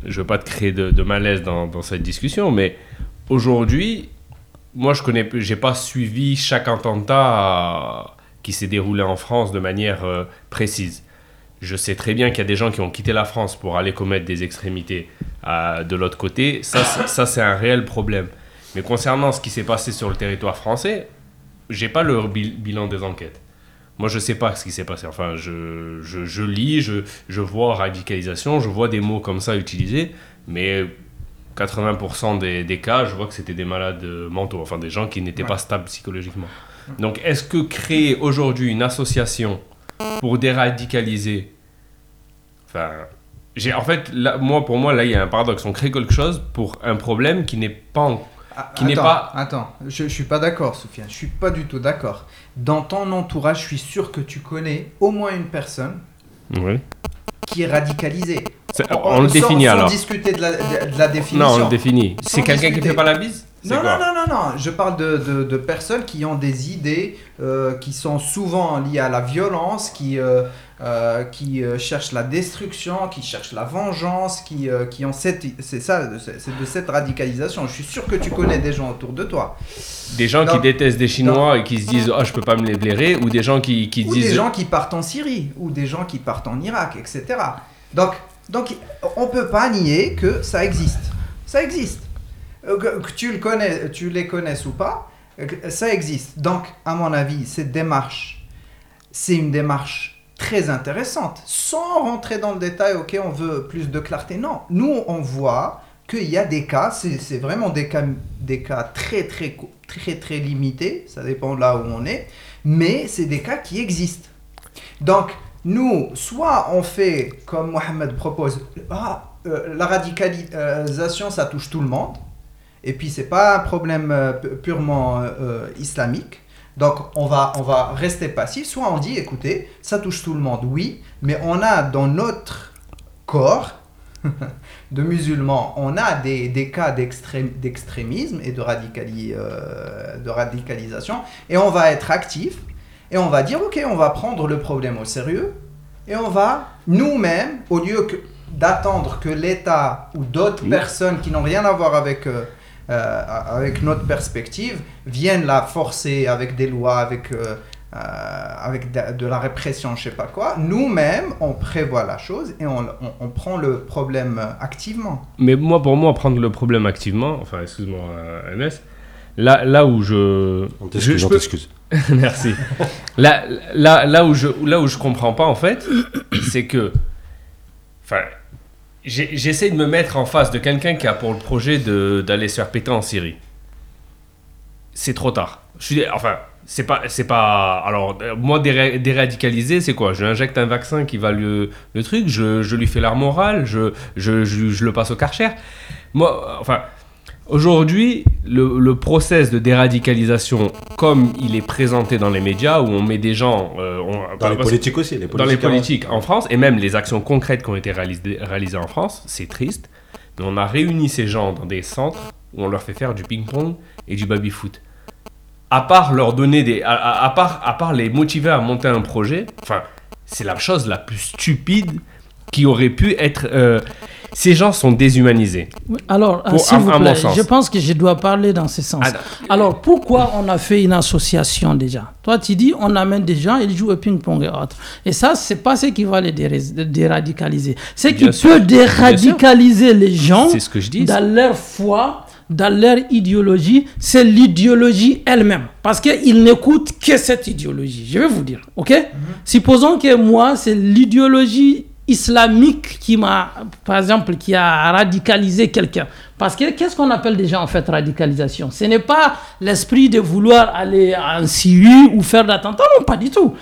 je veux pas te créer de, malaise dans, cette discussion, mais aujourd'hui, moi, je connais, j'ai pas suivi chaque attentat qui s'est déroulé en France de manière euh, précise. Je sais très bien qu'il y a des gens qui ont quitté la France pour aller commettre des extrémités euh, de l'autre côté. Ça, ça c'est un réel problème. Mais concernant ce qui s'est passé sur le territoire français, j'ai pas le bilan des enquêtes. Moi, je sais pas ce qui s'est passé. Enfin, je, je, je lis, je, je, vois radicalisation, je vois des mots comme ça utilisés, mais 80% des, des, cas, je vois que c'était des malades mentaux, enfin des gens qui n'étaient pas stables psychologiquement. Donc, est-ce que créer aujourd'hui une association pour déradicaliser, enfin, j'ai en fait, là, moi pour moi là, il y a un paradoxe. On crée quelque chose pour un problème qui n'est pas en ah, qui n'est pas. Attends, je, je suis pas d'accord, Sofiane. Je suis pas du tout d'accord. Dans ton entourage, je suis sûr que tu connais au moins une personne qui est radicalisée. on, le définit alors. Sans discuter de la, de, la, définition. Non, on le définit. C'est quelqu'un qui fait pas la bise? Non, non, non, non, non, je parle de, de, de personnes qui ont des idées euh, qui sont souvent liées à la violence, qui, euh, euh, qui cherchent la destruction, qui cherchent la vengeance, qui, qui ont cette... C'est ça, c'est de cette radicalisation. Je suis sûr que tu connais des gens autour de toi. Des gens qui détestent des Chinois et qui se disent « oh, je peux pas me les blairer » ou des gens qui, qui ou disent... des gens qui partent en Syrie, ou des gens qui partent en Irak, etc. Donc, donc on peut pas nier que ça existe. Ça existe. Euh, que, tu, le connais, tu les connaisses ou pas, euh, ça existe. Donc, à mon avis, cette démarche, c'est une démarche très intéressante. Sans rentrer dans le détail, ok, on veut plus de clarté. Non, nous, on voit qu'il y a des cas, c'est vraiment des cas, des cas très, très, très, très limités, ça dépend là où on est, mais c'est des cas qui existent. Donc, nous, soit on fait comme Mohamed propose, ah, euh, la radicalisation, ça touche tout le monde, Et puis, c'est pas un problème euh, purement euh, islamique. Donc, on va, on va rester passif. Soit on dit, écoutez, ça touche tout le monde, oui, mais on a dans notre corps de musulmans, on a des, des cas d'extrémisme et de, de radicalisation, et on va être actif, et on va dire, ok, on va prendre le problème au sérieux, et on va nous-mêmes, au lieu d'attendre que l'État ou d'autres personnes qui n'ont rien à voir avec, euh, euh, avec notre perspective viennent la forcer avec des lois, avec, euh, avec de, la répression, je sais pas quoi, nous-mêmes, on prévoit la chose et on, on, prend le problème activement. Mais moi, pour moi, prendre le problème activement, enfin, excuse-moi, MS, là, là où je... On t'excuse, on t'excuse. Merci. là, là, là, où je, là où je comprends pas, en fait, c'est que. Enfin, j'essaie de me mettre en face de quelqu'un qui a pour le projet d'aller se faire péter en Syrie. C'est trop tard. Je suis, enfin, c'est pas, c'est pas. Alors, moi, déradicaliser, c'est quoi? Je injecte un vaccin qui va le, le truc, je, je lui fais l'art moral, je, je, je, je, le passe au karcher. Moi, enfin, Aujourd'hui, le, le, process de déradicalisation, comme il est présenté dans les médias, où on met des gens... Euh, dans les politiques aussi. Les dans les politiques en France, et même les actions concrètes qui ont été réalisées, réalisées en France, c'est triste. Mais on a réuni ces gens dans des centres où on leur fait faire du ping-pong et du baby-foot. À part leur donner des... À, part, à part les motiver à monter un projet, enfin, c'est la chose la plus stupide qui aurait pu être... Euh, ces gens sont déshumanisés. Alors, euh, s'il vous plaît, je pense que je dois parler dans ce sens. Ah, Alors, pourquoi on a fait une association déjà? Toi, tu dis, on amène des gens, ils jouent au ping-pong et autres. Et ça, c'est pas ce qui va les déradicaliser. C'est qui peut déradicaliser les gens ce que je dis, dans leur foi dans leur idéologie, c'est l'idéologie elle-même. Parce qu'ils n'écoutent que cette idéologie. Je vais vous dire, ok? Mhm. Supposons que moi, c'est l'idéologie islamique qui m'a, par exemple, qui a radicalisé quelqu'un. Parce que qu'est-ce qu'on appelle déjà en fait radicalisation? Ce n'est pas l'esprit de vouloir aller en Syrie ou faire d'attentats, non, pas du tout.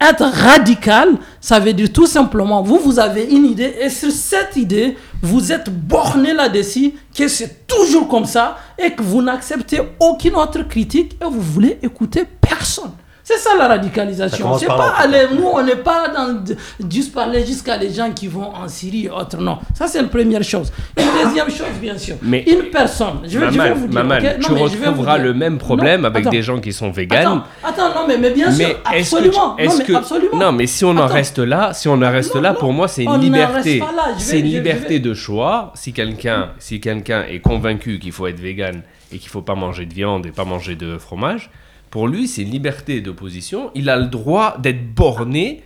Être radical, ça veut dire tout simplement, vous, vous avez une idée et sur cette idée, vous êtes borné là-dessus, que c'est toujours comme ça et que vous n'acceptez aucune autre critique et vous voulez écouter personne. C'est ça la radicalisation. C'est pas aller, nous on n'est pas dans juste parler jusqu'à les gens qui vont en Syrie et autres. Non, ça c'est une première chose. Une deuxième chose, bien sûr. Mais une personne. Je vais, Maman, vous dire. tu retrouveras le même problème avec des gens qui sont véganes. Attends, non, mais, mais bien sûr, absolument. non, mais, absolument. non, mais si on en reste là, si on en reste là, pour moi c'est une liberté. C'est une liberté de choix. Si quelqu'un, si quelqu'un est convaincu qu'il faut être végane et qu'il faut pas manger de viande et pas manger de fromage pour lui, c'est une liberté d'opposition. Il a le droit d'être borné.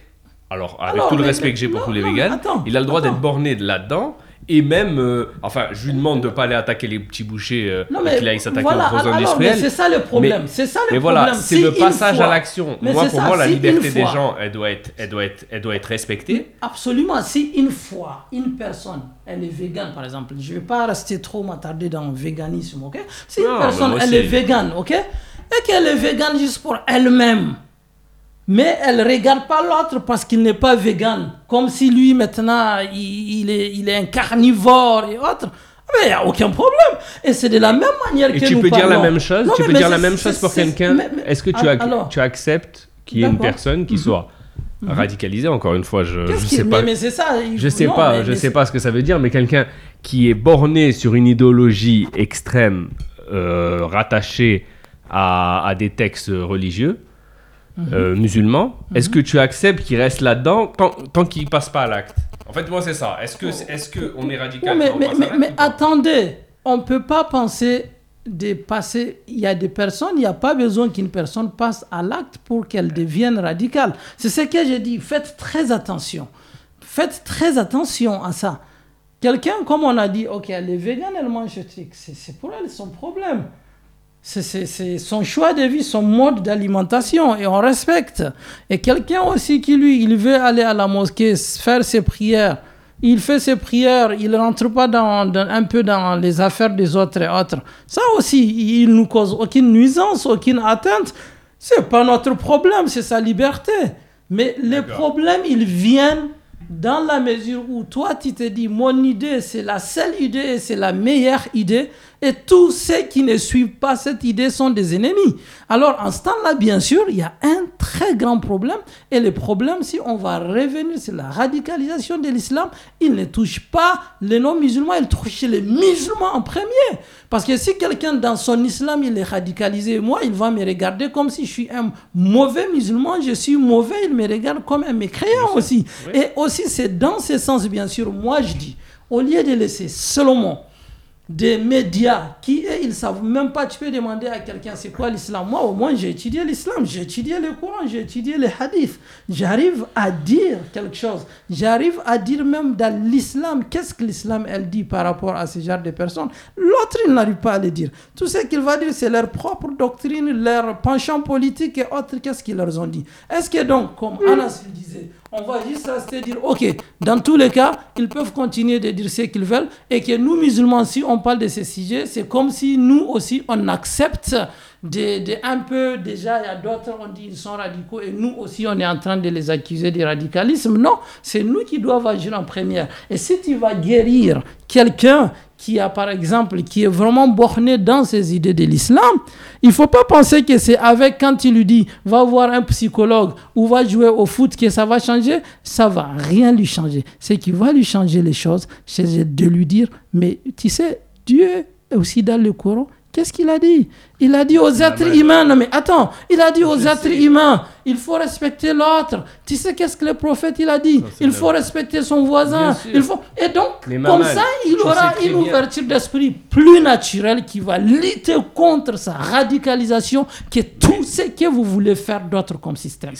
Alors, avec tout le respect que j'ai pour tous les véganes, il a le droit d'être borné là-dedans. Et même, euh, enfin, je lui demande de ne pas aller attaquer les petits bouchers, euh, qu'il aille s'attaquer aux gros industriels. c'est ça le problème. C'est ça le mais voilà, c'est le passage à l'action. Moi, pour moi, la liberté des gens, elle doit être, elle doit être, elle doit être respectée. absolument. Si une fois, une personne, elle est végane, par exemple, je ne vais pas rester trop m'attarder dans le véganisme, ok? Si une personne, elle est végane, ok? Et qu'elle est végane juste pour elle-même. Mais elle ne regarde pas l'autre parce qu'il n'est pas végane. Comme si lui, maintenant, il, est, il est un carnivore et autre. Mais il n'y a aucun problème. Et c'est de la même manière et que tu nous peux dire la même chose. tu peux dire la même chose pour quelqu'un. Est-ce que tu, tu acceptes qu'il y ait une personne qui mhm. soit mhm. radicalisée Encore une fois, je, ne sais pas. Mais, c'est ça. Je sais pas. je sais pas ce que ça veut dire. Mais quelqu'un qui est borné sur une idéologie extrême, euh, rattachée à, des textes religieux mhm. euh, musulmans, mhm. est-ce que tu acceptes qu'il reste là-dedans tant, tant qu'il ne passe pas à l'acte? En fait, moi, c'est ça. Est-ce que est, que on est radical Mais, mais, mais, attendez, on ne peut pas penser de passer. Il y a des personnes, il n'y a pas besoin qu'une personne passe à l'acte pour qu'elle devienne radicale. C'est ce que j'ai dit. Faites très attention. Faites très attention à ça. Quelqu'un, comme on a dit, ok, elle est végane, elle mange truc. C'est pour elle son problème. C'est son choix de vie, son mode d'alimentation et on respecte. Et quelqu'un aussi qui lui, il veut aller à la mosquée, faire ses prières. Il fait ses prières, il ne rentre pas dans, un peu dans les affaires des autres et autres. Ça aussi, il ne nous cause aucune nuisance, aucune atteinte. C'est pas notre problème, c'est sa liberté. Mais les problèmes, ils viennent dans la mesure où toi, tu te dis, mon idée, c'est la seule idée c'est la meilleure idée, Et tous ceux qui ne suivent pas cette idée sont des ennemis. Alors, en ce temps-là, bien sûr, il y a un très grand problème. Et le problème, si on va revenir sur la radicalisation de l'islam, il ne touche pas les non-musulmans, il touche les musulmans en premier. Parce que si quelqu'un dans son islam, il est radicalisé, moi, il va me regarder comme si je suis un mauvais musulman, je suis mauvais, il me regarde comme un mécréant aussi. Et aussi, c'est dans ce sens, bien sûr, moi, je dis, au lieu de laisser seulement des médias qui, ils ne savent même pas, tu peux demander à quelqu'un c'est quoi l'islam? Moi, au moins, j'ai étudié l'islam, j'ai étudié le Coran, j'ai étudié les hadiths. J'arrive à dire quelque chose. J'arrive à dire même dans l'islam, qu'est-ce que l'islam, elle dit par rapport à ce genre de personnes? L'autre, il n'arrive pas à le dire. Tout ce qu'il va dire, c'est leur propre doctrine, leur penchant politique et autres, qu'est-ce qu'ils leur ont dit? Est-ce que donc, comme Anas le disait, on va juste rester dire, ok, dans tous les cas, ils peuvent continuer de dire ce qu'ils veulent et que nous, musulmans, si on parle de ces sujets, c'est comme si nous aussi, on accepte de, de un peu, déjà, il y a d'autres, on dit ils sont radicaux et nous aussi, on est en train de les accuser de radicalisme. Non, c'est nous qui doivent agir en première. Et si tu vas guérir quelqu'un qui a par exemple, qui est vraiment borné dans ses idées de l'islam, il faut pas penser que c'est avec quand il lui dit va voir un psychologue ou va jouer au foot que ça va changer, ça va rien lui changer. Ce qui va lui changer les choses, c'est de lui dire mais tu sais, Dieu est aussi dans le Coran, Qu'est-ce qu'il a dit? Il a dit aux êtres humains, non mais attends, il a dit aux êtres humains, il faut respecter l'autre. Tu sais qu'est-ce que le prophète il a dit? Il faut respecter son voisin. Il faut... Et donc, comme ça, il aura une ouverture d'esprit plus naturelle qui va lutter contre sa radicalisation que tout ce que vous voulez faire d'autre comme système.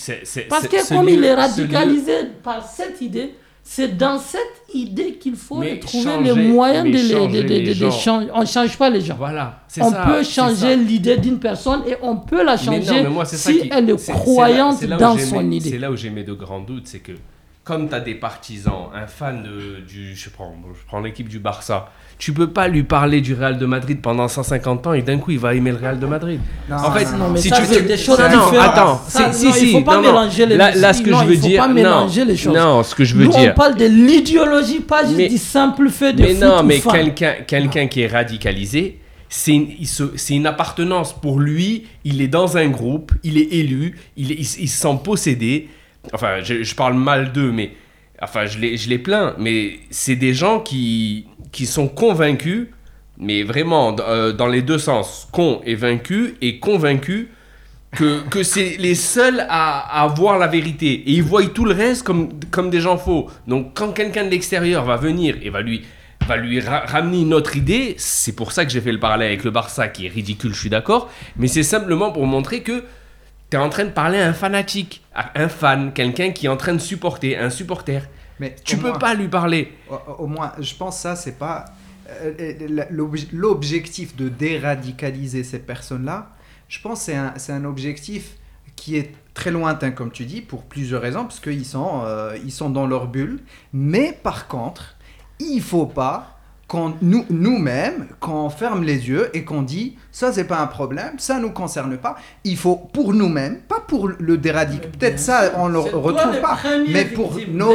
Parce que comme il est radicalisé par cette idée, c'est dans cette idée qu'il faut trouver les moyens de les, changer. On ne change pas les gens. Voilà, on peut changer l'idée d'une personne et on peut la changer si elle est croyante dans son idée. C'est là où j'ai mes de grands doutes, c'est que comme tu as des partisans, un fan de, du, je prends, je prends l'équipe du Barça, tu peux pas lui parler du Real de Madrid pendant 150 ans et d'un coup il va aimer le Real de Madrid. en fait, non, mais si ça, tu des choses non, attends, ça, si, si, il faut pas mélanger les là, là, ce que je veux dire, pas mélanger les choses. Non, ce que je veux Nous, dire. on parle de l'idéologie, pas juste du simple fait de Mais non, mais quelqu'un, quelqu'un qui est radicalisé, c'est une, une, appartenance pour lui. Il est dans un groupe, il est élu, il, est, il, se sent possédé. Enfin, je, je parle mal d'eux, mais enfin, je les, je les plains. Mais c'est des gens qui qui sont convaincus, mais vraiment euh, dans les deux sens, con et vaincu, et convaincus que, que c'est les seuls à, voir la vérité. Et ils voient tout le reste comme, comme des gens faux. Donc quand quelqu'un de l'extérieur va venir et va lui, va lui ramener une autre idée, c'est pour ça que j'ai fait le parallèle avec le Barça, qui est ridicule, je suis d'accord, mais c'est simplement pour montrer que tu es en train de parler à un fanatique, à un fan, quelqu'un qui est en train de supporter, un supporter. Mais tu peux pas lui parler. Au, moins, je pense que ça, c'est pas euh, euh, l'objectif de déradicaliser ces personnes-là. Je pense que c'est un, objectif qui est très lointain, comme tu dis, pour plusieurs raisons, parce qu'ils sont, euh, ils sont dans leur bulle. Mais par contre, il faut pas quand nous, nous-mêmes, quand on ferme les yeux et qu'on dit ça c'est pas un problème, ça nous concerne pas, il faut pour nous-mêmes, pas pour le déradicaliser, peut-être ça on le retrouve pas, mais pour nos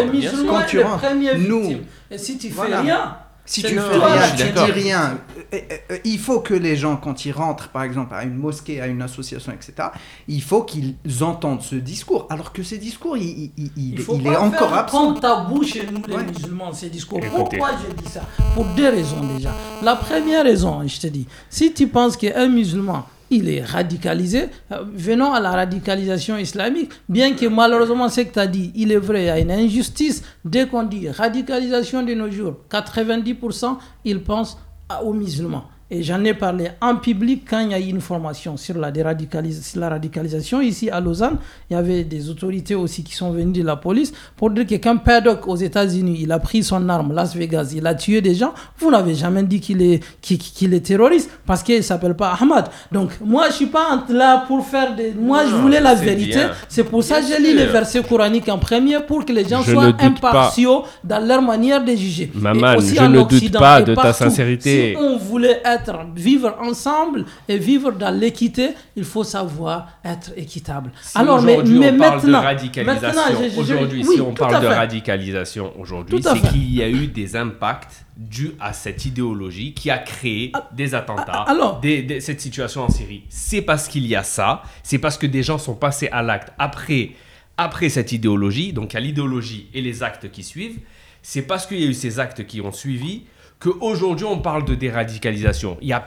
concurrents, nous. Et si tu fais rien, si tu fais rien, tu dis rien, euh, euh, euh, il faut que les gens, quand ils rentrent, par exemple, à une mosquée, à une association, etc., il faut qu'ils entendent ce discours. Alors que ce discours, il, il, il, il est encore absent. tabou chez nous, les musulmans, ces discours. Pourquoi je dis ça? Pour deux raisons déjà. La première raison, je te dis, si tu penses qu'un musulman, il est radicalisé. Euh, venons à la radicalisation islamique, bien que malheureusement, ce que tu as dit, il est vrai, il y a une injustice. Dès qu'on dit radicalisation de nos jours, 90%, ils pensent aux musulmans. Et j'en ai parlé en public quand il y a eu une formation sur la, la radicalisation. Ici à Lausanne, il y avait des autorités aussi qui sont venues de la police pour dire que quand Paddock aux États-Unis, il a pris son arme, Las Vegas, il a tué des gens, vous n'avez jamais dit qu'il est, qu'il, est terroriste parce qu'il ne s'appelle pas Ahmad. Donc moi, je ne suis pas là pour faire des. Moi, je voulais la vérité. C'est pour ça que j'ai lu les versets coraniques en premier pour que les gens soient impartiaux dans leur manière de juger. Maman, je ne doute pas de ta sincérité. Si on voulait être être, vivre ensemble et vivre dans l'équité, il faut savoir être équitable. Alors, mais, mais on parle maintenant, de radicalisation, aujourd'hui, si on parle de radicalisation aujourd'hui, c'est qu'il y a eu des impacts dus à cette idéologie qui a créé ah, des attentats, alors, cette situation en Syrie. C'est parce qu'il y a ça, c'est parce que des gens sont passés à l'acte après, après cette idéologie, donc à l'idéologie et les actes qui suivent. C'est parce qu'il y a eu ces actes qui ont suivi qu'aujourd'hui on parle de déradicalisation. Il n'y a,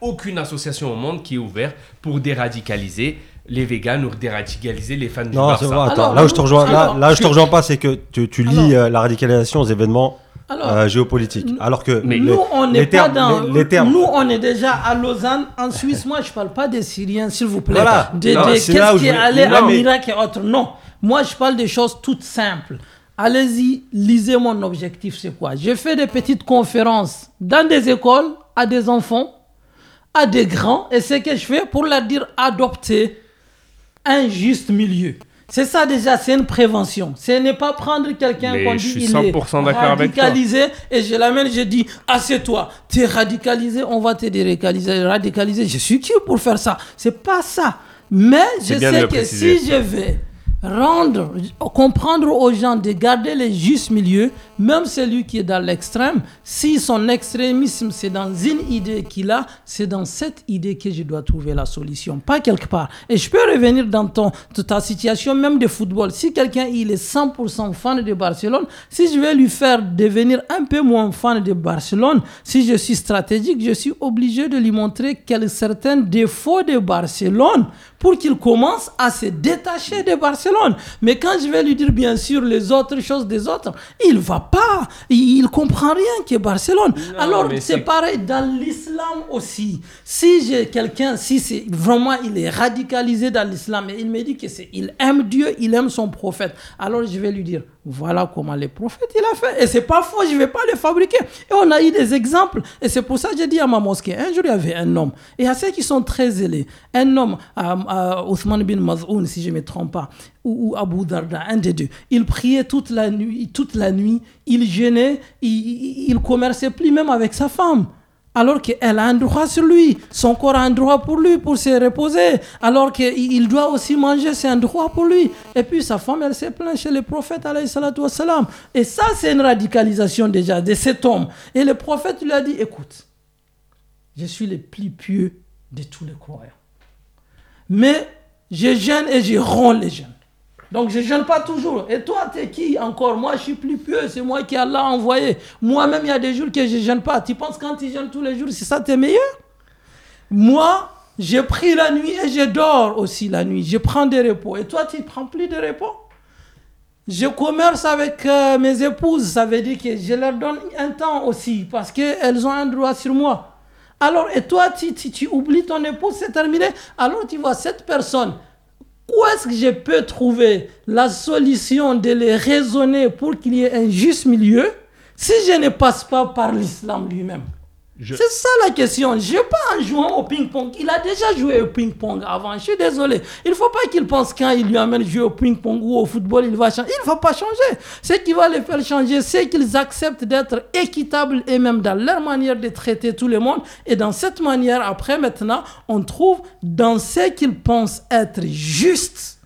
aucune association au monde qui est ouverte pour déradicaliser les véganes ou déradicaliser les fans du Barça. Non, attends, là où je te rejoins, là, je te rejoins pas, c'est que tu, tu lis euh, la radicalisation aux événements euh, géopolitiques. Alors que mais nous, on n'est pas dans. Les, termes... Nous, on est déjà à Lausanne, en Suisse. Moi, je parle pas des Syriens, s'il vous plaît. Voilà. Qu'est-ce qui est allé en Irak et autres. Non. Moi, je parle des choses toutes simples. Allez-y, lisez mon objectif, c'est quoi? J'ai fait des petites conférences dans des écoles à des enfants, à des grands, et ce que je fais pour leur dire adopter un juste milieu. C'est ça déjà, c'est une prévention. Ce n'est pas prendre quelqu'un qu'on dit il est radicalisé et je l'amène, je dis assieds-toi, tu es radicalisé, on va te déradicaliser, radicaliser. Je suis qui pour faire ça? C'est pas ça. Mais je sais que si je vais rendre, comprendre aux gens de garder le juste milieu, même celui qui est dans l'extrême, si son extrémisme c'est dans une idée qu'il a, c'est dans cette idée que je dois trouver la solution, pas quelque part. Et je peux revenir dans ton, ta situation même de football. Si quelqu'un il est 100% fan de Barcelone, si je vais lui faire devenir un peu moins fan de Barcelone, si je suis stratégique, je suis obligé de lui montrer quels certains défauts de Barcelone pour qu'il commence à se détacher de Barcelone. Mais quand je vais lui dire bien sûr les autres choses des autres, il va pas, il, comprend rien que Barcelone. Alors c'est pareil dans l'islam aussi. Si j'ai quelqu'un, si c'est vraiment il est radicalisé dans l'islam et il me dit que c'est, il aime Dieu, il aime son prophète, alors je vais lui dire voilà comment les prophètes il a fait. Et c'est pas faux, je vais pas les fabriquer. Et on a eu des exemples. Et c'est pour ça que j'ai dit à ma mosquée, un jour il y avait un homme. Et à ceux qui sont très zélés, un homme, euh, euh, Othman bin Maz'oun, si je ne me trompe pas, ou, Abu Darda, un des deux. Il priait toute la nuit, toute la nuit il gênait, il, il commerçait plus même avec sa femme alors qu'elle a un droit sur lui. Son corps a un droit pour lui, pour se reposer. Alors qu'il doit aussi manger, c'est un droit pour lui. Et puis sa femme, elle s'est plainte chez le prophète, wassalam. Et ça, c'est une radicalisation déjà de cet homme. Et le prophète lui a dit, écoute, je suis le plus pieux de tous les croyants. Mais je gêne et je rends les jeunes. Donc je ne jeûne pas toujours. Et toi, tu es qui encore? Moi, je suis plus pieux. C'est moi qui Allah a envoyé. Moi-même, il y a des jours que je ne jeûne pas. Tu penses quand tu jeûnes tous les jours, c'est ça, tu es meilleur? Moi, j'ai pris la nuit et je dors aussi la nuit. Je prends des repos. Et toi, tu ne prends plus de repos? Je commerce avec euh, mes épouses, ça veut dire que je leur donne un temps aussi, parce qu'elles ont un droit sur moi. Alors, et toi, tu, tu oublies ton épouse, c'est terminé. Alors, tu vois, cette personne, où est-ce que je peux trouver la solution de les raisonner pour qu'il y ait un juste milieu si je ne passe pas par l'islam lui-même? C'est ça la question. Je pas en jouant au ping-pong. Il a déjà joué au ping-pong avant. Je suis désolé. Il ne faut pas qu'il pense quand il lui amène jouer au ping-pong ou au football, il va changer. Il ne va pas changer. Ce qui va les faire changer, c'est qu'ils acceptent d'être équitables et même dans leur manière de traiter tout le monde. Et dans cette manière, après, maintenant, on trouve dans ce qu'ils pensent être juste.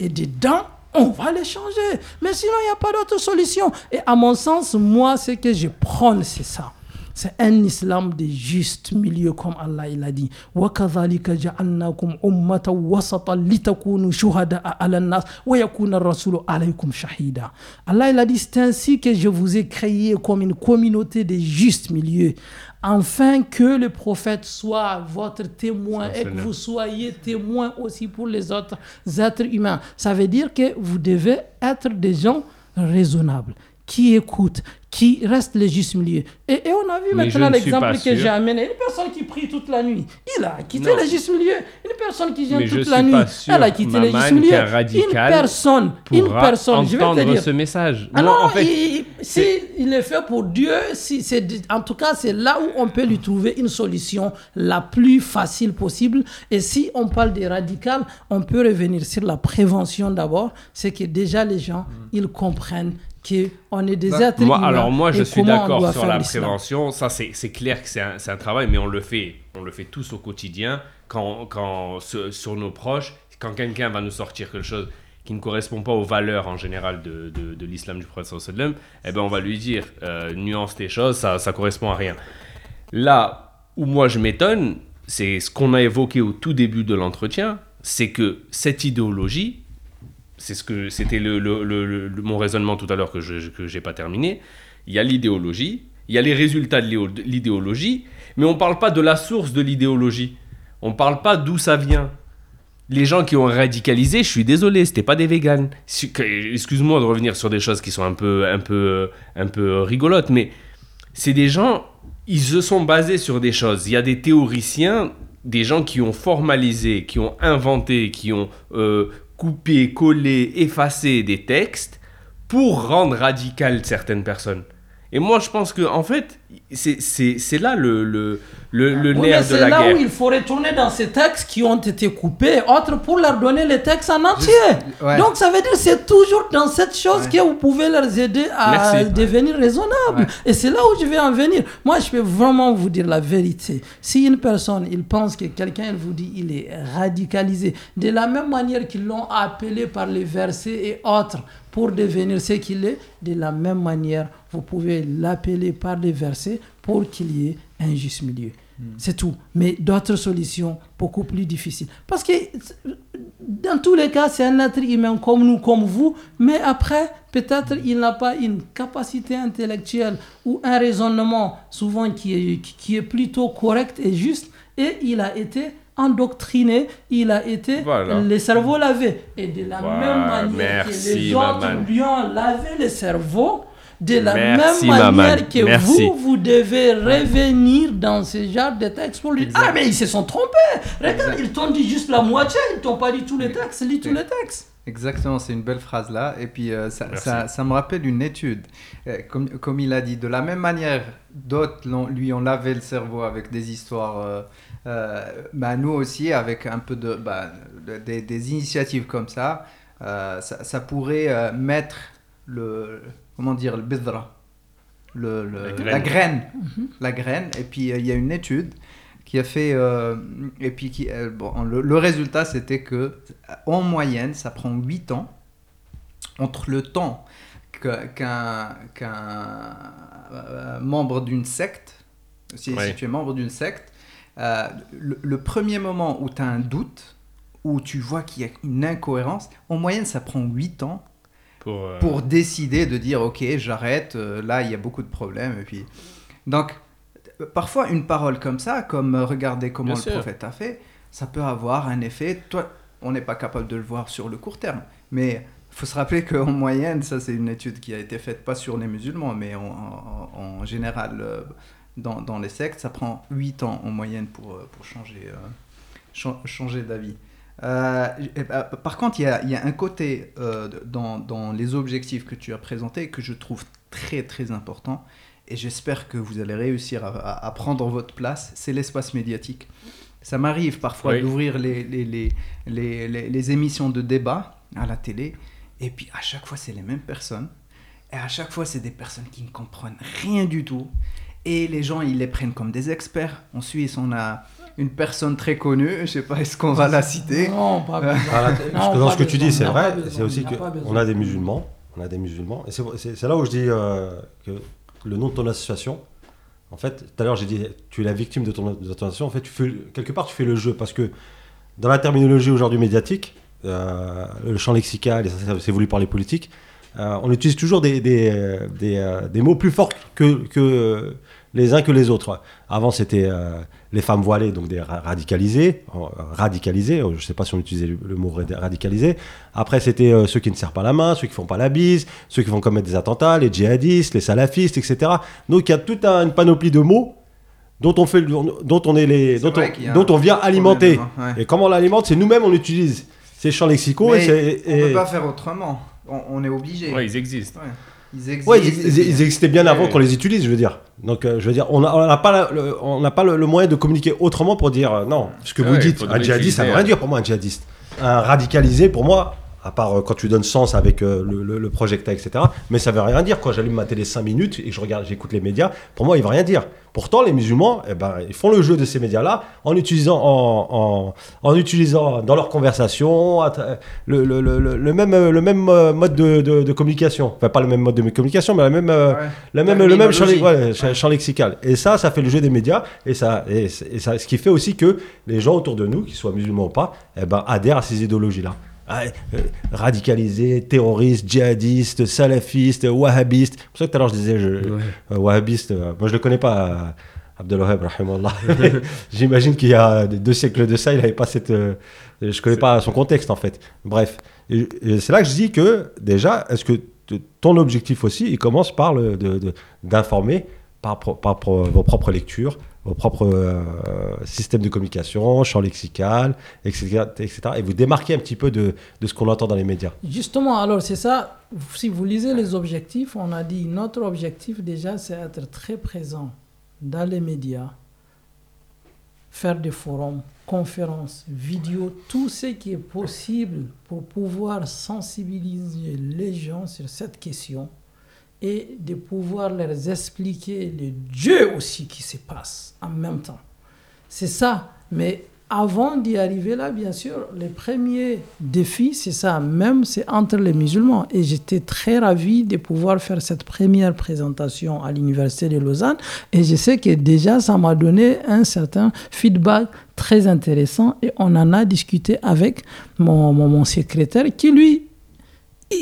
Et dedans, on va les changer. Mais sinon, il n'y a pas d'autre solution. Et à mon sens, moi, ce que je prends, c'est ça. C'est un islam de juste milieu, comme Allah il a dit. وَكَذَلِكَ جَعَلْنَاكُمْ أُمَّةً وَسَطًا لِتَكُونُوا شُهَدَاءَ عَلَى النَّاسِ وَيَكُونَ الرَّسُولُ عَلَيْكُمْ شَهِيدًا Allah il a dit, c'est ainsi que je vous ai créé comme une communauté de juste milieu afin que le prophète soit votre témoin et que vous soyez témoin aussi pour les autres êtres humains. Ça veut dire que vous devez être des gens raisonnables, qui écoutent, qui reste le juste milieu. Et, on a vu maintenant l'exemple que j'ai amené. Une personne qui prie toute la nuit, il a quitté le juste milieu. Une personne qui vient toute la nuit, elle a quitté le juste milieu. Une personne, une personne, je vais te dire. ce message. Alors, en fait, si il est fait pour Dieu, si c'est, en tout cas, c'est là où on peut lui trouver une solution la plus facile possible. Et si on parle des radicales, on peut revenir sur la prévention d'abord. C'est que déjà les gens, mm. ils comprennent qu'on est des bah, êtres moi, Alors moi, je suis d'accord sur la prévention. Ça, c'est clair que c'est un, un, travail, mais on le fait, on le fait tous au quotidien. Quand, quand sur, nos proches, quand quelqu'un va nous sortir quelque chose qui ne correspond pas aux valeurs en général de, de, de l'islam du prophète sallam, eh ben on va lui dire euh, nuance tes choses, ça ça correspond à rien. Là où moi je m'étonne, c'est ce qu'on a évoqué au tout début de l'entretien, c'est que cette idéologie, c'est ce que c'était le, mon raisonnement tout à l'heure que je que pas terminé. Il y a l'idéologie, il y a les résultats de l'idéologie, mais on parle pas de la source de l'idéologie. On parle pas d'où ça vient les gens qui ont radicalisé, je suis désolé, c'était pas des véganes. Excuse-moi de revenir sur des choses qui sont un peu, un peu, un peu rigolotes, mais c'est des gens, ils se sont basés sur des choses. Il y a des théoriciens, des gens qui ont formalisé, qui ont inventé, qui ont euh, coupé, collé, effacé des textes pour rendre radicales certaines personnes. Et moi, je pense que en fait, c'est là le, le, le, le nerf de la guerre. C'est là où il faut retourner dans ces textes qui ont été coupés, autres pour leur donner les textes en entier. Donc ça veut dire c'est toujours dans cette chose que vous pouvez leur aider à devenir raisonnables. Et c'est là où je vais en venir. Moi, je peux vraiment vous dire la vérité. Si une personne, il pense que quelqu'un, il vous dit, il est radicalisé, de la même manière qu'ils l'ont appelé par les versets et autres, pour devenir ce qu'il est, de la même manière, vous pouvez l'appeler par les versets pour qu'il y ait un juste milieu. Hmm. C'est tout. Mais d'autres solutions beaucoup plus difficiles. Parce que dans tous les cas, c'est un être humain comme nous, comme vous, mais après, peut-être il n'a pas une capacité intellectuelle ou un raisonnement souvent qui est, qui est plutôt correct et juste, et il a été endoctriné, il a été le cerveau lavé. Et de la même manière que les autres lui ont lavé le cerveau, de la même manière que vous, vous devez revenir dans ce genre de textes pour lui dire Ah, mais ils se sont trompés Regarde, ils t'ont dit juste la moitié, ils t'ont pas dit tous les textes, lis tous les textes. Exactement, c'est une belle phrase là. Et puis euh, ça, ça, ça, me rappelle une étude. Euh, comme, comme, il a dit, de la même manière, d'autres lui ont lavé le cerveau avec des histoires. Euh, euh, bah, nous aussi, avec un peu de, bah, des, des, initiatives comme ça, euh, ça, ça, pourrait mettre le, comment dire, le bidra, le, la graine, mhm. la graine. Et puis il y a une étude qui a fait, et puis qui, bon, le, résultat c'était que en moyenne, ça prend 8 ans entre le temps qu'un qu'un membre d'une secte, si, si, tu es membre d'une secte, euh, le, premier moment où tu as un doute, où tu vois qu'il y a une incohérence, en moyenne, ça prend 8 ans pour, euh, pour décider de dire ok, j'arrête, euh, là, il y a beaucoup de problèmes. Et puis... Donc, parfois, une parole comme ça, comme regarder comment le prophète a fait, ça peut avoir un effet. Toi, on n'est pas capable de le voir sur le court terme, mais il faut se rappeler qu'en moyenne, ça c'est une étude qui a été faite pas sur les musulmans, mais en, en général dans, dans, les sectes, ça prend 8 ans en moyenne pour, euh, pour changer, euh, changer d'avis. Euh, bah, par contre, il y a, y a, un côté dans, dans, les objectifs que tu as présentés que je trouve très très important et j'espère que vous allez réussir à, à, prendre votre place, c'est l'espace médiatique. Ça m'arrive parfois d'ouvrir les les, les, les, les, émissions de débat à la télé et puis à chaque fois c'est les mêmes personnes et à chaque fois c'est des personnes qui ne comprennent rien du tout et les gens, ils les prennent comme des experts. En Suisse, on a une personne très connue, je sais pas, est-ce qu'on va la citer? Non, pas besoin. dans ce que tu dis, c'est vrai. C'est aussi qu'on a des musulmans. On a des musulmans. Et c'est là où je dis euh, que le nom de ton association, en fait, tout à l'heure j'ai dit, tu es la victime de ton, association. En fait, tu fais, quelque part, tu fais le jeu. Parce que dans la terminologie aujourd'hui médiatique, euh, le champ lexical, c'est voulu par les politiques, euh, on utilise toujours des, des, des, mots plus forts que, que les uns que les autres. Avant, c'était euh, les femmes voilées, donc des radicalisés, euh, radicalisés, je ne sais pas si on utilisait le, mot radicalisé. Après, c'était euh, ceux qui ne serrent pas la main, ceux qui font pas la bise, ceux qui vont commettre des attentats, les djihadistes, les salafistes, etc. Donc, il y a toute une panoplie de mots dont on, fait, dont on, est les, dont, on, dont on vient alimenter. Hein, et comment on l'alimente C'est nous-mêmes, on utilise ces champs lexicaux. et, on ne peut pas faire autrement. On, est obligé. Oui, ils existent. Ils existent. ils, existaient bien avant qu'on les utilise, je veux dire. Donc, euh, je veux dire, on n'a pas, le, on n'a pas le, moyen de communiquer autrement pour dire euh, non. Ce que vous dites, un djihadiste, ça veut rien dire pour moi, un djihadiste. Un radicalisé, pour moi, à part euh, quand tu donnes sens avec euh, le, le, projecteur, etc. Mais ça veut rien dire. Quand j'allume ma télé 5 minutes et je regarde, j'écoute les médias, pour moi, il ne veut rien dire. Pourtant, les musulmans, eh ben, ils font le jeu de ces médias-là en utilisant, en, en, utilisant dans leur conversation le, même, le même mode de, de, communication. Enfin, pas le même mode de communication, mais la même, la même, le même champ, champ, lexical. Et ça, ça fait le jeu des médias. Et, ça, et, ça, ce qui fait aussi que les gens autour de nous, qu'ils soient musulmans ou pas, eh ben, adhèrent à ces idéologies-là. Ah, euh, radicalisés, terroristes, djihadistes, salafistes, wahhabistes. C'est pour ça que tout à l'heure je disais je, euh, wahhabiste. Euh, moi je le connais pas, Abdelwahab, J'imagine qu'il y a deux siècles de ça, il n'avait pas cette. je connais pas son contexte en fait. Bref, c'est là que je dis que déjà, est-ce que ton objectif aussi, il commence par d'informer de, par, par, vos propres lectures, vos propres euh, systèmes de communication, champ lexical, etc., etc. Et vous démarquez un petit peu de, de ce qu'on entend dans les médias. Justement, alors c'est ça, si vous lisez les objectifs, on a dit notre objectif déjà, c'est être très présent dans les médias, faire des forums, conférences, vidéos, tout ce qui est possible pour pouvoir sensibiliser les gens sur cette question et de pouvoir leur expliquer le Dieu aussi qui se passe en même temps. C'est ça. Mais avant d'y arriver là, bien sûr, le premier défi, c'est ça, même c'est entre les musulmans. Et j'étais très ravi de pouvoir faire cette première présentation à l'Université de Lausanne. Et je sais que déjà, ça m'a donné un certain feedback très intéressant. Et on en a discuté avec mon, mon, mon secrétaire qui, lui,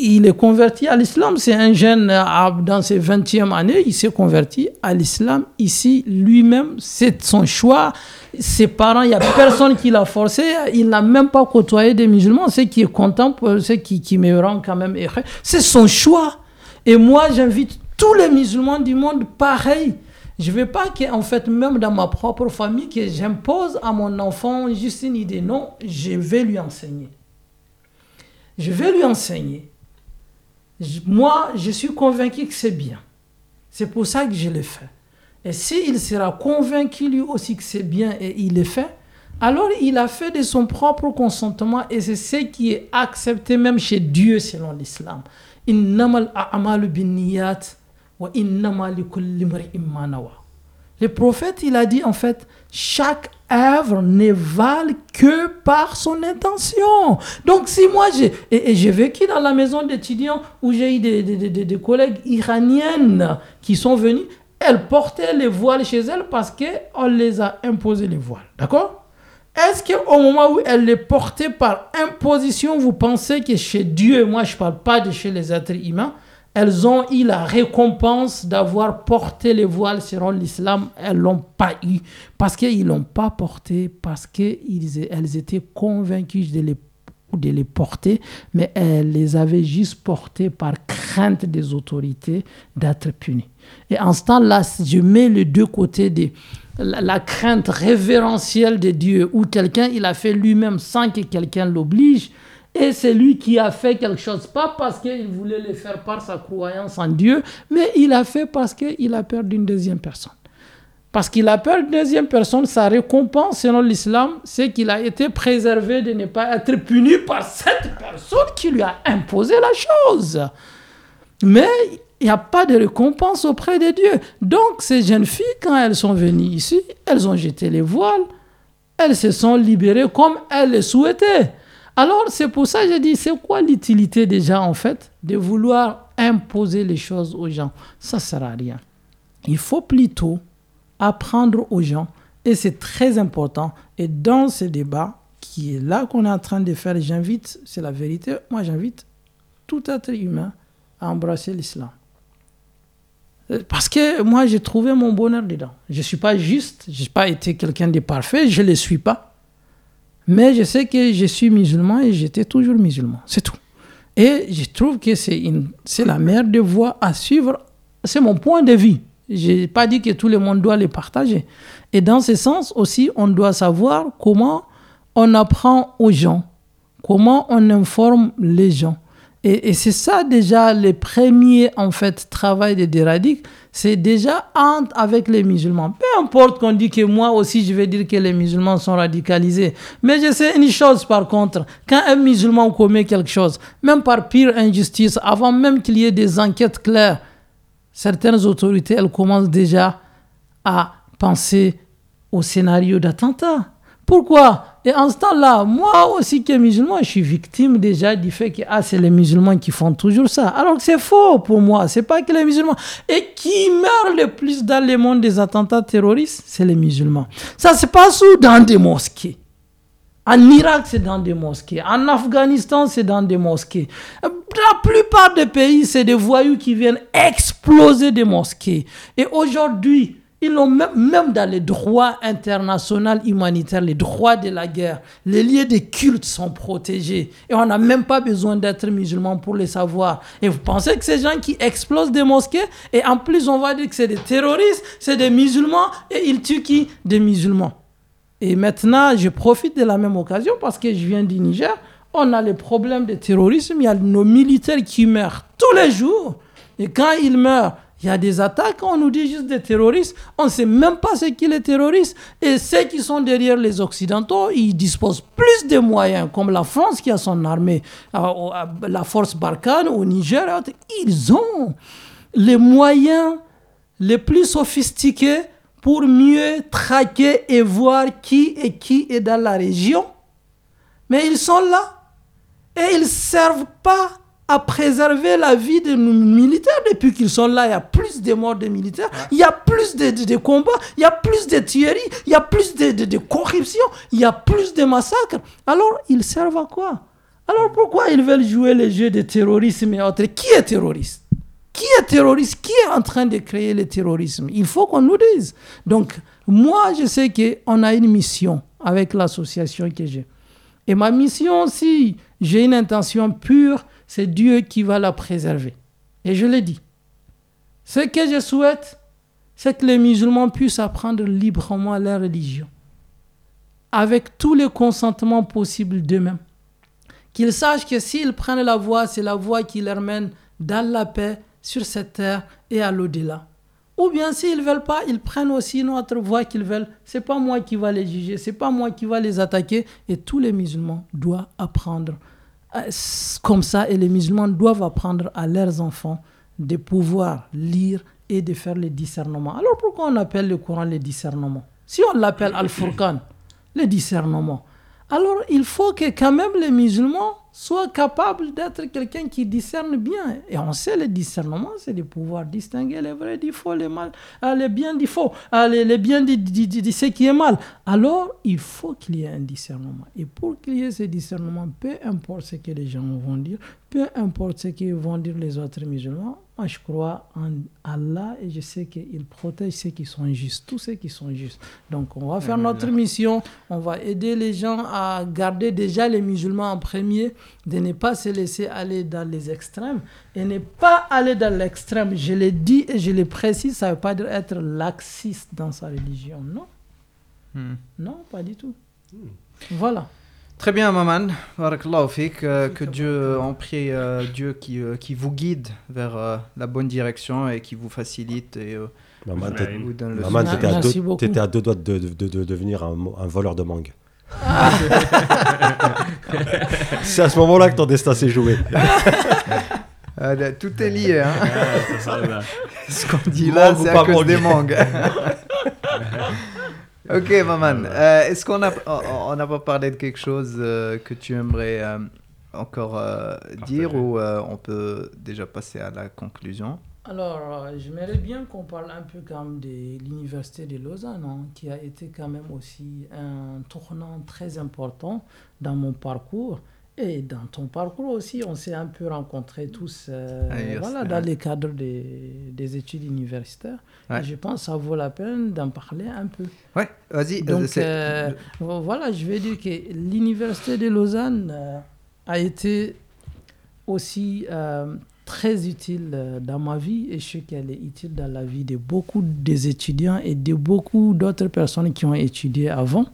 il est converti à l'islam. C'est un jeune euh, dans ses 20e années, il s'est converti à l'islam. Ici, lui-même, c'est son choix. Ses parents, il n'y a personne qui l'a forcé. Il n'a même pas côtoyé des musulmans. Ce qui est content, ce qui, qui me rend quand même heureux, c'est son choix. Et moi, j'invite tous les musulmans du monde pareil. Je ne veux pas qu'en fait, même dans ma propre famille, que j'impose à mon enfant juste une idée. Non, je vais lui enseigner. Je vais lui enseigner moi, je suis convaincu que c'est bien. C'est pour ça que je le fais. Et s'il sera convaincu lui aussi que c'est bien et il le fait, alors il a fait de son propre consentement et c'est ce qui est accepté même chez Dieu selon l'islam. Le prophète, il a dit en fait, chaque œuvre ne valent que par son intention. Donc si moi j'ai et, vécu dans la maison d'étudiants où j'ai eu des, des, des, des, collègues iraniennes qui sont venues, elles portaient les voiles chez elles parce qu'on les a imposé les voiles. D'accord? Est-ce qu'au moment où elles les portaient par imposition, vous pensez que chez Dieu, moi je parle pas de chez les êtres humains, elles ont eu la récompense d'avoir porté les voiles selon l'islam. Elles l'ont pas eu parce qu'ils l'ont pas porté, parce qu'elles étaient convaincues de les, de les porter, mais elles les avaient juste portées par crainte des autorités d'être punies. Et en ce temps-là, je mets les deux côtés de la, la crainte révérentielle de Dieu, où quelqu'un, il a fait lui-même sans que quelqu'un l'oblige, et c'est lui qui a fait quelque chose, pas parce qu'il voulait le faire par sa croyance en Dieu, mais il a fait parce qu'il a peur d'une deuxième personne. Parce qu'il a peur d'une deuxième personne, sa récompense selon l'islam, c'est qu'il a été préservé de ne pas être puni par cette personne qui lui a imposé la chose. Mais il n'y a pas de récompense auprès de Dieu. Donc ces jeunes filles, quand elles sont venues ici, elles ont jeté les voiles, elles se sont libérées comme elles le souhaitaient. Alors, c'est pour ça que je dis, c'est quoi l'utilité déjà, en fait, de vouloir imposer les choses aux gens? Ça ne sert à rien. Il faut plutôt apprendre aux gens, et c'est très important. Et dans ce débat qui est là qu'on est en train de faire, j'invite, c'est la vérité, moi j'invite tout être humain à embrasser l'islam. Parce que moi, j'ai trouvé mon bonheur dedans. Je ne suis pas juste, je n'ai pas été quelqu'un de parfait, je ne le suis pas. Mais je sais que je suis musulman et j'étais toujours musulman. C'est tout. Et je trouve que c'est, la meilleure des voies à suivre. C'est mon point de vue. Je n'ai pas dit que tout le monde doit les partager. Et dans ce sens aussi, on doit savoir comment on apprend aux gens, comment on informe les gens. Et, c'est ça déjà le premier en fait travail des déradiques, c'est déjà entre avec les musulmans. Peu importe qu'on dit que moi aussi je vais dire que les musulmans sont radicalisés. Mais je sais une chose par contre, quand un musulman commet quelque chose, même par pire injustice, avant même qu'il y ait des enquêtes claires, certaines autorités, elles commencent déjà à penser au scénario d'attentat. Pourquoi? Et en ce temps-là, moi aussi qui est musulman, je suis victime déjà du fait que ah, c'est les musulmans qui font toujours ça. Alors que c'est faux pour moi, c'est pas que les musulmans. Et qui meurt le plus dans le monde des attentats terroristes, c'est les musulmans. Ça se passe où Dans des mosquées? En Irak, c'est dans des mosquées. En Afghanistan, c'est dans des mosquées. La plupart des pays, c'est des voyous qui viennent exploser des mosquées. Et aujourd'hui, ils ont même, dans les droits internationaux humanitaires, les droits de la guerre, les lieux des cultes sont protégés. Et on n'a même pas besoin d'être musulman pour les savoir. Et vous pensez que ces gens qui explosent des mosquées, et en plus on va dire que c'est des terroristes, c'est des musulmans, et ils tuent qui? Des musulmans. Et maintenant, je profite de la même occasion parce que je viens du Niger. On a les problèmes de terrorisme. Il y a nos militaires qui meurent tous les jours. Et quand ils meurent, il y a des attaques, on nous dit juste des terroristes. On ne sait même pas ce qu'est les terroristes. Et ceux qui sont derrière les Occidentaux, ils disposent plus de moyens, comme la France qui a son armée, euh, la force Barkhane au Niger. Ils ont les moyens les plus sophistiqués pour mieux traquer et voir qui et qui est dans la région. Mais ils sont là et ils ne servent pas à préserver la vie de nos militaires. Depuis qu'ils sont là, il y a plus de morts de militaires, il y a plus de, de, combats, il y a plus de tueries, il y a plus de, de, corruption, il y a plus de massacres. Alors, ils servent à quoi? Alors, pourquoi ils veulent jouer les jeux de terrorisme et autres? Qui est terroriste? Qui est terroriste? Qui est en train de créer le terrorisme? Il faut qu'on nous dise. Donc, moi, je sais qu'on a une mission avec l'association que j'ai. Et ma mission aussi, j'ai une intention pure c'est Dieu qui va la préserver. Et je l'ai dit. Ce que je souhaite, c'est que les musulmans puissent apprendre librement leur religion, avec tous les consentements possibles d'eux-mêmes. Qu'ils sachent que s'ils prennent la voie, c'est la voie qui leur mène dans la paix sur cette terre et à l'au-delà. Ou bien s'ils ne veulent pas, ils prennent aussi une autre voie qu'ils veulent. C'est pas moi qui va les juger, c'est pas moi qui va les attaquer. Et tous les musulmans doivent apprendre comme ça et les musulmans doivent apprendre à leurs enfants de pouvoir lire et de faire le discernement. Alors pourquoi on appelle le Coran le discernement Si on l'appelle Al-Furqan, le discernement, alors il faut que quand même les musulmans soient capables d'être quelqu'un qui discerne bien. Et on sait le discernement, c'est de pouvoir distinguer les vrais du faux, les, mal, euh, les biens du faux, euh, les, les biens de, ce qui est mal. Alors il faut qu'il y ait un discernement. Et pour qu'il y ait ce discernement, peu importe ce que les gens vont dire, peu importe ce que vont dire les autres musulmans, moi je crois en Allah et je sais qu'il protège ceux qui sont justes, tous ceux qui sont justes. Donc on va faire notre mission, on va aider les gens à garder déjà les musulmans en premier, de ne pas se laisser aller dans les extrêmes et ne pas aller dans l'extrême. Je l'ai dit et je le précise, ça ne veut pas dire être laxiste dans sa religion, non. Hmm. Non, pas du tout. Hmm. Voilà. Très bien, Maman. Barakallahu fik. Euh, que Dieu, en prie, euh, Dieu qui, euh, qui vous guide vers la bonne direction et qui vous facilite. Et, Maman, tu étais à, deux doigts de, de, de, devenir un, un, voleur de mangue. C'est à ce moment-là que ton destin s'est joué. tout est lié. Hein. ce qu'on dit là, c'est à cause des mangues. Ok, Maman. Euh, est-ce qu'on a, on n'a pas parlé de quelque chose euh, que tu aimerais euh, encore dire ou on peut déjà passer à la conclusion? Alors, j'aimerais bien qu'on parle un peu quand même de l'université de Lausanne, hein, qui a été quand même aussi un tournant très important dans mon parcours. Et dans ton parcours aussi, on s'est un peu rencontrés tous euh, ah, voilà, dans les cadres des, des études universitaires. Et je pense que ça vaut la peine d'en parler un peu. Ouais, vas-y. Donc, euh, voilà, je vais dire que l'université de Lausanne euh, a été aussi très utile dans ma vie et je sais qu'elle est utile dans la vie de beaucoup des étudiants et de beaucoup d'autres personnes qui ont étudié avant.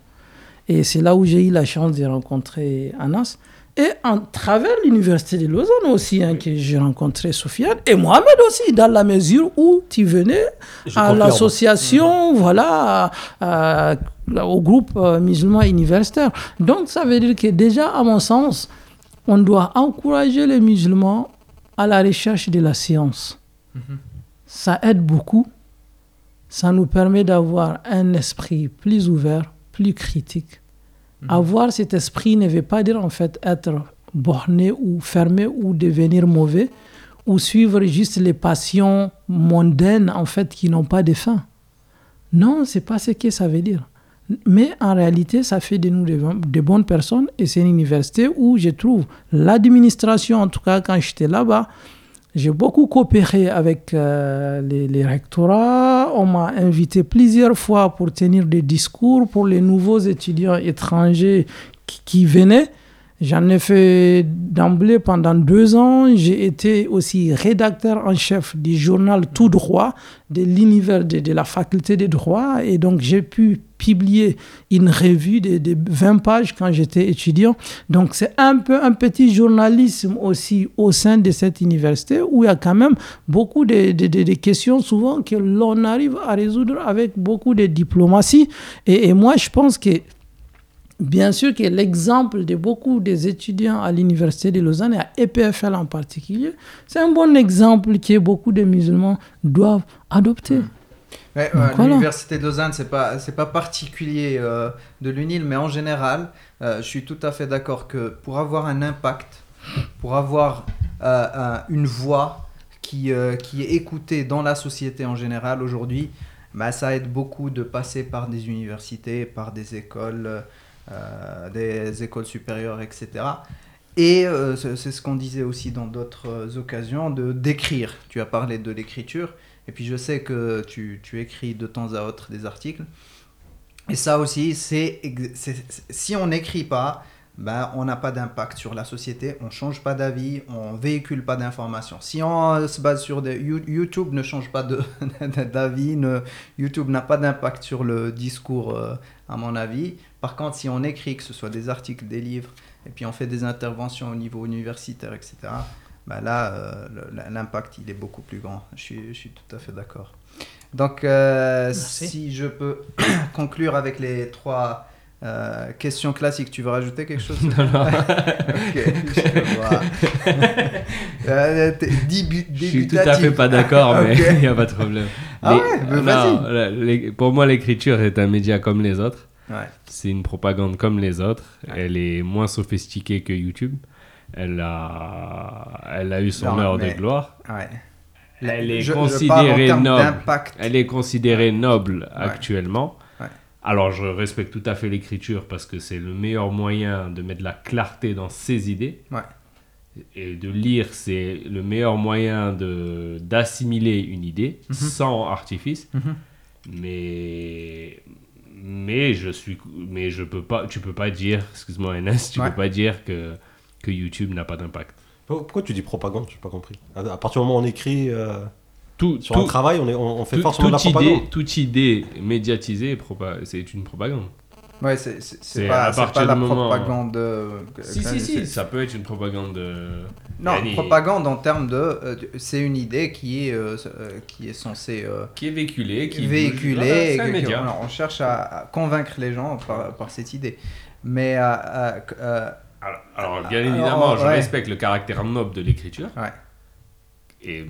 Et c'est là où j'ai eu la chance de rencontrer Anas. Et en travers l'université de Lausanne aussi, hein, que j'ai rencontré Sofiane, et Mohamed aussi, dans la mesure où tu venais à l'association, voilà, au groupe euh, musulman universitaire. Donc ça veut dire que déjà, à mon sens, on doit encourager les musulmans à la recherche de la science. Mm-hmm. Ça aide beaucoup. Ça nous permet d'avoir un esprit plus ouvert, plus critique Mhm. Avoir cet esprit ne veut pas dire en fait être borné ou fermé ou devenir mauvais ou suivre juste les passions mondaines en fait qui n'ont pas de fin. Non, c'est pas ce que ça veut dire. Mais en réalité, ça fait de nous de, bonnes personnes et c'est une université où je trouve l'administration, en tout cas quand j'étais là-bas, j'ai beaucoup coopéré avec euh, les, rectorats. On m'a invité plusieurs fois pour tenir des discours pour les nouveaux étudiants étrangers qui venaient. J'en ai fait d'emblée pendant deux ans. J'ai été aussi rédacteur en chef du journal Tout droit de l'univers de, la faculté de droit. Et donc, j'ai pu publier une revue de, de 20 pages quand j'étais étudiant. Donc, c'est un peu un petit journalisme aussi au sein de cette université où il y a quand même beaucoup de, de questions souvent que l'on arrive à résoudre avec beaucoup de diplomatie. Et moi, je pense que Bien sûr que l'exemple de beaucoup des étudiants à l'université de Lausanne et à EPFL en particulier, c'est un bon exemple que beaucoup de musulmans doivent adopter. l'université de Lausanne, c'est pas c'est pas particulier euh, de l'UNIL, mais en général, euh, je suis tout à fait d'accord que pour avoir un impact, pour avoir euh, une voix qui qui est écoutée dans la société en général aujourd'hui, bah, ça aide beaucoup de passer par des universités, par des écoles. Euh, des écoles supérieures, etc. Et euh, c'est ce qu'on disait aussi dans d'autres occasions, de d'écrire. Tu as parlé de l'écriture, et puis je sais que tu, tu, écris de temps à autre des articles. Et ça aussi, c'est si on n'écrit pas, ben, on n'a pas d'impact sur la société, on change pas d'avis, on véhicule pas d'informations. Si on se base sur des YouTube ne change pas d'avis, YouTube n'a pas d'impact sur le discours, à mon avis. Par contre, si on écrit, que ce soit des articles, des livres, et puis on fait des interventions au niveau universitaire, etc., bah là, euh, l'impact, il est beaucoup plus grand. Je suis, je suis tout à fait d'accord. Donc, euh, si je peux conclure avec les trois euh, questions classiques, tu veux rajouter quelque chose? Non, non. ok, je vois. je suis tout à fait pas d'accord, mais il n'y a pas de problème. Ah ouais, vas-y. Pour moi, l'écriture est un média comme les autres. C'est une propagande comme les autres. Elle est moins sophistiquée que YouTube. Elle a, elle a eu son heure de gloire. Elle est considérée noble. Elle est considérée noble actuellement. Alors je respecte tout à fait l'écriture parce que c'est le meilleur moyen de mettre de la clarté dans ses idées. Et de lire, c'est le meilleur moyen de d'assimiler une idée mhm. sans artifice. Mhm. Mais mais je suis mais je peux pas tu peux pas dire excuse-moi NS tu peux pas dire que que YouTube n'a pas d'impact pourquoi tu dis propagande? Je n'ai pas compris à partir du moment où on écrit euh, tout, sur un travail on, est, on, fait forcément de la propagande idée, toute idée médiatisée c'est une propagande Ouais, c'est pas, pas la propagande. Euh, si, si, si, ça peut être une propagande. Non, propagande en termes de. Euh, c'est une idée qui est, euh, qui est censée. qui est véhiculée. Qui véhiculée. on, cherche à, convaincre les gens par, par cette idée. Mais. alors, alors, bien évidemment, je respecte le caractère noble de l'écriture. Ouais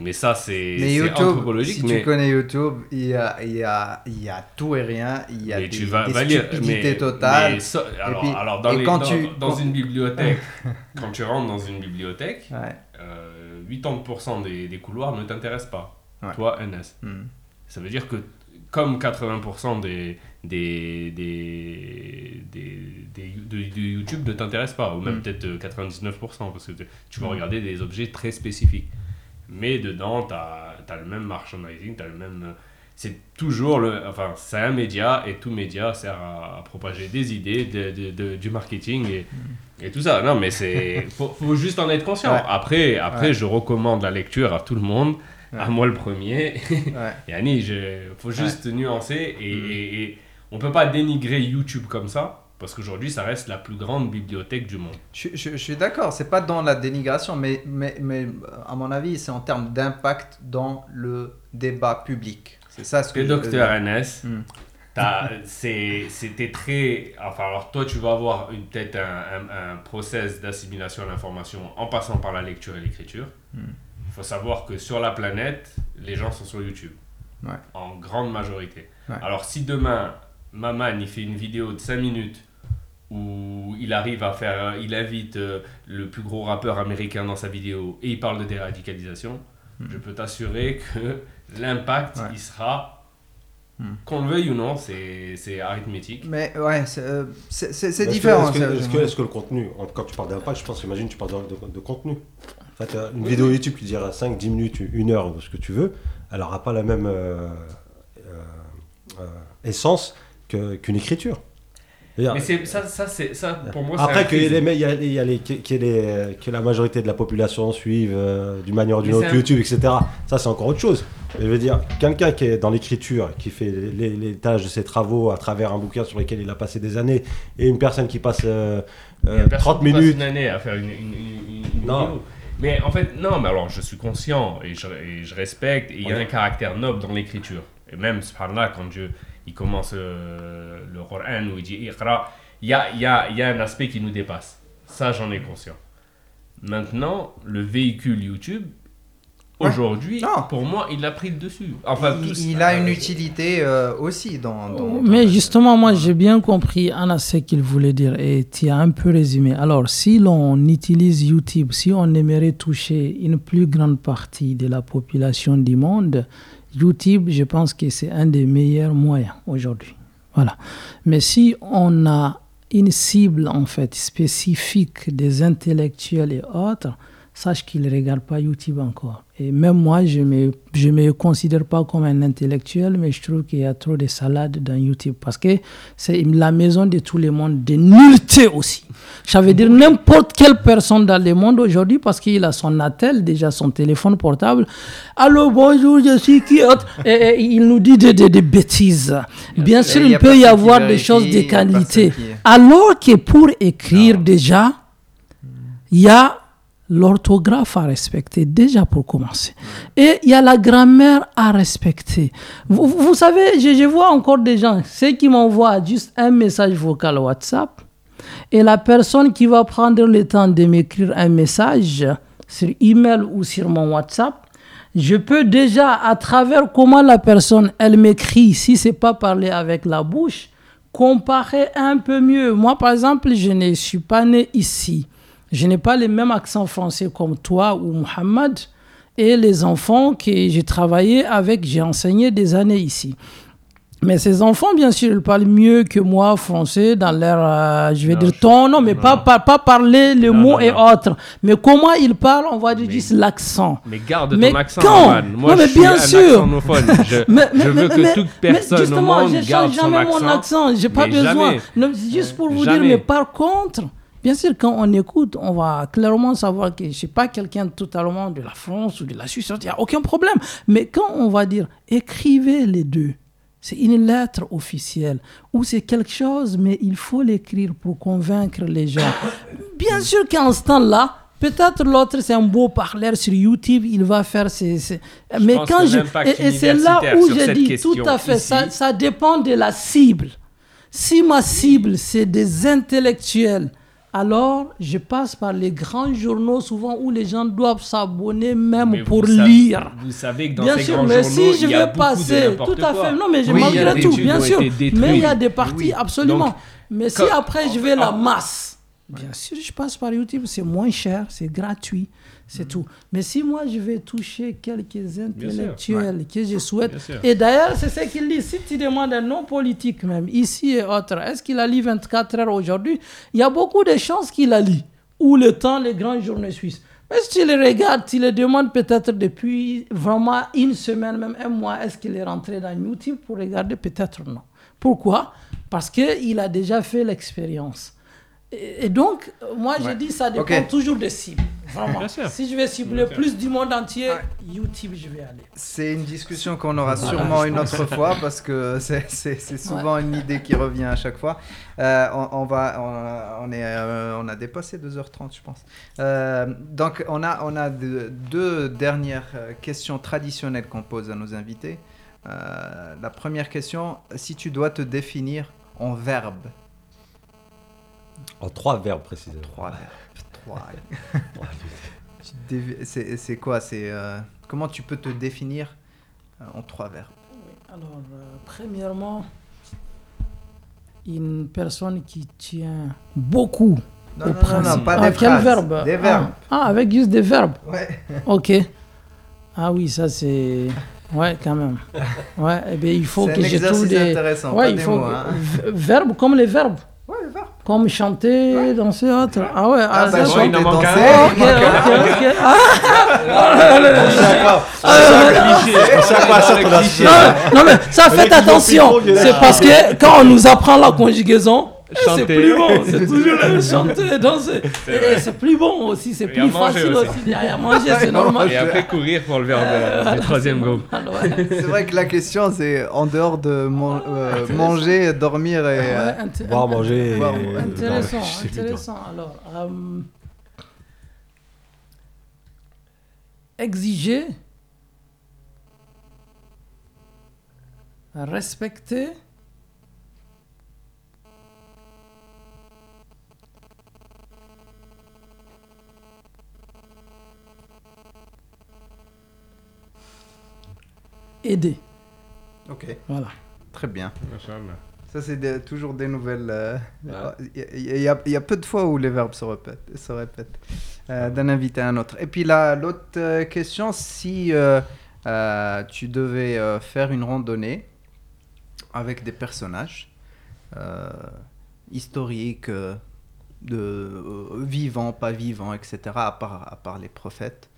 mais ça, c'est anthropologique. Si tu connais YouTube, il y, a, il, y a, il y a tout et rien. Il y a des, tu vas, des stupidités totales. alors, alors, dans, quand tu, dans, une bibliothèque, quand tu rentres dans une bibliothèque, 80% euh, des, des, couloirs ne t'intéressent pas. Toi, NS. Hmm. Ça veut dire que comme 80% des, des, des, des, de, YouTube ne t'intéressent pas, ou même hmm. peut-être 99%, parce que tu vas hmm. regarder des objets très spécifiques. Mais dedans, tu as, le même merchandising, tu as le même. C'est toujours le. Enfin, c'est un média et tout média sert à, propager des idées, de, de, du marketing et, mm. et, tout ça. Non, mais c'est. Faut, faut juste en être conscient. Après, après je recommande la lecture à tout le monde. À moi le premier. et Annie, il faut juste nuancer. Et, mm. et, et, on peut pas dénigrer YouTube comme ça. Parce qu'aujourd'hui, ça reste la plus grande bibliothèque du monde. Je, je, je suis d'accord, c'est pas dans la dénigration, mais, mais, mais à mon avis, c'est en termes d'impact dans le débat public. C'est ça ce que. Le docteur NS, hmm. c'était très. Enfin, alors toi, tu vas avoir peut-être un, un, process d'assimilation de l'information en passant par la lecture et l'écriture. Hmm. Il faut savoir que sur la planète, les gens sont sur YouTube. En grande majorité. Alors, si demain, Maman, il fait une vidéo de 5 minutes où il arrive à faire, il invite euh, le plus gros rappeur américain dans sa vidéo et il parle de déradicalisation, hmm. je peux t'assurer que l'impact, il sera, hmm. qu'on le veuille ou non, c'est arithmétique. Mais ouais, c'est euh, différent. Est-ce que, est que, le contenu, quand tu parles d'impact, je pense, imagine, tu parles de, contenu. En fait, une vidéo YouTube qui dira 5, 10 minutes, 1 heure, ce que tu veux, elle n'aura pas la même euh, essence qu'une écriture. Mais ça, ça, ça, pour moi, Après, qu'il que la majorité de la population suive euh, d'une manière ou d'une autre YouTube, etc. Ça, c'est encore autre chose. je veux dire, quelqu'un qui est dans l'écriture, qui fait les, tâches de ses travaux à travers un bouquin sur lequel il a passé des années, et une personne qui passe 30 euh, euh, minutes. une année à faire une, non. Mais en fait, non, mais alors je suis conscient et je, je respecte, et il y a un caractère noble dans l'écriture. Et même, par là, quand Dieu il commence euh, le Coran où il dit Iqra, il y a, y, a, y a un aspect qui nous dépasse. Ça, j'en ai conscient. Maintenant, le véhicule YouTube, Aujourd'hui, pour moi, il a pris le dessus. Enfin, il, a une utilité euh, aussi dans, Mais justement, moi, j'ai bien compris, Anna, ce qu'il voulait dire et tu as un peu résumé. Alors, si l'on utilise YouTube, si on aimerait toucher une plus grande partie de la population du monde, YouTube, je pense que c'est un des meilleurs moyens aujourd'hui. Voilà. Mais si on a une cible en fait spécifique des intellectuels et autres, sache qu'ils ne regardent pas YouTube encore. Et même moi, je ne me, je me considère pas comme un intellectuel, mais je trouve qu'il y a trop de salades dans YouTube parce que c'est la maison de tout le monde, de nullité aussi. Ça veut dire n'importe quelle personne dans le monde aujourd'hui parce qu'il a son attel, déjà son téléphone portable. Allô, bonjour, je suis qui et, il nous dit des de, bêtises. Bien sûr, il, peut y avoir des choses de qualité. Alors que pour écrire déjà, il y a l'orthographe à respecter, déjà pour commencer. Et il y a la grammaire à respecter. Vous, vous savez, je, vois encore des gens, ceux qui m'envoient juste un message vocal WhatsApp, et la personne qui va prendre le temps de m'écrire un message sur email ou sur mon WhatsApp, je peux déjà, à travers comment la personne, elle m'écrit, si c'est pas parler avec la bouche, comparer un peu mieux. Moi, par exemple, je ne suis pas né ici. Je n'ai pas le même accent français comme toi ou Mohamed. Et les enfants que j'ai travaillé avec, j'ai enseigné des années ici. Mais ces enfants, bien sûr, ils parlent mieux que moi français dans leur, euh, je vais dire, ton, non, mais pas, pas, pas, parler les mots et autres. Mais comment ils parlent, on va dire juste l'accent. Mais garde ton accent, quand? Moi, je bien suis sûr. un je, mais, je veux que toute personne justement, au monde garde son jamais mon accent. J'ai pas besoin. juste pour vous dire, mais par contre, Bien sûr, quand on écoute, on va clairement savoir que je ne suis pas quelqu'un totalement de la France ou de la Suisse, il n'y a aucun problème. Mais quand on va dire écrivez les deux, c'est une lettre officielle ou c'est quelque chose, mais il faut l'écrire pour convaincre les gens. Bien sûr qu'en ce temps-là, Peut-être l'autre, c'est un beau parleur sur YouTube, il va faire ses. Mais quand je. Et, c'est là où je dis tout à fait, ça, ça dépend de la cible. Si ma cible, c'est des intellectuels alors je passe par les grands journaux souvent où les gens doivent s'abonner même pour lire. vous savez que dans bien ces sûr, grands mais si je vais passer, tout à fait, non mais je malgré tout, bien sûr, mais il y a des parties absolument. mais si après je vais la masse, bien sûr je passe par YouTube, c'est moins cher, c'est gratuit. C'est tout. Mais si moi, je vais toucher quelques intellectuels que je souhaite. Et d'ailleurs, c'est ce qu'il dit. Si tu demandes un non politique, même ici et autre, est-ce qu'il a lu 24 heures aujourd'hui? Il y a beaucoup de chances qu'il a lu. Ou le temps, les grands journaux suisses. Mais si tu les regardes, tu les demandes peut-être depuis vraiment une semaine, même un mois, est-ce qu'il est rentré dans YouTube pour regarder? Peut-être non. Pourquoi? Parce qu'il a déjà fait l'expérience. Et, donc, moi, je dis ça dépend toujours des cibles. Vraiment. Si je vais cibler plus du monde entier, YouTube, je vais aller. C'est une discussion qu'on aura sûrement une autre fois parce que c'est souvent une idée qui revient à chaque fois. Euh, on, va, on, est, euh, on a dépassé 2h30, je pense. Euh, donc, on a, on a deux dernières questions traditionnelles qu'on pose à nos invités. la première question, si tu dois te définir en verbe. En trois verbes précisément. Trois verbes. c'est quoi? C'est euh, comment tu peux te définir euh, en trois verbes? Alors, euh, premièrement, une personne qui tient beaucoup non, au non, non, pas ah, des quel verbe? Des verbes. Ah, ah, avec juste des verbes. Ouais. Ok. Ah oui, ça c'est. Ouais, quand même. Ouais, eh bien, il faut que je trouve des. intéressant. Ouais, il faut. Hein. Verbes comme les verbes. Ouais, les verbes. Comme chanter, danser, autre. Ah ouais, ah, bah, chanter, danser. Ok, ok, ok. Ah, non, mais ça, faites attention. C'est parce que quand on nous apprend la conjugaison, c'est plus bon, c'est toujours chanter, danser. C'est plus bon aussi, c'est plus facile aussi. derrière manger, c'est normal. Et après courir pour le verre du troisième groupe. C'est vrai que la question c'est en dehors de euh, manger, dormir et euh, boire, manger. Intéressant, intéressant. Alors, euh, exiger, respecter. Aider. Ok. Voilà. Très bien. Ça, c'est toujours des nouvelles. Euh, il y, a peu de fois où les verbes se répètent, se répètent euh, d'un invité à un autre. Et puis là, l'autre euh, question, si tu devais faire une randonnée avec des personnages historiques, de, vivants, pas vivants, etc., à part, à part les prophètes,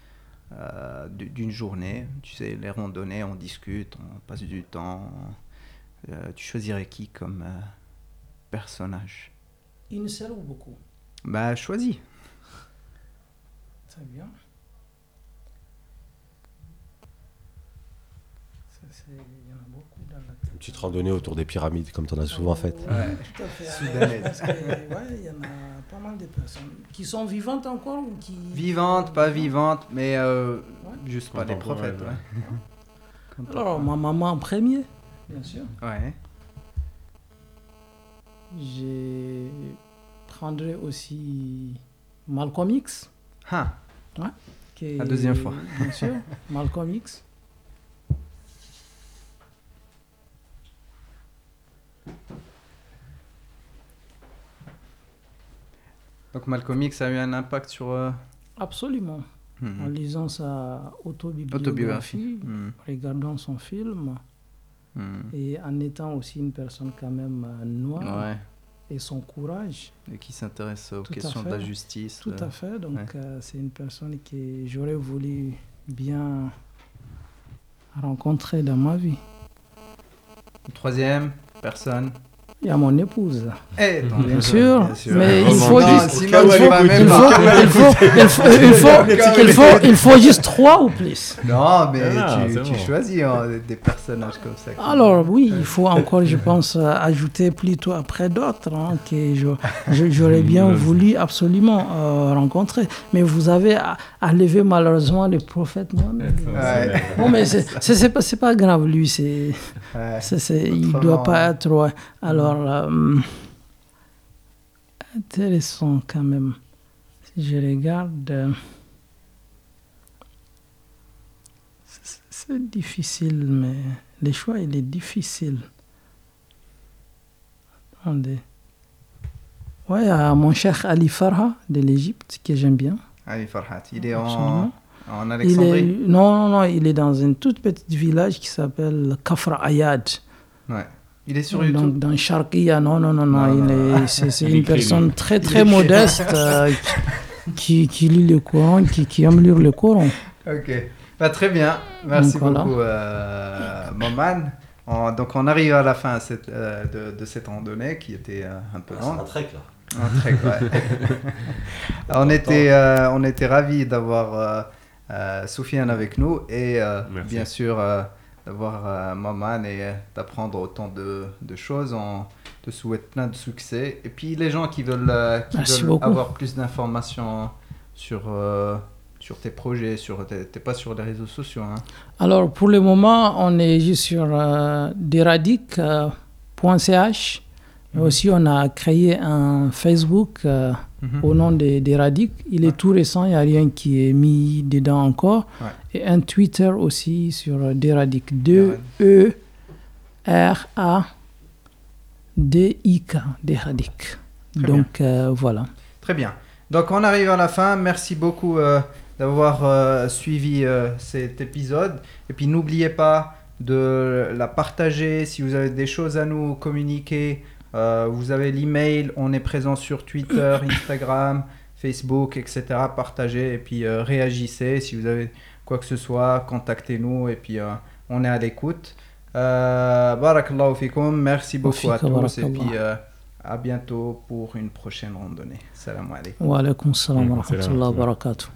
euh, d'une journée. Tu sais, les randonnées, on discute, on passe du temps. Euh, tu choisirais qui comme euh, personnage? Une seule ou beaucoup? Bah, choisis. Très bien. Il y en a beaucoup Une petite randonnée autour des pyramides, comme tu en as souvent fait. Ouais, tout à fait. Soudanaise. ouais, il y en a pas mal de personnes qui sont vivantes encore ou qui. Vivantes, pas vivantes, mais euh, juste pas des prophètes. Alors, ma maman en premier, bien sûr. Ouais. Je prendrai aussi Malcolm X. Ah. Ouais. La deuxième fois. Bien sûr, Malcolm X. Donc Malcolm X a eu un impact sur... Euh, Absolument. Hmm. En lisant sa autobiographie, hmm. regardant son film, hmm. et en étant aussi une personne quand même euh, noire, et son courage. Et qui s'intéresse aux questions de la justice. Tout à euh, fait. Donc c'est une personne que j'aurais voulu bien rencontrer dans ma vie. troisième personne il y a mon épouse. Eh, bien, sûr, mais il faut juste, il faut juste trois ou plus. Non, mais tu, choisis hein, des personnages comme ça. Alors oui, il faut encore, je pense, euh, ajouter plutôt après d'autres hein, que j'aurais bien voulu absolument euh, rencontrer. Mais vous avez à, lever malheureusement le prophète Mohamed. Bon, mais c'est pas, pas grave, lui, c'est, il doit pas être. Alors euh, intéressant quand même. Si je regarde, c'est difficile, mais le choix, il est difficile. Attendez. Ouais, à mon cher Ali Farha de l'Égypte, que j'aime bien. Ali Farha, il est en, en Alexandrie? Non, non, non, il est dans un tout petit village qui s'appelle Kafra Ayad. Ouais. Il est sur YouTube. Dans, dans non, non, non, non. c'est, une personne très, très modeste euh, qui, qui, lit le Coran, qui, qui, aime lire le Coran. Ok. Bah, très bien. Merci beaucoup, euh, Moman. donc, on arrive à la fin cette, euh, de, de, cette randonnée qui était un peu longue. C'est un trek, là. Un trek, ouais. on, était, euh, on était ravis d'avoir euh, euh, Soufiane avec nous et bien sûr d'avoir Maman et d'apprendre autant de, de, choses. On te souhaite plein de succès. Et puis les gens qui veulent, qui veulent avoir plus d'informations sur sur tes projets, sur t'es pas sur les réseaux sociaux. Hein. Alors pour le moment, on est juste sur euh, deradic.ch. Mais mhm. aussi, on a créé un Facebook euh, mhm. au nom de Deradic. Il est tout récent, il n'y a rien qui est mis dedans encore. Et un Twitter aussi sur Deradic. 2 E R A D I K Deradic. Donc euh, voilà. Très bien. Donc on arrive à la fin. Merci beaucoup d'avoir euh, suivi euh, cet épisode. Et puis n'oubliez pas de la partager si vous avez des choses à nous communiquer. Euh, vous avez l'email, on est présent sur Twitter, Instagram, Facebook, etc. Partagez et puis réagissez. Si vous avez quoi que ce soit, contactez-nous et puis on est à l'écoute. barakallahu fikum, merci beaucoup à tous et puis à bientôt pour une prochaine randonnée. Salam alaikum. Wa alaikum salam wa rahmatullahi wa barakatuh.